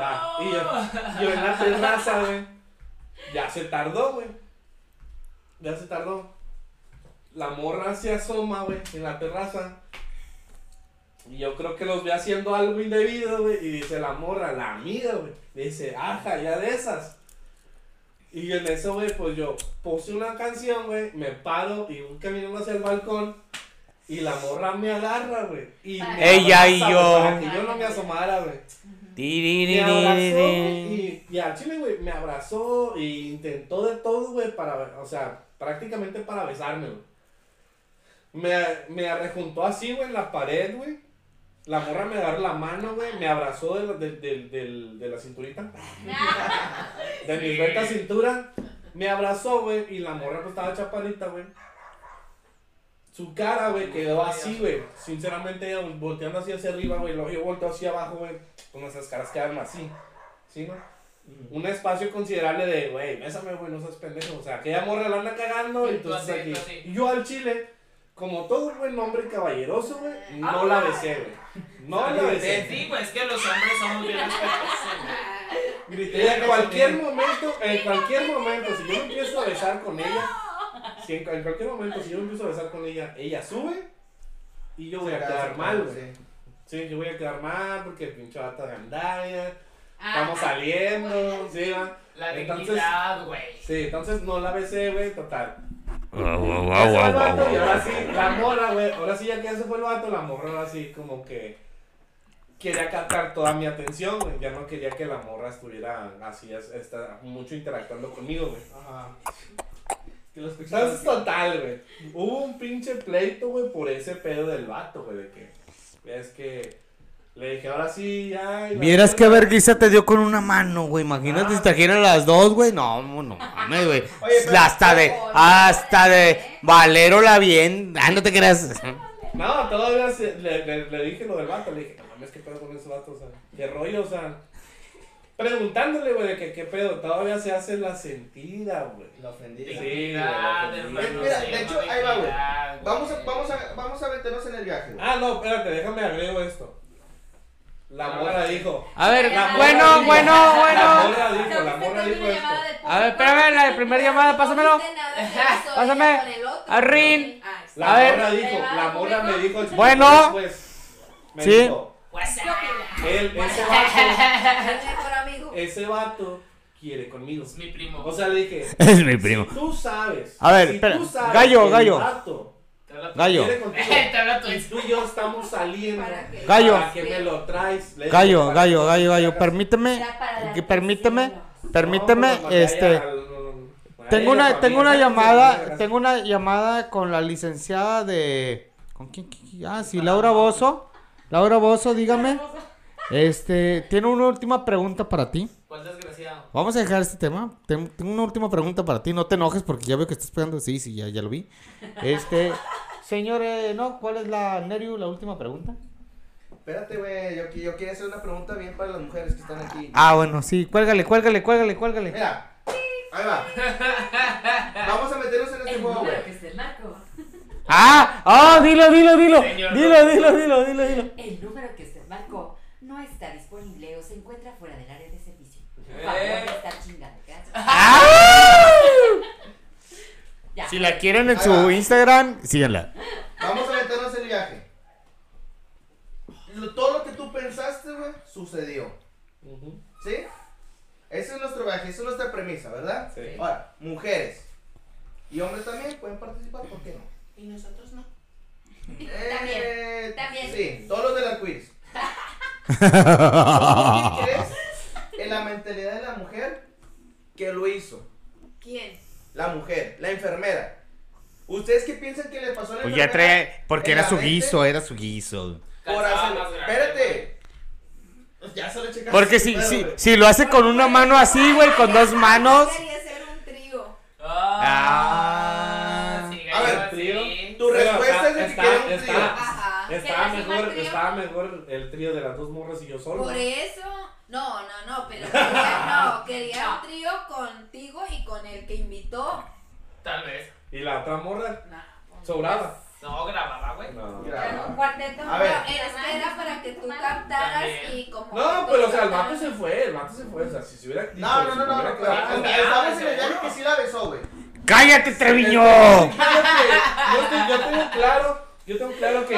Va. Y yo, yo en la terraza, güey. Ya se tardó, güey. Ya se tardó. La morra se asoma, güey, en la terraza. Y yo creo que los ve haciendo algo indebido, güey. Y dice la morra, la amiga, güey. Dice, aja, ya de esas. Y en eso, güey, pues yo puse una canción, güey. Me paro y voy caminando hacia el balcón. Y la morra me agarra, güey. Y me Ella y yo. Para que yo no me asomara, güey. Me abrazó y, y al chile, güey, me abrazó e intentó de todo, güey, para, o sea, prácticamente para besarme, güey. Me, me arrejuntó así, güey, en la pared, güey. La morra me agarró la mano, güey, me abrazó de, la- de, de- del- de la cinturita. De mi recta cintura. Me abrazó, güey, y la morra pues estaba chaparrita, güey. Su cara, güey, quedó así, güey. Sinceramente, volteando así hacia arriba, güey. Luego yo volteo hacia abajo, güey. Con nuestras caras quedaron así. ¿Sí, no? Un espacio considerable de, güey, bésame, güey, no seas pendejo. O sea, aquella morra la anda cagando. Y Tú aquí. tú así. Y yo al chile, como todo buen hombre caballeroso, güey, no la besé, güey. No la besé. Sí, pues es que los hombres somos bien güey. Y en cualquier momento, en cualquier momento, si yo empiezo a besar con ella, en, en cualquier momento, si yo me empiezo a besar con ella, ella sube y yo voy a quedar mal, güey. Sí. Sí, yo voy a quedar mal porque pinche bata de andalla, Ah, estamos saliendo, sí, va. La Entonces- dignidad, güey. Sí, entonces no la besé, güey, total. Vato, y ahora sí, la morra, güey, ahora sí ya que ya se fue el vato, la morra ahora sí como que quería captar toda mi atención, güey, ya no quería que la morra estuviera así, es- está mucho interactuando conmigo, güey. Ajá. Que lo escuchaba. Entonces, total, güey, hubo un pinche pleito, güey, por ese pedo del vato, güey, de que, es que, le dije, ahora sí, ya. Vieras qué vergüenza te dio con una mano, güey. Imagínate si trajeran las dos, güey. No, no mames, güey. Hasta de, hasta de Valero la bien. Ah, no te creas. No, todavía se- le, le, le dije lo del vato, le dije, no mames, qué pedo con ese vato, o sea, qué rollo, o sea, preguntándole, güey, de que qué pedo, todavía se hace la sentida, güey. La. Sí, Dignidad, güey, mira, de hecho, ahí va, güey. Vamos a, vamos a, vamos a meternos en el viaje, güey. Ah, no, espérate, déjame agrego esto. La Ah, morra dijo. A ver, La morra bueno, dijo- bueno, La bueno. morra dijo, la morra dijo esto. A ver, espérame, la primera llamada, pásamelo. Pásame. A Rin. La morra dijo, la morra me dijo el Bueno. Sí. Él, ese vato, El mejor amigo. ese vato quiere conmigo. es mi primo. O sea, le dije, Es mi primo. Si tú sabes. A ver, si espera. tú sabes Gallo, gallo. vato Gallo. y tú y yo estamos saliendo. Gallo. ¿Para que me lo traes? Le dije, Gallo, gallo, gallo, gallo. Permíteme. Permíteme. Permíteme, este. Tengo una, tengo una llamada, tengo una llamada con la licenciada de, ¿con quién? quién? Ah, sí, Laura Bozo. Laura Bozo, dígame. Este, tiene una última pregunta para ti. ¿Cuál desgraciado? Vamos a dejar este tema. Ten- Tengo una última pregunta para ti. No te enojes porque ya veo que estás pegando. Sí, sí, ya, ya lo vi. Este, señor, eh, no, ¿cuál es la, Nerio, la última pregunta? Espérate, güey. Yo, yo quería hacer una pregunta bien para las mujeres que están aquí. Ah, bueno, sí, cuélgale, cuélgale, cuélgale, cuélgale. Mira. Ahí va. Vamos a meternos en este El juego, güey. número que se marcó. Ah, ah, dilo, dilo, dilo. Señor, Dilo, no. dilo, dilo, dilo, dilo. El número que usted marcó no está disponible o se encuentra fuera del área de servicio. Eh. chingando. gracias. Ya. Si la quieren en Ahí su va. Instagram, síganla. Vamos a meternos en el viaje. Lo- todo lo que tú pensaste, güey, sucedió. Ujú. ¿Sí? Ese es nuestro viaje, esa es nuestra premisa, ¿verdad? Sí. Ahora, mujeres y hombres también pueden participar, ¿por qué no? Y nosotros no. Eh, también. Sí, todos los del arcoíris. ¿Qué crees en la mentalidad de la mujer que lo hizo? ¿Quién? La mujer, la enfermera. ¿Ustedes qué piensan que le pasó a la Pues ya enfermera? trae. Porque era su guiso, era su guiso. Por hacer... Espérate. Ya se lo checaste. Porque si, si, si lo hace con una mano así, güey, con dos manos. Quería hacer un trío. Ah, estaba mejor el trío de las dos morras y yo solo. Por eso, no, no, no, pero quería, no, quería un trío contigo y con el que invitó. Tal vez. Y la otra morra No, pues, sobraba. No, grababa, güey. No. Era un cuarteto. A ver. Era, era para que tú captaras También. y como. No, pero o sea, el vato se fue, el vato se fue. O sea, si se hubiera. No, no, no, no, no, estamos en el viaje que sí la besó, güey. ¡Cállate, Treviño! Yo tengo claro, yo tengo claro que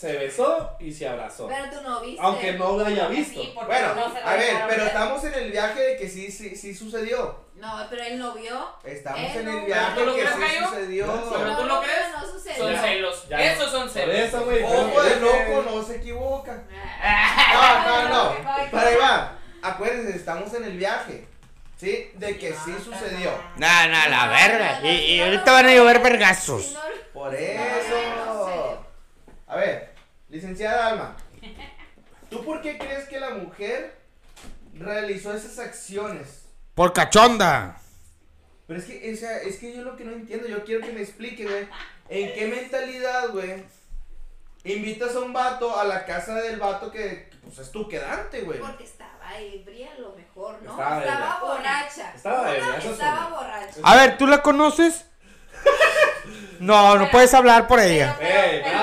se besó y se abrazó. Pero tú no viste. Aunque no lo haya visto. Sí, Bueno, no lo a ver, pero estamos en el viaje de que sí, sí, sí sucedió. No, pero él no vio. Estamos Eh, en el viaje ¿Pero lo que sí sucedió. ¿Pero no, tú lo crees? No sucedió. Son celos. Ya. Esos son Por celos. eso, güey. Ojo de pero- loco, no se equivoca. No, no, no. Pero ahí va. Acuérdense, estamos en el viaje. ¿Sí? De que sí sucedió. No, no, la verga. Y, y ahorita van a llover vergazos. no- Por No, eso. A ver, licenciada Alma. ¿Tú por qué crees que la mujer realizó esas acciones? Por cachonda. Pero es que, o sea, es que yo lo que no entiendo, yo quiero que me explique, güey. ¿En qué mentalidad, güey? Invitas a un vato a la casa del vato que, pues, es tu quedante, güey. Porque estaba ebria, a lo mejor, ¿no? Estaba borracha. Estaba ebria, Estaba borracha. A ver, ¿tú la conoces? No, no puedes hablar por ella. Ey, pero.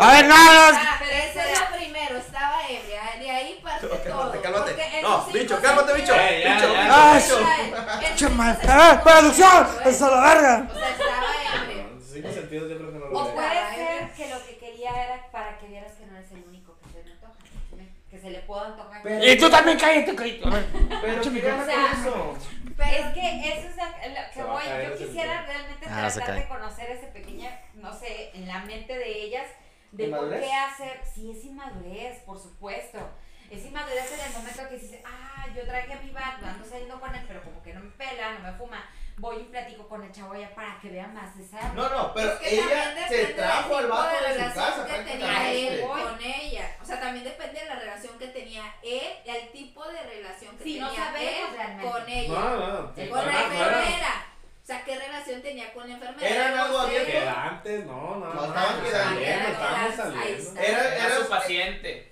A ver, no, no. Pero eso es lo primero, estaba ebria. De ahí parte Cálmate, todo. cálmate. en No, bicho, cálmate, bicho. bicho, bicho, Ah, bicho. En los Chama- cinco ¡Ah, sentidos, producción! ¿eh? ¡Eso la verga! O sea, estaba ebria. En cinco sentidos yo creo que no lo O puede ser que lo que quería era para que vieras que no eres el único que se le antoja. Que se le pueda antojar. Y tú también cállate, cállate. A ver. Pero ¿qué gana O sea, con eso? Pero es que eso es lo que voy. Yo quisiera realmente Ah, tratar de conocer ese pequeña, no sé, en la mente de ellas, de por qué hacer. Sí, es inmadurez, por supuesto. Es inmadurez en el momento que dices, ah, yo traje a mi vato, ando saliendo con él, pero como que no me pela, no me fuma. Voy y platico con el chavo allá para que vea más de esa. No, no, pero es que ella se trajo al vato de de su relación casa que tenía él con ella. O sea, también depende de la relación que tenía él, el tipo de relación que Sí, no tenía sabemos él realmente. con ella. No, no. El Con la enfermera. O sea, ¿qué relación tenía con la enfermera? ¿Eran algo abierto? Quedantes, no, no. No, no, estaban quedando. Ahí saliendo. Era, Era era, su paciente.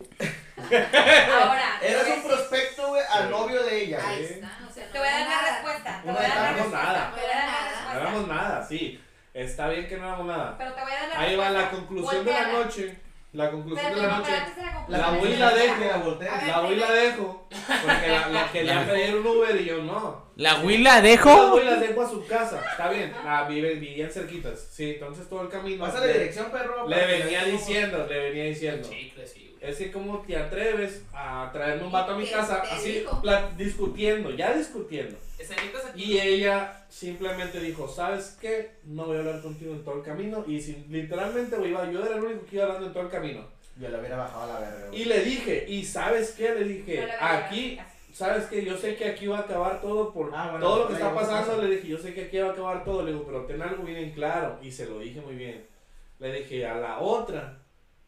Ahora, eras un prospecto, güey, al novio de ella. Ahí está, sea, no Te voy a dar era la nada. respuesta. Te No voy a dar la respuesta. nada. Te voy a dar la No No respuesta. éramos nada, sí. Está bien que no éramos nada. Pero te voy a dar la Ahí va la respuesta. conclusión de la noche. La conclusión Pero de la no, noche. la La conclusión. voy y la dejo. La voltea. La voy y la dejo. Porque la, la quería pedir un Uber y yo no. ¿La Will la dejo? voy y las dejo a su casa. Está bien. Ah, viven, vivían cerquitas. Sí, entonces todo el camino. Pasa la le, dirección, perro. le venía diciendo, le venía diciendo. Chicle, sí. Es que como te atreves a traerme un vato a mi ¿Qué casa así discutiendo, ya discutiendo. Y ella simplemente dijo, ¿sabes qué? No voy a hablar contigo en todo el camino. Y sin, literalmente, güey, yo era el único que iba hablando en todo el camino. Yo le hubiera bajado a la verga. güey. Y le dije, ¿y sabes qué? Le dije, aquí, ¿sabes qué? Yo sé que aquí va a acabar todo por Ah, bueno, todo lo que está pasando. Le dije, yo sé que aquí va a acabar todo. Le digo, pero ten algo bien en claro. Y se lo dije muy bien. Le dije, a la otra,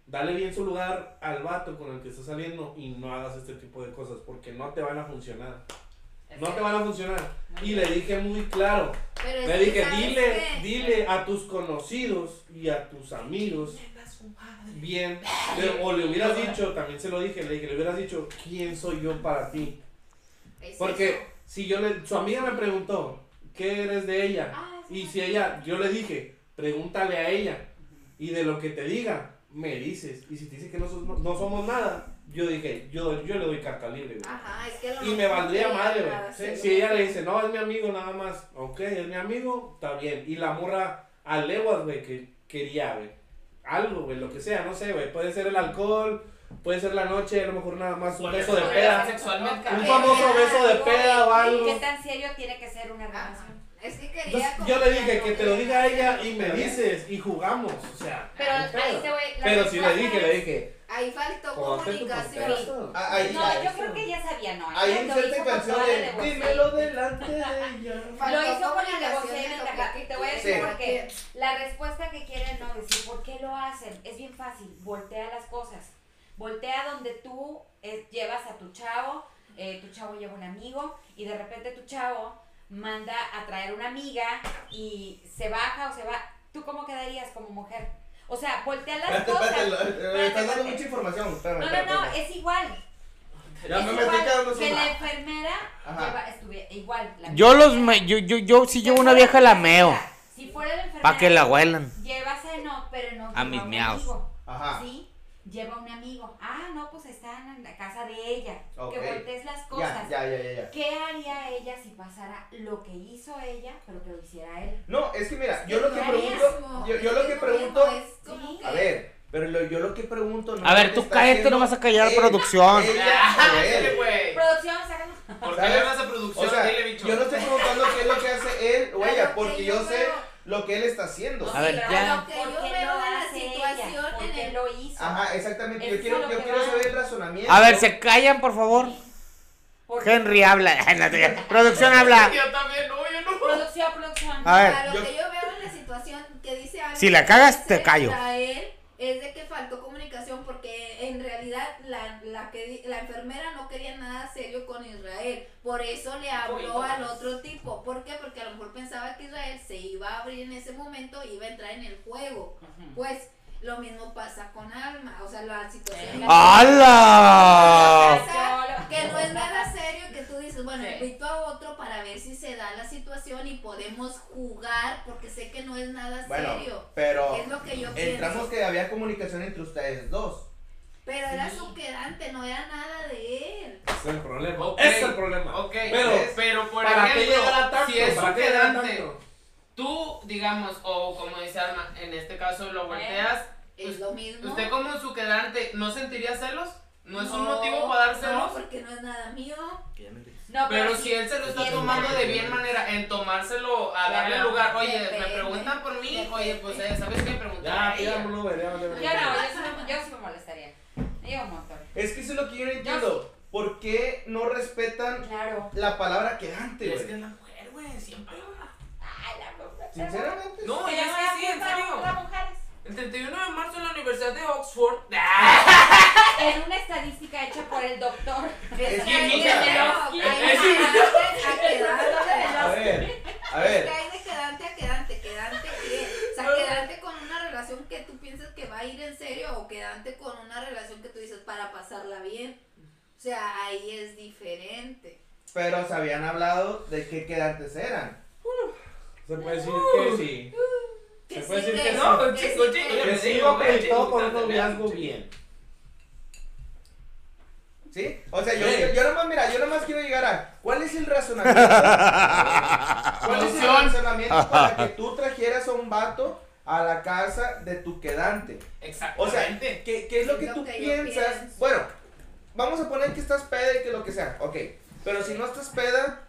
dale bien su lugar al vato con el que estás saliendo y no hagas este tipo de cosas porque no te van a funcionar. No te van a funcionar. Y le dije muy claro. Pero Le dije, ¿sabes dile, qué? dile a tus conocidos y a tus amigos bien. Le- o le hubieras dicho, también se lo dije, le dije, le hubieras dicho, ¿quién soy yo para ti? Porque si yo le, su amiga me preguntó, ¿qué eres de ella? Ah, Y si ella, yo le dije, pregúntale a ella. Y de lo que te diga, me dices. Y si te dice que no, sos- no, no somos nada, yo dije, yo, yo le doy carta libre, güey. Ajá, es que a lo Y me valdría madre, güey. Sí. Si ella le dice, no, es mi amigo nada más. Ok, es mi amigo, está bien. Y la morra a leguas, güey, que quería, güey. Algo, güey, lo que sea, no sé, güey. Puede ser el alcohol, puede ser la noche, a lo mejor nada más un beso de peda. Un famoso beso de peda o algo. ¿Qué tan serio tiene que ser una relación? Es que quería Entonces, yo le dije que te lo diga a ella y me dices y jugamos, o sea. Pero ahí te voy. Pero sí le dije, le dije. Ahí faltó comunicación. Ah, ahí- No, yo creo que ella sabía, no. Ahí inserta canción de dímelo delante de ella. Lo hizo con la de y Te voy a decir Sí. por qué. La respuesta que quieren no decir por qué lo hacen es bien fácil. Voltea las cosas. Voltea donde tú eh, llevas a tu chavo, eh, tu chavo lleva un amigo y de repente tu chavo manda a traer una amiga y se baja o se va. ¿Tú cómo quedarías como mujer? O sea, voltea las Espérate, cosas. eh, Espérate, estás dando mucha información. Espérame, No, no, no, es igual. Ya es me igual que la enfermera lleva, estuve, igual. la Yo los, me- yo, yo, yo, si llevo una vieja la meo. Si fuera la enfermera. Pa' que la huelan. Lleva seno, pero no A mis amigo. Ajá. Sí, lleva un amigo. Ah, no, pues están en la casa de ella. Que voltees las cosas. ya, ya, ya, ya. ¿Qué haría ella si pasara lo que hizo ella, pero que lo hiciera él? No, es que mira, yo lo que es pregunto, yo, yo lo que pregunto, Sí. a ver, pero lo- yo lo que pregunto no A ver, es tú está cállate, no vas a callar, él, producción. Ella él. Producción, sácalo. ¿Por qué le vas a producción? O sea, Dile, bicho. yo no estoy preguntando qué es lo que hace él o A ella, porque yo yo sé lo que él está haciendo. A ver, ya. Lo que ¿por yo veo en la situación en el- lo hizo? Ajá, exactamente. Eso Yo quiero, yo quiero saber el razonamiento. A ver, se callan, por favor. Porque- Henry habla. Producción habla. Yo también, no, yo no. Producción, producción. A ver, A lo yo- que yo veo en la situación que dice algo Si la cagas, te callo. Israel, es de que faltó comunicación porque en realidad la, la, que, la enfermera no quería nada serio con Israel. Por eso le habló al otro tipo. ¿Por qué? Porque a lo mejor pensaba que Israel se iba a abrir en ese momento y iba a entrar en el juego. Pues lo mismo pasa con Alma. O sea, la situación... ¡Hala! Pasa que no es nada serio que tú dices, bueno, Sí. invito a otro para ver si se da la situación y podemos jugar porque sé que no es nada Bueno, serio. pero Es lo que yo entramos pienso. que había comunicación entre ustedes dos. Pero era su quedante, no era nada de él. Es el problema. Ok. Ese es el problema. Ok, Pero, pero por ¿para qué ejemplo, llegar a tanto? si es ¿Para un qué llegar a quedante, tanto? Tú, digamos, o como dice Alma, en este caso lo volteas, Es pues, lo mismo. usted como su quedante, ¿no sentiría celos? ¿No es un No, motivo para dar No, celos? porque no es nada mío. No, Pero si él se lo está es tomando de bien manera, en tomárselo a darle Claro, lugar, oye, me preguntan por mí, depende. oye, pues, eh, ¿sabes qué? Preguntar Ya, ya, no, yo sí, me, molestaría. Yo un montón. Es que eso es lo que yo no entiendo. ¿Por qué no respetan Claro. la palabra quedante, Es que la mujer, güey, siempre. Ay, la mujer. Sinceramente. No, Se y es que sí, en serio. El 31 de marzo en la Universidad de Oxford. En una estadística hecha por el doctor. Es que Es a quedante. A ver, a ver. hay de quedante a quedante, quedante que, o sea, quedante con una relación que tú piensas que va a ir en serio o quedante con una relación que tú dices para pasarla bien. O sea, ahí es diferente. Pero se habían hablado de qué quedantes eran. Se puede decir que sí. Que Se puede sí, decir que que No, que sí, chico, que- chico, Que yo sí güey, acreditó chico, por un noviazgo bien. ¿Sí? O sea, yo, Sí. yo, yo nomás, mira, yo nomás quiero llegar a. ¿Cuál es el razonamiento? ¿Cuál es el razonamiento para que tú trajeras a un vato a la casa de tu quedante? O sea, Exactamente. ¿qué, qué es lo que lo tú que piensas? Bueno, vamos a poner que estás peda y que lo que sea, ok. Pero si no estás peda,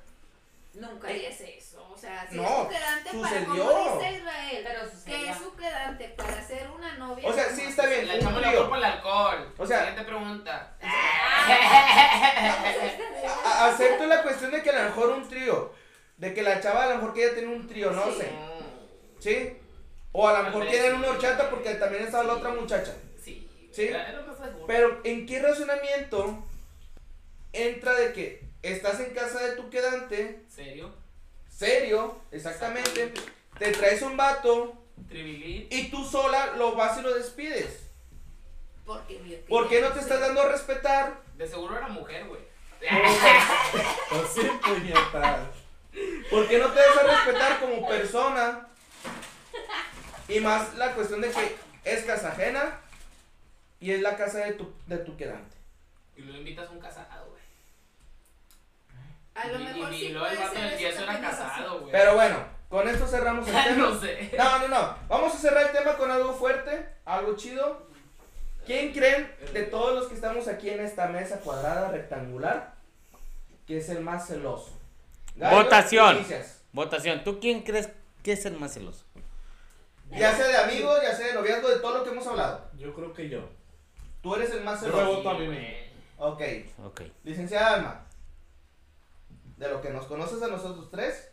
Nunca harías eso. O sea, si No, es su quedante sucedió. para, como dice Israel, Pero que es su quedante para ser una novia. O sea, sí está bien. Le echamos la culpa al alcohol. O sea- Siguiente pregunta. A- a- acepto la cuestión de que a lo mejor un trío, de que la chava a lo mejor quiere tener un trío, no sé, ¿sí? O a lo mejor sí. una horchata porque también está la otra muchacha. Sí. Sí. Pero, ¿en qué razonamiento entra de que estás en casa de tu quedante, ¿Serio? Serio, exactamente, te traes un vato Tribilín. y tú sola lo vas y lo despides? Porque ¿Por qué no te estás dando a respetar? De seguro era mujer, güey. Pues sí, puñetas. ¿Por qué no te das a respetar como persona? Y más la cuestión de que es casa ajena y es la casa de tu, de tu quedante. Y luego invitas a un casado. A lo Y- mejor y, sí y luego el puede vato ser del eso, era casado, güey. Pero bueno, con esto cerramos el tema. no sé. No, no, no. Vamos a cerrar el tema con algo fuerte, algo chido. ¿Quién creen de todos los que estamos aquí en esta mesa cuadrada rectangular que es el más celoso? Gallo, Votación. Votación. ¿Tú quién crees que es el más celoso? Ya sea de amigos, ya sea de noviazgo, de todo lo que hemos hablado. Yo creo que yo. Tú eres el más Yo me celoso. voto a mí mismo. Ok. Ok. Licenciada Alma, de lo que nos conoces a nosotros tres,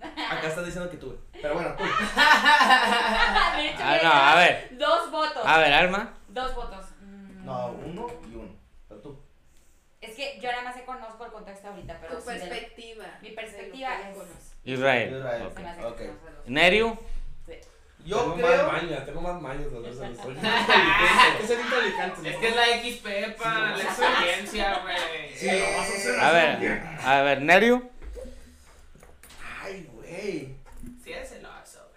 acá estás diciendo que tú, güey. pero bueno, tú. De hecho, Ah, no, a ver. Dos votos. A ver, Alma. Dos votos. Mm. No, uno y uno, pero tú. Es que yo nada más conozco el contexto ahorita, pero Tu sí del- perspectiva. Mi de perspectiva lo que es- conoces. Israel. Israel. Ok. se me hace que los-. Yo tengo creo. más mañas, tengo más mañas de los ser inteligente. Es que es la XP, pa, la experiencia, güey. Sí, lo vas a hacer. A ver, a ver, Nerio. Ay, güey. Si eres celoso,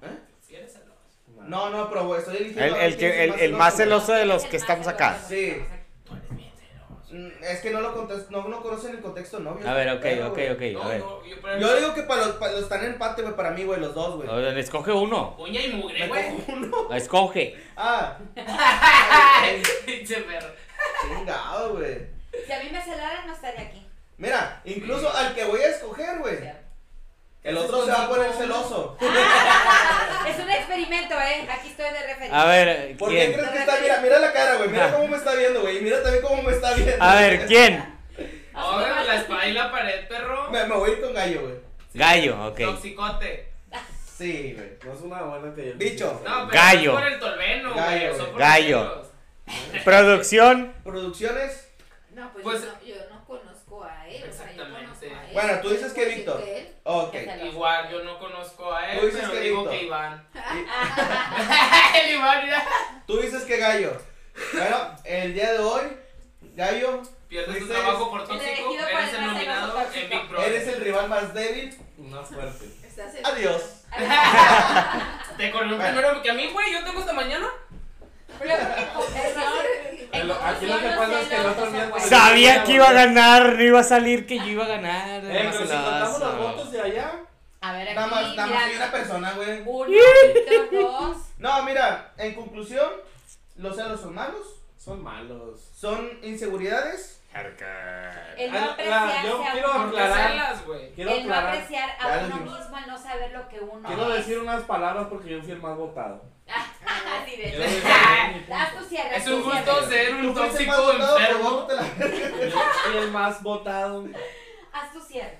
güey. ¿Eh? Si eres celoso. No, no, pero güey, estoy eligiendo. El, el, es que, el, el más celoso, de los Es que estamos acá. Sí. Tú eres bien celoso. güey. Mm, Es que no lo contes- no, no conocen el contexto novio. A ver, ok, Pero, ok, ok. A No, ver. no, yo, pero- Yo digo que para los, para los están en empate, güey, para mí, güey, los dos, güey. Escoge uno. Uña y mugre, güey. uno. Escoge. Ah. Pinche perro. Chingado, güey. Si a mí me celaran, no estaría aquí. Mira, incluso al que voy a escoger, güey. El otro se va a poner celoso. Es un experimento, ¿eh? Aquí estoy de referencia. A ver, ¿Por qué ¿quién? crees que está? Mira, mira la cara, güey. Mira Ah. cómo me está viendo, güey. Y mira también cómo me está viendo. A ver, ¿quién? Ahora la espada y la pared, perro. Me, me voy a ir con gallo, güey. Gallo, ok. Toxicote. Sí, güey. No es una buena que yo. Bicho. No, pero Gallo. por el tolveno, Gallo, Gallo. Producción. Producciones. No, pues, Pues- yo, no, yo no conozco a él. O sea, yo Exactamente. conozco a él. Bueno, tú dices que Víctor. Ok. Igual, yo no conozco a Tú él, dices pero que digo Víctor. que Iván. Y- el Iván, mira. Tú dices que gallo. Bueno, el día de hoy, gallo, Pierdes tu trabajo por tóxico, eres el nominado en. Big Brother. eres el rival más débil. Más fuerte. Adiós. Te Bueno. primero que a mí, güey. Yo tengo hasta mañana. aquí lo que pasa es que el otro día. Sabía que iba a ganar, no iba a salir que yo iba a ganar. Eh, pero si contamos los votos de allá. A ver, aquí, Nada más, nada más mira, una persona, güey. uno, dos. No, mira, en conclusión, los celos son malos, Son malos. son inseguridades. El no Ah, apreciarse yo a quiero uno ¿Por qué aclarar. Quiero El no apreciar a uno mismo, el no saber lo que uno Quiero decir unas palabras porque yo fui el más votado. Así de cierre. Es un gusto ser un tóxico enfermo. fui el más votado. Haz tu cierre.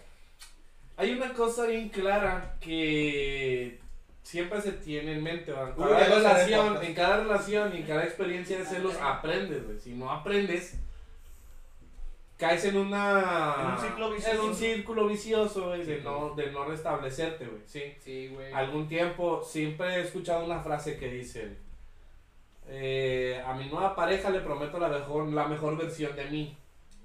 Hay una cosa bien clara que siempre se tiene en mente, ¿va? En Uy, cada relación, en cada relación y en cada experiencia de celos aprendes, güey. Si no aprendes, caes en una En un ciclo vicioso. en un círculo vicioso, güey, de no de no restablecerte, güey. Sí. Sí, güey. Algún tiempo siempre he escuchado una frase que dice eh, a mi nueva pareja le prometo la mejor la mejor versión de mí.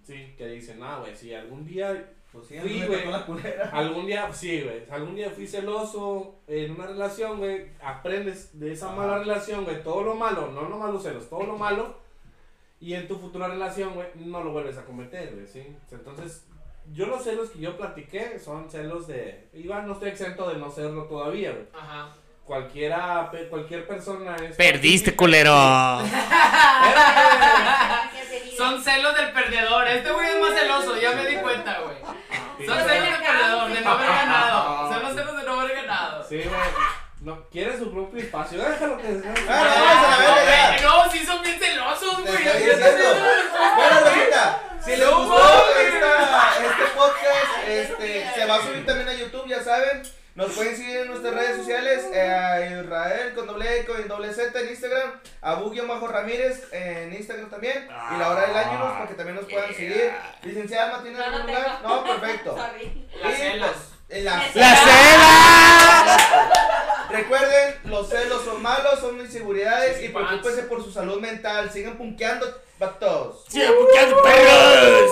Sí, que dicen, "Ah, güey, si algún día Pues Sí, güey. culera. Algún día, sí, güey. Algún día fui celoso en una relación, güey. Aprendes de esa mala relación, güey. Todo lo malo, no lo malo celos, todo lo malo. Y en tu futura relación, güey, no lo vuelves a cometer, güey, ¿sí? Entonces, yo los celos que yo platiqué son celos de... Iván, no estoy exento de no serlo todavía, güey. Ajá. Cualquiera, pe- cualquier persona es... Perdiste, culero. Son celos del perdedor. Este güey es más celoso, ya me di cuenta, güey. Son celos del perdedor, de no haber ganado. Son los celos de no haber ganado. Sí, güey. No, quiere su propio espacio. Déjalo que... Ah, no, No, sí son bien celosos, güey. estoy diciendo. Bueno, Rosita, si les gustó este podcast, este, se va a subir también a YouTube, ya saben. Nos pueden seguir en nuestras redes sociales, eh, a Israel con doble E con doble Z en Instagram, a Bugio Majo Ramírez en Instagram también, y la hora del año para que también nos puedan seguir. Licenciada Alma, ¿tiene No, no algún tengo. lugar? No, perfecto. Sorry. Y, pues, la, la Recuerden, los celos son malos, son inseguridades y preocúpense por su salud mental. Sigan punkeando, vatos. Sigan punkeando, perros.